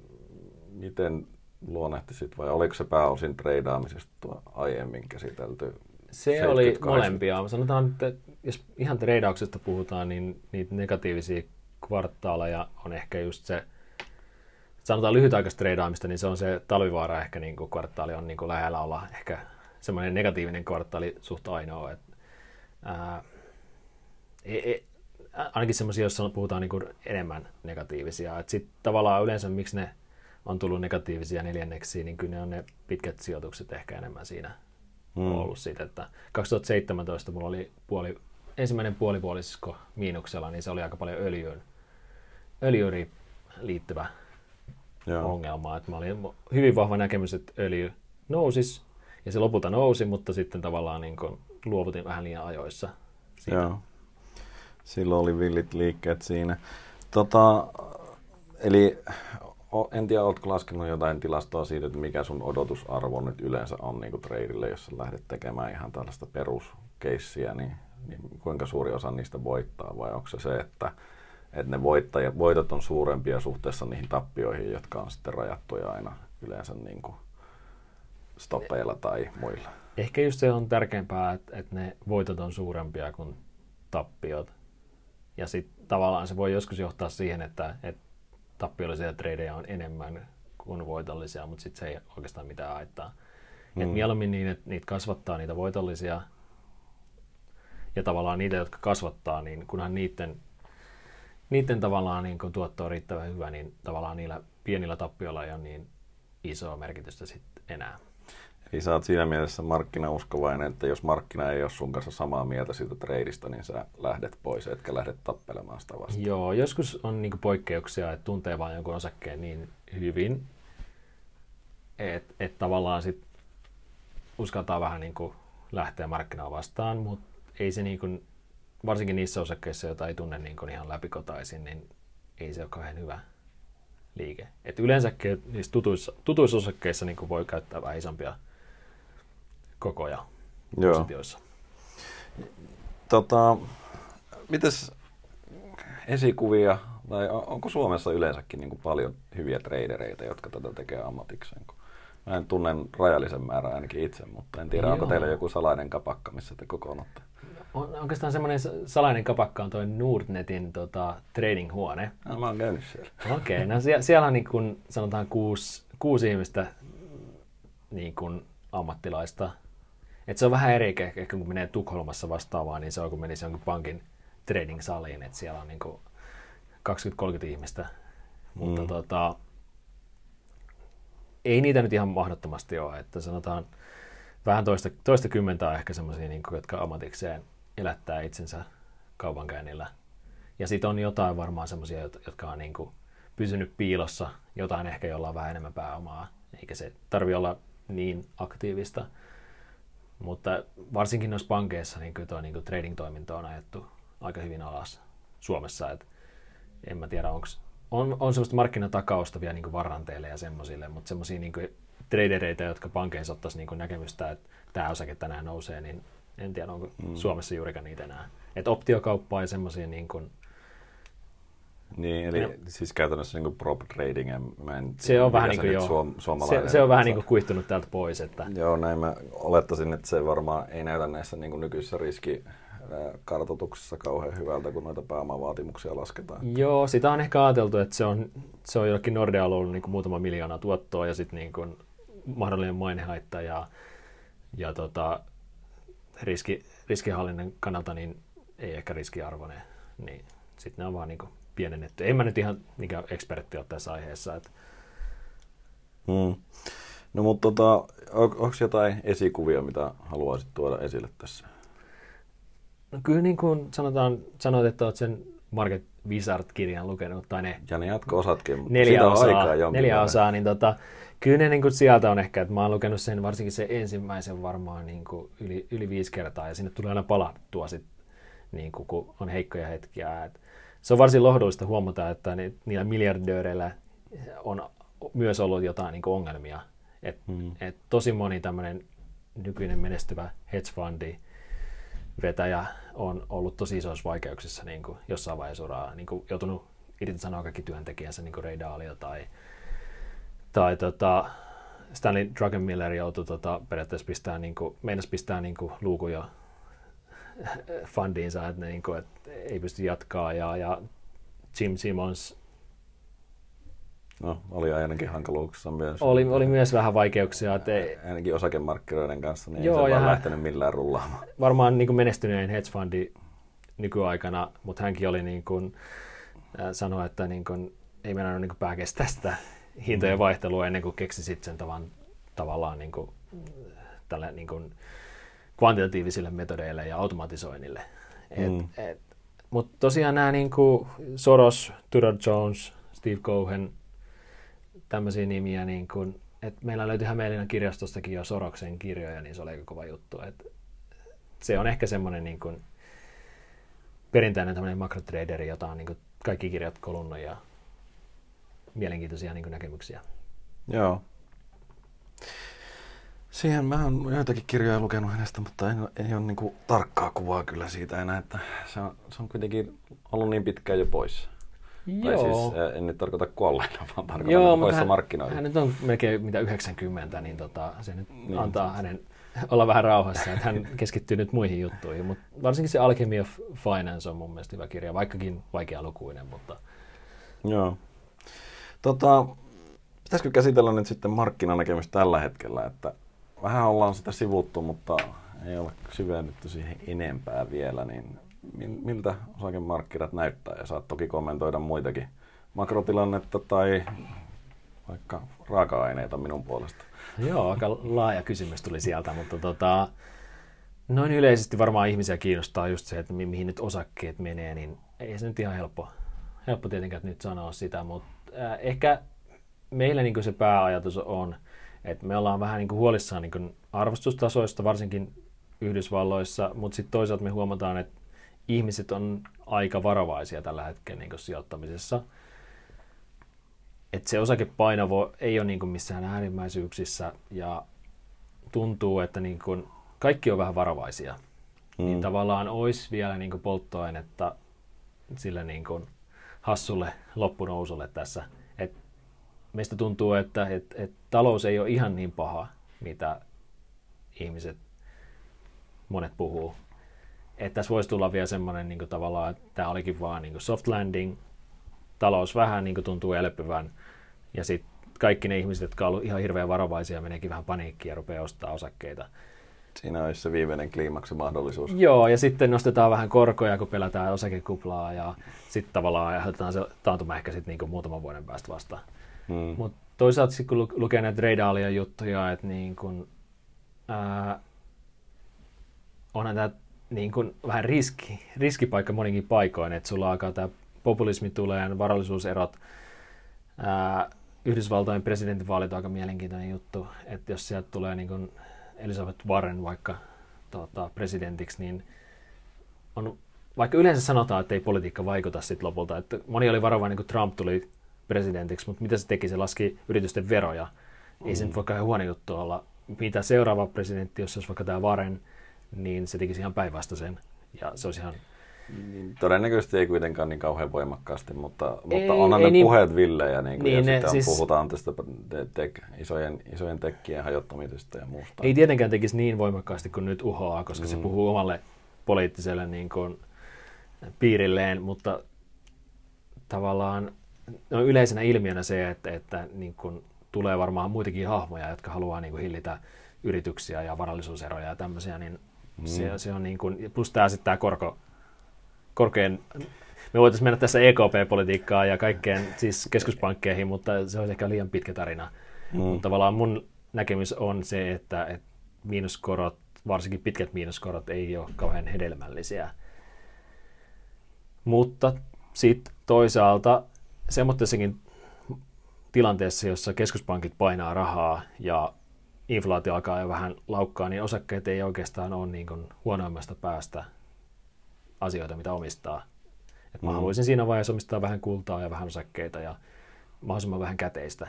miten luonnehtisit vai oliko se pääosin treidaamisesta aiemmin käsitelty? Se oli molempia. Sanotaan, että jos ihan treidauksesta puhutaan, niin niitä negatiivisia kvartaaleja on ehkä just se, sanotaan lyhytaikaista treidaamista, niin se on se talvivaara ehkä niin kuin kvartaali on niin kuin lähellä olla ehkä semmoinen negatiivinen kvartaali suht ainoa. Et, ää, e, e, ainakin semmoisia, joissa puhutaan niin kuin enemmän negatiivisia. Sitten tavallaan yleensä, miksi ne on tullut negatiivisia neljänneksi, niin kyllä ne on ne pitkät sijoitukset ehkä enemmän siinä mm. ollut siitä, että 2017 mulla oli puoli, ensimmäinen puolivuolisko miinuksella, niin se oli aika paljon öljyyn, öljyyn liittyvä Joo. ongelma. Että mä olin hyvin vahva näkemys, että öljy nousisi, ja se lopulta nousi, mutta sitten tavallaan niin kuin luovutin vähän liian ajoissa. Siitä. Joo. Silloin oli villit liikkeet siinä. Tota, eli en tiedä, oletko laskenut jotain tilastoa siitä, että mikä sun odotusarvo nyt yleensä on niin tradeille, jos lähdet tekemään ihan tällaista peruskeissiä, niin, niin kuinka suuri osa niistä voittaa, vai onko se se, että, että ne voittajat, voitot on suurempia suhteessa niihin tappioihin, jotka on sitten rajattuja aina yleensä niin kuin stoppeilla tai muilla? Ehkä just se on tärkeämpää, että, että ne voitot on suurempia kuin tappiot. Ja sitten tavallaan se voi joskus johtaa siihen, että, että tappiollisia tradeja on enemmän kuin voitollisia, mutta sitten se ei oikeastaan mitään haittaa. Mm. Et mieluummin niin, että niitä kasvattaa niitä voitollisia ja tavallaan niitä, jotka kasvattaa, niin kunhan niiden, niiden tavallaan niin kun tuotto on riittävän hyvä, niin tavallaan niillä pienillä tappioilla ei ole niin isoa merkitystä sitten enää. Eli sä oot siinä mielessä markkinauskovainen, että jos markkina ei ole sun kanssa samaa mieltä siitä treidistä, niin sä lähdet pois, etkä lähdet tappelemaan sitä vastaan. Joo, joskus on niinku poikkeuksia, että tuntee vain jonkun osakkeen niin hyvin, että et tavallaan sit uskaltaa vähän niinku lähteä markkinaa vastaan, mutta ei se niinku, varsinkin niissä osakkeissa, joita ei tunne niinku ihan läpikotaisin, niin ei se ole kauhean hyvä liike. Et yleensäkin niissä tutuissa, tutuissa osakkeissa niin voi käyttää vähän isompia kokoja Joo. positioissa. Tota, mites esikuvia, tai onko Suomessa yleensäkin niin kuin paljon hyviä tradereita, jotka tätä tekee ammatikseen? Mä en tunne rajallisen määrän ainakin itse, mutta en tiedä, Joo. onko teillä joku salainen kapakka, missä te kokoonnutte? On, oikeastaan semmoinen salainen kapakka on toi Nordnetin tota, trading-huone. No, mä oon käynyt siellä. Okei, okay, no sie- siellä on niin kun, sanotaan kuusi, kuusi ihmistä niin kun ammattilaista, et se on vähän eri ehkä, kun menee Tukholmassa vastaavaan, niin se on kun menisi jonkun pankin trading-saliin, että siellä on niin 20-30 ihmistä. Mutta mm. tota, ei niitä nyt ihan mahdottomasti ole, että sanotaan vähän toista, toista kymmentä on ehkä semmoisia, niin jotka ammatikseen elättää itsensä kaupankäynnillä. Ja sitten on jotain varmaan semmoisia, jotka on niin kuin pysynyt piilossa, jotain ehkä jolla on vähän enemmän pääomaa, eikä se tarvi olla niin aktiivista. Mutta varsinkin noissa pankeissa niin kyllä tuo niin trading-toiminta on ajettu aika hyvin alas Suomessa. Et en mä tiedä, onko on, on semmoista markkinatakausta vielä niin varanteille ja semmoisille, mutta semmoisia niin tradereita, jotka pankeissa ottaisi niin näkemystä, että tämä osake tänään nousee, niin en tiedä, onko mm. Suomessa juurikaan niitä enää. Että optiokauppaa ja semmoisia niin kuin, Niin, eli ja. siis käytännössä niin prop trading, mä en se on vähän niin kuin joo, suom- se, se, on vähän niin kuin kuihtunut täältä pois. Että... Joo, näin mä olettaisin, että se varmaan ei näytä näissä niin kuin nykyisissä riski kartoituksessa kauhean hyvältä, kun noita pääomavaatimuksia lasketaan. Joo, sitä on ehkä ajateltu, että se on, se on jollakin Nordealla ollut niin kuin muutama miljoona tuottoa ja sitten niin kuin mahdollinen mainehaitta ja, ja tota, riski, riskihallinnan kannalta niin ei ehkä riskiarvoinen. Niin sitten ne on vaan niin kuin pienennetty. En mä nyt ihan mikä ekspertti ole tässä aiheessa. Että... Hmm. No mutta tota, on, onko jotain esikuvia, mitä haluaisit tuoda esille tässä? No kyllä niin kuin sanotaan, sanoit, että olet sen Market Wizard-kirjan lukenut, tai ne... Ja ne jatko-osatkin, mutta neljä osaa, aikaa neljä osaa, niin tota, kyllä ne niin kuin sieltä on ehkä, että mä oon lukenut sen varsinkin sen ensimmäisen varmaan niin kuin yli, yli viisi kertaa, ja sinne tulee aina palattua sit, niin kuin, kun on heikkoja hetkiä. Et se on varsin lohdullista huomata, että ni, niillä miljardööreillä on myös ollut jotain niin kuin ongelmia. Et, hmm. et tosi moni tämmöinen nykyinen menestyvä hedge fundi vetäjä on ollut tosi isoissa vaikeuksissa niin kuin jossain vaiheessa uraa, niin kuin joutunut irtisanoa kaikki työntekijänsä, niin kuin Ray Dalio tai, tai tota, Stanley Druckenmiller joutui tota, periaatteessa pistää, niin kuin, meinas pistää niin kuin, luukun jo fundiinsa, että, ne, niin kuin, että ei pysty jatkaa. Ja, ja Jim Simmons No, oli ainakin hankaluuksissa myös. Oli, oli myös vähän vaikeuksia. Että ei... Ainakin osakemarkkinoiden kanssa, niin Joo, ei se vaan lähtenyt millään rullaamaan. Varmaan niin kuin menestyneen hedge fundi nykyaikana, mutta hänkin oli niin kuin, äh, sanoa, että niin kuin, ei mennä niin pää kestää sitä hintojen mm. vaihtelua ennen kuin keksi sitten sen tavan, tavallaan niin kuin, tälle niin kuin, kvantitatiivisille metodeille ja automatisoinnille. Mm. Mutta tosiaan nämä niin kuin Soros, Tudor Jones, Steve Cohen, tämmöisiä nimiä, niin kuin, että meillä löytyi Hämeenlinnan kirjastostakin jo Soroksen kirjoja, niin se oli aika kova juttu. Että se on ehkä semmoinen niin kuin, perinteinen tämmöinen makrotraderi, jota on niin kuin, kaikki kirjat kolunnut ja mielenkiintoisia niin näkemyksiä. Joo. Siihen mä oon joitakin kirjoja lukenut hänestä, mutta ei, ei ole niin kuin, tarkkaa kuvaa kyllä siitä enää, että se on, se on kuitenkin ollut niin pitkään jo pois. Joo. Tai siis en nyt tarkoita kuolleena, vaan tarkoitan Joo, poissa hän, markkinoilla. Hän nyt on melkein mitä 90, niin tota, se nyt niin. antaa hänen olla vähän rauhassa, että hän keskittyy nyt muihin juttuihin. Mutta varsinkin se Alchemy of Finance on mun mielestä hyvä kirja, vaikkakin lukuinen, mutta... Joo. Tota, pitäisikö käsitellä nyt sitten markkinanäkemys tällä hetkellä, että vähän ollaan sitä sivuttu, mutta ei ole syvennytty siihen enempää vielä, niin miltä osakemarkkinat näyttää ja saat toki kommentoida muitakin makrotilannetta tai vaikka raaka-aineita minun puolesta. Joo, aika laaja kysymys tuli sieltä, mutta tota, noin yleisesti varmaan ihmisiä kiinnostaa just se, että mi- mihin nyt osakkeet menee, niin ei se nyt ihan helppo, helppo tietenkään nyt sanoa sitä, mutta äh, ehkä meillä niin se pääajatus on, että me ollaan vähän niin huolissaan niin arvostustasoista, varsinkin Yhdysvalloissa, mutta sitten toisaalta me huomataan, että ihmiset on aika varovaisia tällä hetkellä niin sijoittamisessa. Että se osakepaino ei ole niin missään äärimmäisyyksissä ja tuntuu, että niin kuin kaikki on vähän varovaisia. Mm. Niin tavallaan olisi vielä niin polttoainetta sille niin kuin hassulle loppunousulle tässä. Et meistä tuntuu, että et, et talous ei ole ihan niin paha, mitä ihmiset monet puhuu että tässä voisi tulla vielä semmoinen niin tavallaan, että tämä olikin vaan niin soft landing, talous vähän niin tuntuu elpyvän, ja sitten kaikki ne ihmiset, jotka ovat ihan hirveän varovaisia, meneekin vähän paniikkiin ja rupeaa ostaa osakkeita. Siinä olisi se viimeinen kliimaksi mahdollisuus. Joo, ja sitten nostetaan vähän korkoja, kun pelätään osakekuplaa, ja sitten tavallaan aiheutetaan se taantuma ehkä sitten niin muutaman vuoden päästä vasta. Hmm. Mutta toisaalta sitten kun lukee näitä Reidaalia juttuja, että niin kun, ää, onhan tämä niin kuin vähän riski, riskipaikka moninkin paikoin, että sulla alkaa tämä populismi tulee ja varallisuuserot. Ää, Yhdysvaltojen presidentinvaalit on aika mielenkiintoinen juttu, että jos sieltä tulee niin kuin Elizabeth Warren vaikka tota, presidentiksi, niin on, vaikka yleensä sanotaan, että ei politiikka vaikuta sitten lopulta, että moni oli varovainen, kun Trump tuli presidentiksi, mutta mitä se teki? Se laski yritysten veroja. Ei mm. se nyt vaikka huono juttu olla. Mitä seuraava presidentti, jos se olisi vaikka tämä Warren, niin se tekisi ihan päinvastaisen. Ja se olisi ihan Niin, todennäköisesti ei kuitenkaan niin kauhean voimakkaasti, mutta, Ei, mutta onhan ei ne niin- puheet villejä, niin kuin, Niin, ja ne sitten siis... puhutaan tästä te- te- isojen, isojen tekkien hajottamisesta ja muusta. Ei tietenkään tekisi niin voimakkaasti kuin nyt uhoaa, koska mm. se puhuu omalle poliittiselle niin kuin, piirilleen, mutta tavallaan no yleisenä ilmiönä se, että, että niin kuin, tulee varmaan muitakin hahmoja, jotka haluaa niin kuin, hillitä yrityksiä ja varallisuuseroja ja tämmöisiä, niin mm. se, se on niin kuin, plus tämä sitten tämä korko, korkein, me voitaisiin mennä tässä EKP-politiikkaan ja kaikkeen siis keskuspankkeihin, mutta se olisi ehkä liian pitkä tarina. Mm. Mutta tavallaan mun näkemys on se, että, että miinuskorot, varsinkin pitkät miinuskorot, ei ole kauhean hedelmällisiä. Mutta sitten toisaalta semmoisessakin tilanteessa, jossa keskuspankit painaa rahaa ja inflaatio alkaa jo vähän laukkaa, niin osakkeet ei oikeastaan ole niin kuin huonoimmasta päästä asioita, mitä omistaa. Et mä Mm. haluaisin siinä vaiheessa omistaa vähän kultaa ja vähän osakkeita ja mahdollisimman vähän käteistä,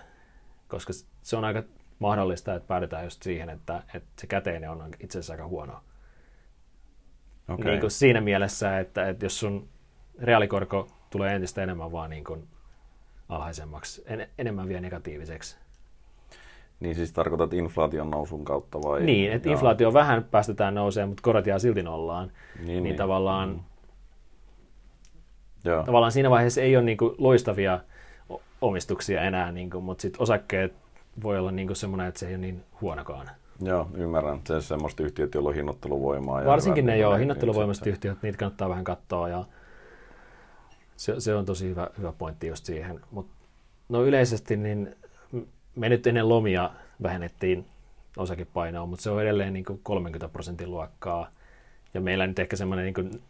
koska se on aika mahdollista, että päädytään just siihen, että, että se käteinen on itse asiassa aika huono. Okei. Niin kuin siinä mielessä, että, että jos sun reaalikorko tulee entistä enemmän vaan niin kuin alhaisemmaksi, en, enemmän vielä negatiiviseksi. Niin siis tarkoitat inflaation nousun kautta vai? Niin, että inflaatio vähän päästetään nousee, mutta korot jää silti nollaan. Niin, Niin, niin. tavallaan, Mm. Joo. tavallaan siinä vaiheessa ei ole niin kuin loistavia omistuksia enää, niin kuin, mutta sitten osakkeet voi olla niin kuin semmoinen, että se ei ole niin huonokaan. Joo, ymmärrän. Se on semmoista yhtiöt, joilla on hinnoitteluvoimaa. Ja Varsinkin ne joo, niin hinnoitteluvoimaiset sitten- yhtiöt, niitä kannattaa vähän katsoa ja se, se on tosi hyvä, hyvä pointti just siihen. Mutta no yleisesti niin me nyt ennen lomia vähennettiin osakepainoa, mutta se on edelleen niin kuin 30 prosentin luokkaa. Ja meillä nyt ehkä semmoinen, niin kuin,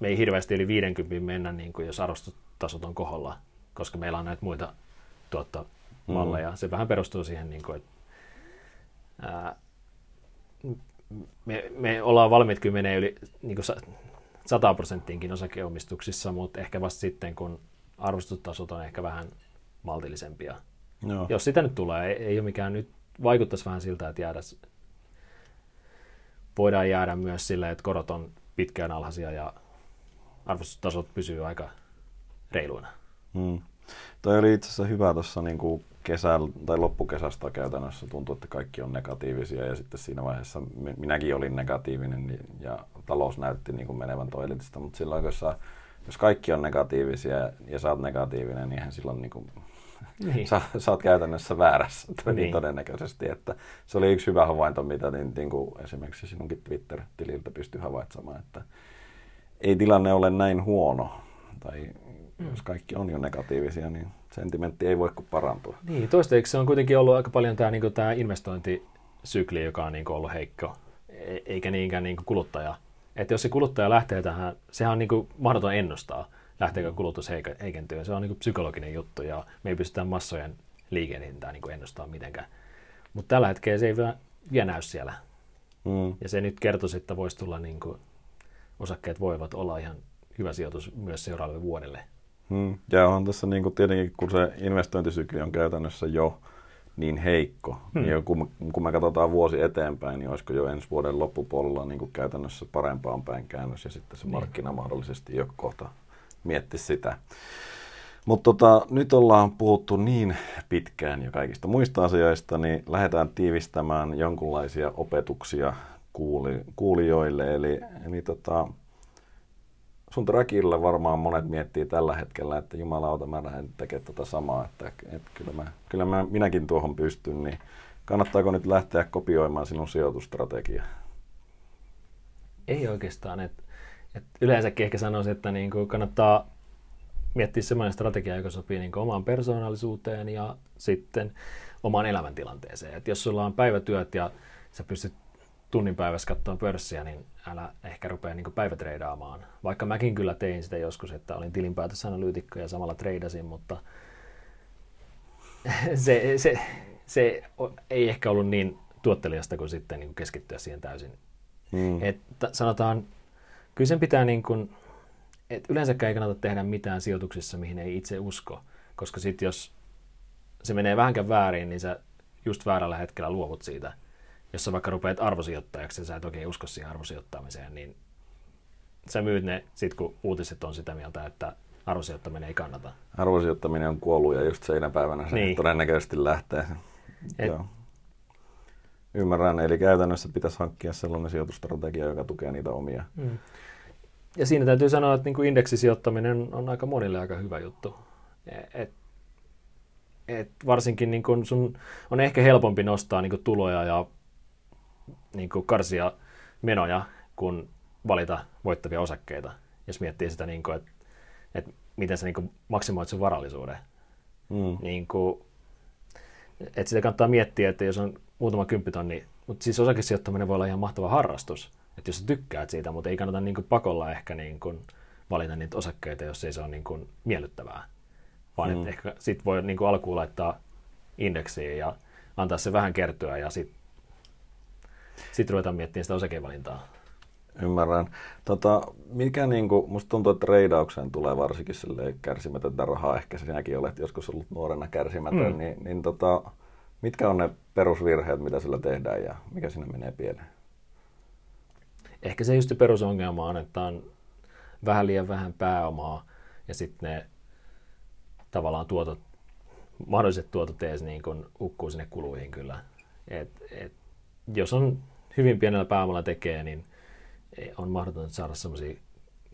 me ei hirveästi yli 50 mennä, niin kuin jos arvostustasot on koholla, koska meillä on näitä muita tuottomalleja. Se vähän perustuu siihen, niin kuin, että ää, me, me ollaan valmiit kyllä menee yli niin kuin 100 prosenttiinkin osakeomistuksissa, mutta ehkä vasta sitten, kun arvostustasot on ehkä vähän maltillisempia. Joo. Jos sitä nyt tulee, ei, ei ole mikään nyt, vaikuttaisi vähän siltä, että jäädä, voidaan jäädä myös silleen, että korot on pitkään alhaisia ja arvostustasot pysyy aika reiluina. Hmm. Toi oli itse asiassa hyvä tuossa niin kesällä tai loppukesästä käytännössä tuntui, että kaikki on negatiivisia ja sitten siinä vaiheessa mi- minäkin olin negatiivinen niin- ja talous näytti niin kuin menevän toiletista, mutta silloin kun sä, jos kaikki on negatiivisia ja sä oot negatiivinen, niin eihän silloin niin kuin, Niin. sä, sä oot käytännössä väärässä niin. Niin. todennäköisesti. Että se oli yksi hyvä havainto, mitä niin, niin kuin esimerkiksi sinunkin Twitter-tililtä pystyi havaitsemaan, että ei tilanne ole näin huono. Tai mm. jos kaikki on jo negatiivisia, niin sentimentti ei voi kuin parantua. Niin, toistaiseksi se on kuitenkin ollut aika paljon tämä, niin tämä investointisykli, joka on niin kuin ollut heikko, e- eikä niinkään niin kuin kuluttaja. Että jos se kuluttaja lähtee tähän, sehän on niin kuin mahdoton ennustaa, lähteekö kulutus heik- heikentyä. Se on niin kuin psykologinen juttu ja me ei pystytä massojen liikehintää niin ennustaa mitenkään. Mutta tällä hetkellä se ei vielä, vielä näy siellä. Mm. Ja se nyt kertoisi, että voisi tulla, niin kuin, osakkeet voivat olla ihan hyvä sijoitus myös seuraavalle vuodelle. Mm. Ja on tässä niin kuin tietenkin, kun se investointisykli on käytännössä jo niin heikko, hmm. niin kun, kun me katsotaan vuosi eteenpäin, niin olisiko jo ensi vuoden loppupuolella niin kuin käytännössä parempaan päin käännös ja sitten se Niin. markkina mahdollisesti jo kohta mietti sitä. Mutta tota, nyt ollaan puhuttu niin pitkään jo kaikista muista asioista, niin lähdetään tiivistämään jonkunlaisia opetuksia kuuli, kuulijoille. Eli, eli tota, sun trakilla varmaan monet miettii tällä hetkellä, että jumalauta mä lähden tekemään tätä samaa, että, että kyllä, mä, kyllä mä, minäkin tuohon pystyn, niin kannattaako nyt lähteä kopioimaan sinun sijoitustrategiaa? Ei oikeastaan. Et, et yleensäkin ehkä sanoisin, että niin kuin kannattaa miettiä sellainen strategia, joka sopii niin kuin omaan persoonallisuuteen ja sitten omaan elämäntilanteeseen. Et jos sulla on päivätyöt ja sä pystyt tunnin päivässä katsomaan pörssiä, niin älä ehkä rupea niin päivätreidaamaan. Vaikka mäkin kyllä tein sitä joskus, että olin tilinpäätösanalyytikko ja samalla treidasin, mutta se, se, se ei ehkä ollut niin tuottelijasta kuin sitten niin keskittyä siihen täysin Mm. että sanotaan, kyllä sen pitää niin kuin, että yleensäkään ei kannata tehdä mitään sijoituksissa, mihin ei itse usko, koska sitten jos se menee vähänkään väärin, niin sä just väärällä hetkellä luovut siitä. Jos sä vaikka rupeat arvosijoittajaksi ja sä et oikein usko siihen arvosijoittamiseen, niin sä myyt ne sit, kun uutiset on sitä mieltä, että arvosijoittaminen ei kannata. Arvosijoittaminen on kuollut ja just seinä päivänä se niin. todennäköisesti lähtee. Et... Joo. Ymmärrän, eli käytännössä pitäisi hankkia sellainen sijoitustrategia, joka tukee niitä omia. Mm. Ja siinä täytyy sanoa, että niin kuin indeksisijoittaminen on aika monille aika hyvä juttu. Et, et varsinkin niin kuin sun on ehkä helpompi nostaa niin kuin tuloja ja niin kuin karsia menoja, kun valita voittavia osakkeita. Jos miettii sitä, niin kuin, että, että miten sä niin kuin maksimoit sen varallisuuden. Mm. Niin kuin, että sitä kannattaa miettiä, että jos on muutama kymppitonni, mutta siis osakesijoittaminen voi olla ihan mahtava harrastus. Että jos sä tykkäät siitä, mutta ei kannata niin kuin pakolla ehkä niin kuin valita niitä osakkeita, jos ei se ole niin kuin miellyttävää. Vaan mm. ehkä sit voi niin kuin alkuun laittaa indeksiin ja antaa se vähän kertyä ja sitten sit ruvetaan miettimään sitä osakevalintaa. Ymmärrän. Tota, mikä niin kuin, musta tuntuu, että reidaukseen tulee varsinkin kärsimätöntä rahaa. Ehkä sinäkin olet joskus ollut nuorena kärsimätön. Mm. Niin, niin tota, mitkä on ne perusvirheet, mitä sillä tehdään ja mikä sinne menee pieleen? Ehkä se just perusongelma on, että on vähän liian vähän pääomaa ja sitten ne tavallaan tuotot, mahdolliset tuotot edes niin kun hukkuu sinne kuluihin kyllä. Et, et, jos on hyvin pienellä pääomalla tekee, niin on mahdotonta saada semmoisia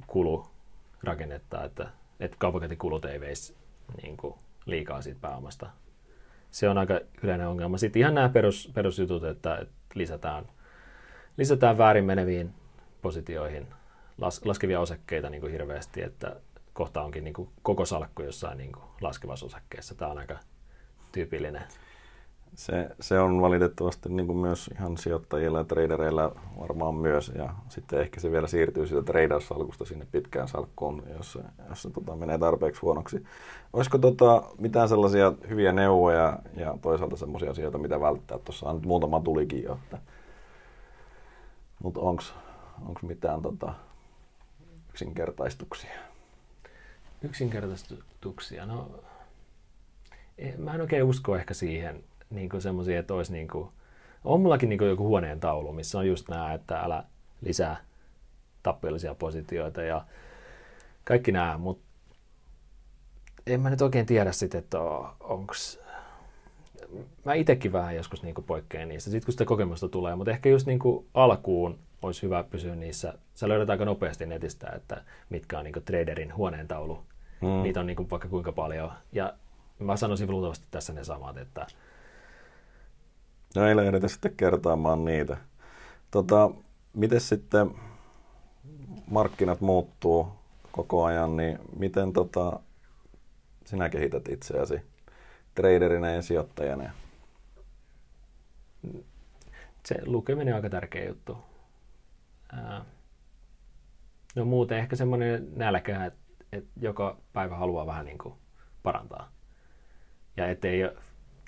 kulurakennetta, että, että kaupankäyntikulut ei veisi niin liikaa siitä pääomasta. Se on aika yleinen ongelma. Sitten ihan nämä perus, perusjutut, että, että lisätään, lisätään väärin meneviin positioihin las, laskevia osakkeita niin kuin hirveästi, että kohta onkin niin kuin koko salkku jossain niin kuin laskevassa osakkeessa. Tämä on aika tyypillinen. Se, se on valitettavasti niin kuin myös ihan sijoittajilla ja tradereilla varmaan myös. Ja sitten ehkä se vielä siirtyy siitä tradeussalkusta sinne pitkään salkkuun, jos, jos se tota, menee tarpeeksi huonoksi. Olisiko tota, mitään sellaisia hyviä neuvoja ja toisaalta sellaisia asioita, mitä välttää? Tuossa on nyt muutama tulikin jo. Että... Mutta onko mitään tota, yksinkertaistuksia? Yksinkertaistuksia? No, mä en oikein usko ehkä siihen, niin kuin semmoisia, että olisi niin kuin, on mullakin niin kuin joku huoneen taulu, missä on just nämä, että älä lisää tappiollisia positioita ja kaikki nämä, mutta en mä nyt oikein tiedä sitten, että onko mä itsekin vähän joskus niin kuin poikkean niistä, sitten kun sitä kokemusta tulee, mutta ehkä just niin kuin alkuun olisi hyvä pysyä niissä. Sä löydät aika nopeasti netistä, että mitkä on niin kuin traderin huoneentaulu. Mm. Niitä on niin kuin vaikka kuinka paljon. Ja mä sanoisin luultavasti tässä ne samat, että No ei lähdetä sitten kertaamaan niitä. Tota, miten sitten markkinat muuttuu koko ajan, niin miten tota, sinä kehität itseäsi traderinä ja sijoittajana? Se lukeminen on aika tärkeä juttu. No muuten ehkä semmoinen nälkä, että, että joka päivä haluaa vähän niin kuin parantaa. Ja ettei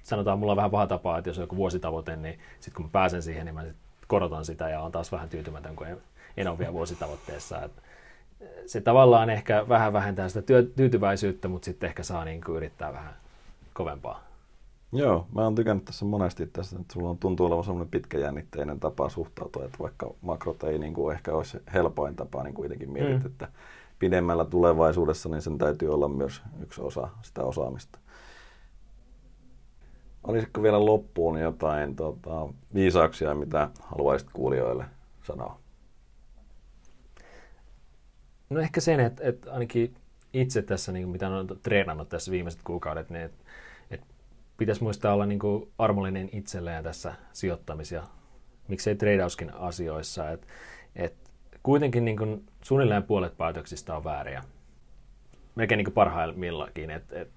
sanotaan, mulla on vähän paha tapa, että jos on joku vuositavoite, niin sitten kun mä pääsen siihen, niin mä sit korotan sitä ja on taas vähän tyytymätön, kun en, en ole vielä vuositavoitteessa. Et se tavallaan ehkä vähän vähentää sitä työ, tyytyväisyyttä, mutta sitten ehkä saa niin kuin yrittää vähän kovempaa. Joo, mä oon tykännyt tässä monesti tästä, että sulla on tuntuu olevan semmoinen pitkäjännitteinen tapa suhtautua, että vaikka makrot ei niin kuin ehkä olisi helpoin tapa, niin kuitenkin mietit, mm. että pidemmällä tulevaisuudessa niin sen täytyy olla myös yksi osa sitä osaamista. Olisiko vielä loppuun jotain tota, viisauksia, mitä haluaisit kuulijoille sanoa? No ehkä sen, että, että ainakin itse tässä, niin mitä olen treenannut tässä viimeiset kuukaudet, niin että, että pitäisi muistaa olla niin kuin armollinen itselleen tässä sijoittamis- ja miksei tradeauskin asioissa. Että, että kuitenkin niin kuin suunnilleen puolet päätöksistä on vääriä. Melkein niin kuin parhaimmillakin. Että, että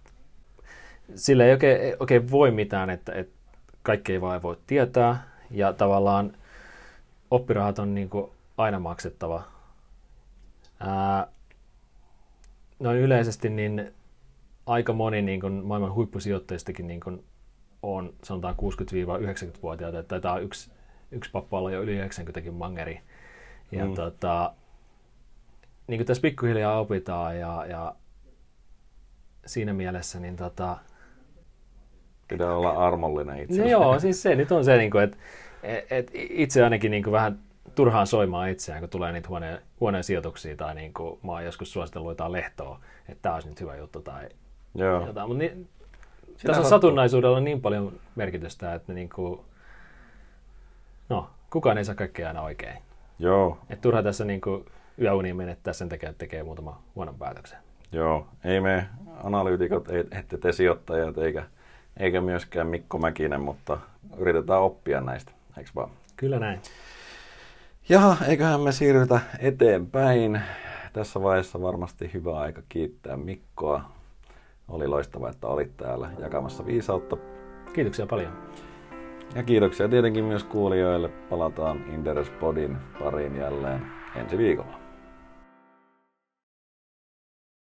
sillä ei oikein, oikein voi mitään, että, että kaikki ei vaan voi tietää. Ja tavallaan oppirahat on niin kuin aina maksettava. Ää, noin yleisesti niin aika moni niin kuin maailman huippusijoittajistakin niin kuin on sanotaan 60-90-vuotiaita, että taitaa yksi, yksi pappa olla jo yli 90 mangeri. Ja mm. tota, niin kuin tässä pikkuhiljaa opitaan ja, ja siinä mielessä niin tota, Pitää olla armollinen itse. No joo, siis se nyt on se, niin kuin, että et itse ainakin niin kuin vähän turhaan soimaan itseään, kun tulee niitä huoneen, huoneen sijoituksia tai niin kuin mä oon joskus suositellut jotain lehtoa, että tämä olisi nyt hyvä juttu tai Joo. jotain. Mutta niin, Sitä tässä on satunnaisuudella niin paljon merkitystä, että niin kuin, no, kukaan ei saa kaikkea aina oikein. Joo, Et turha tässä niin kuin yöuniin menettää sen takia, että tekee muutama huonon päätöksen. joo. Ei me analyytikot, ei, ette te sijoittajat eikä, eikä myöskään Mikko Mäkinen, mutta yritetään oppia näistä, eikö vaan? Kyllä näin. Jaha, eiköhän me siirrytä eteenpäin. Tässä vaiheessa varmasti hyvä aika kiittää Mikkoa. Oli loistavaa, että olit täällä jakamassa viisautta. Kiitoksia paljon. Ja kiitoksia tietenkin myös kuulijoille. Palataan Inderes Podin pariin jälleen ensi viikolla.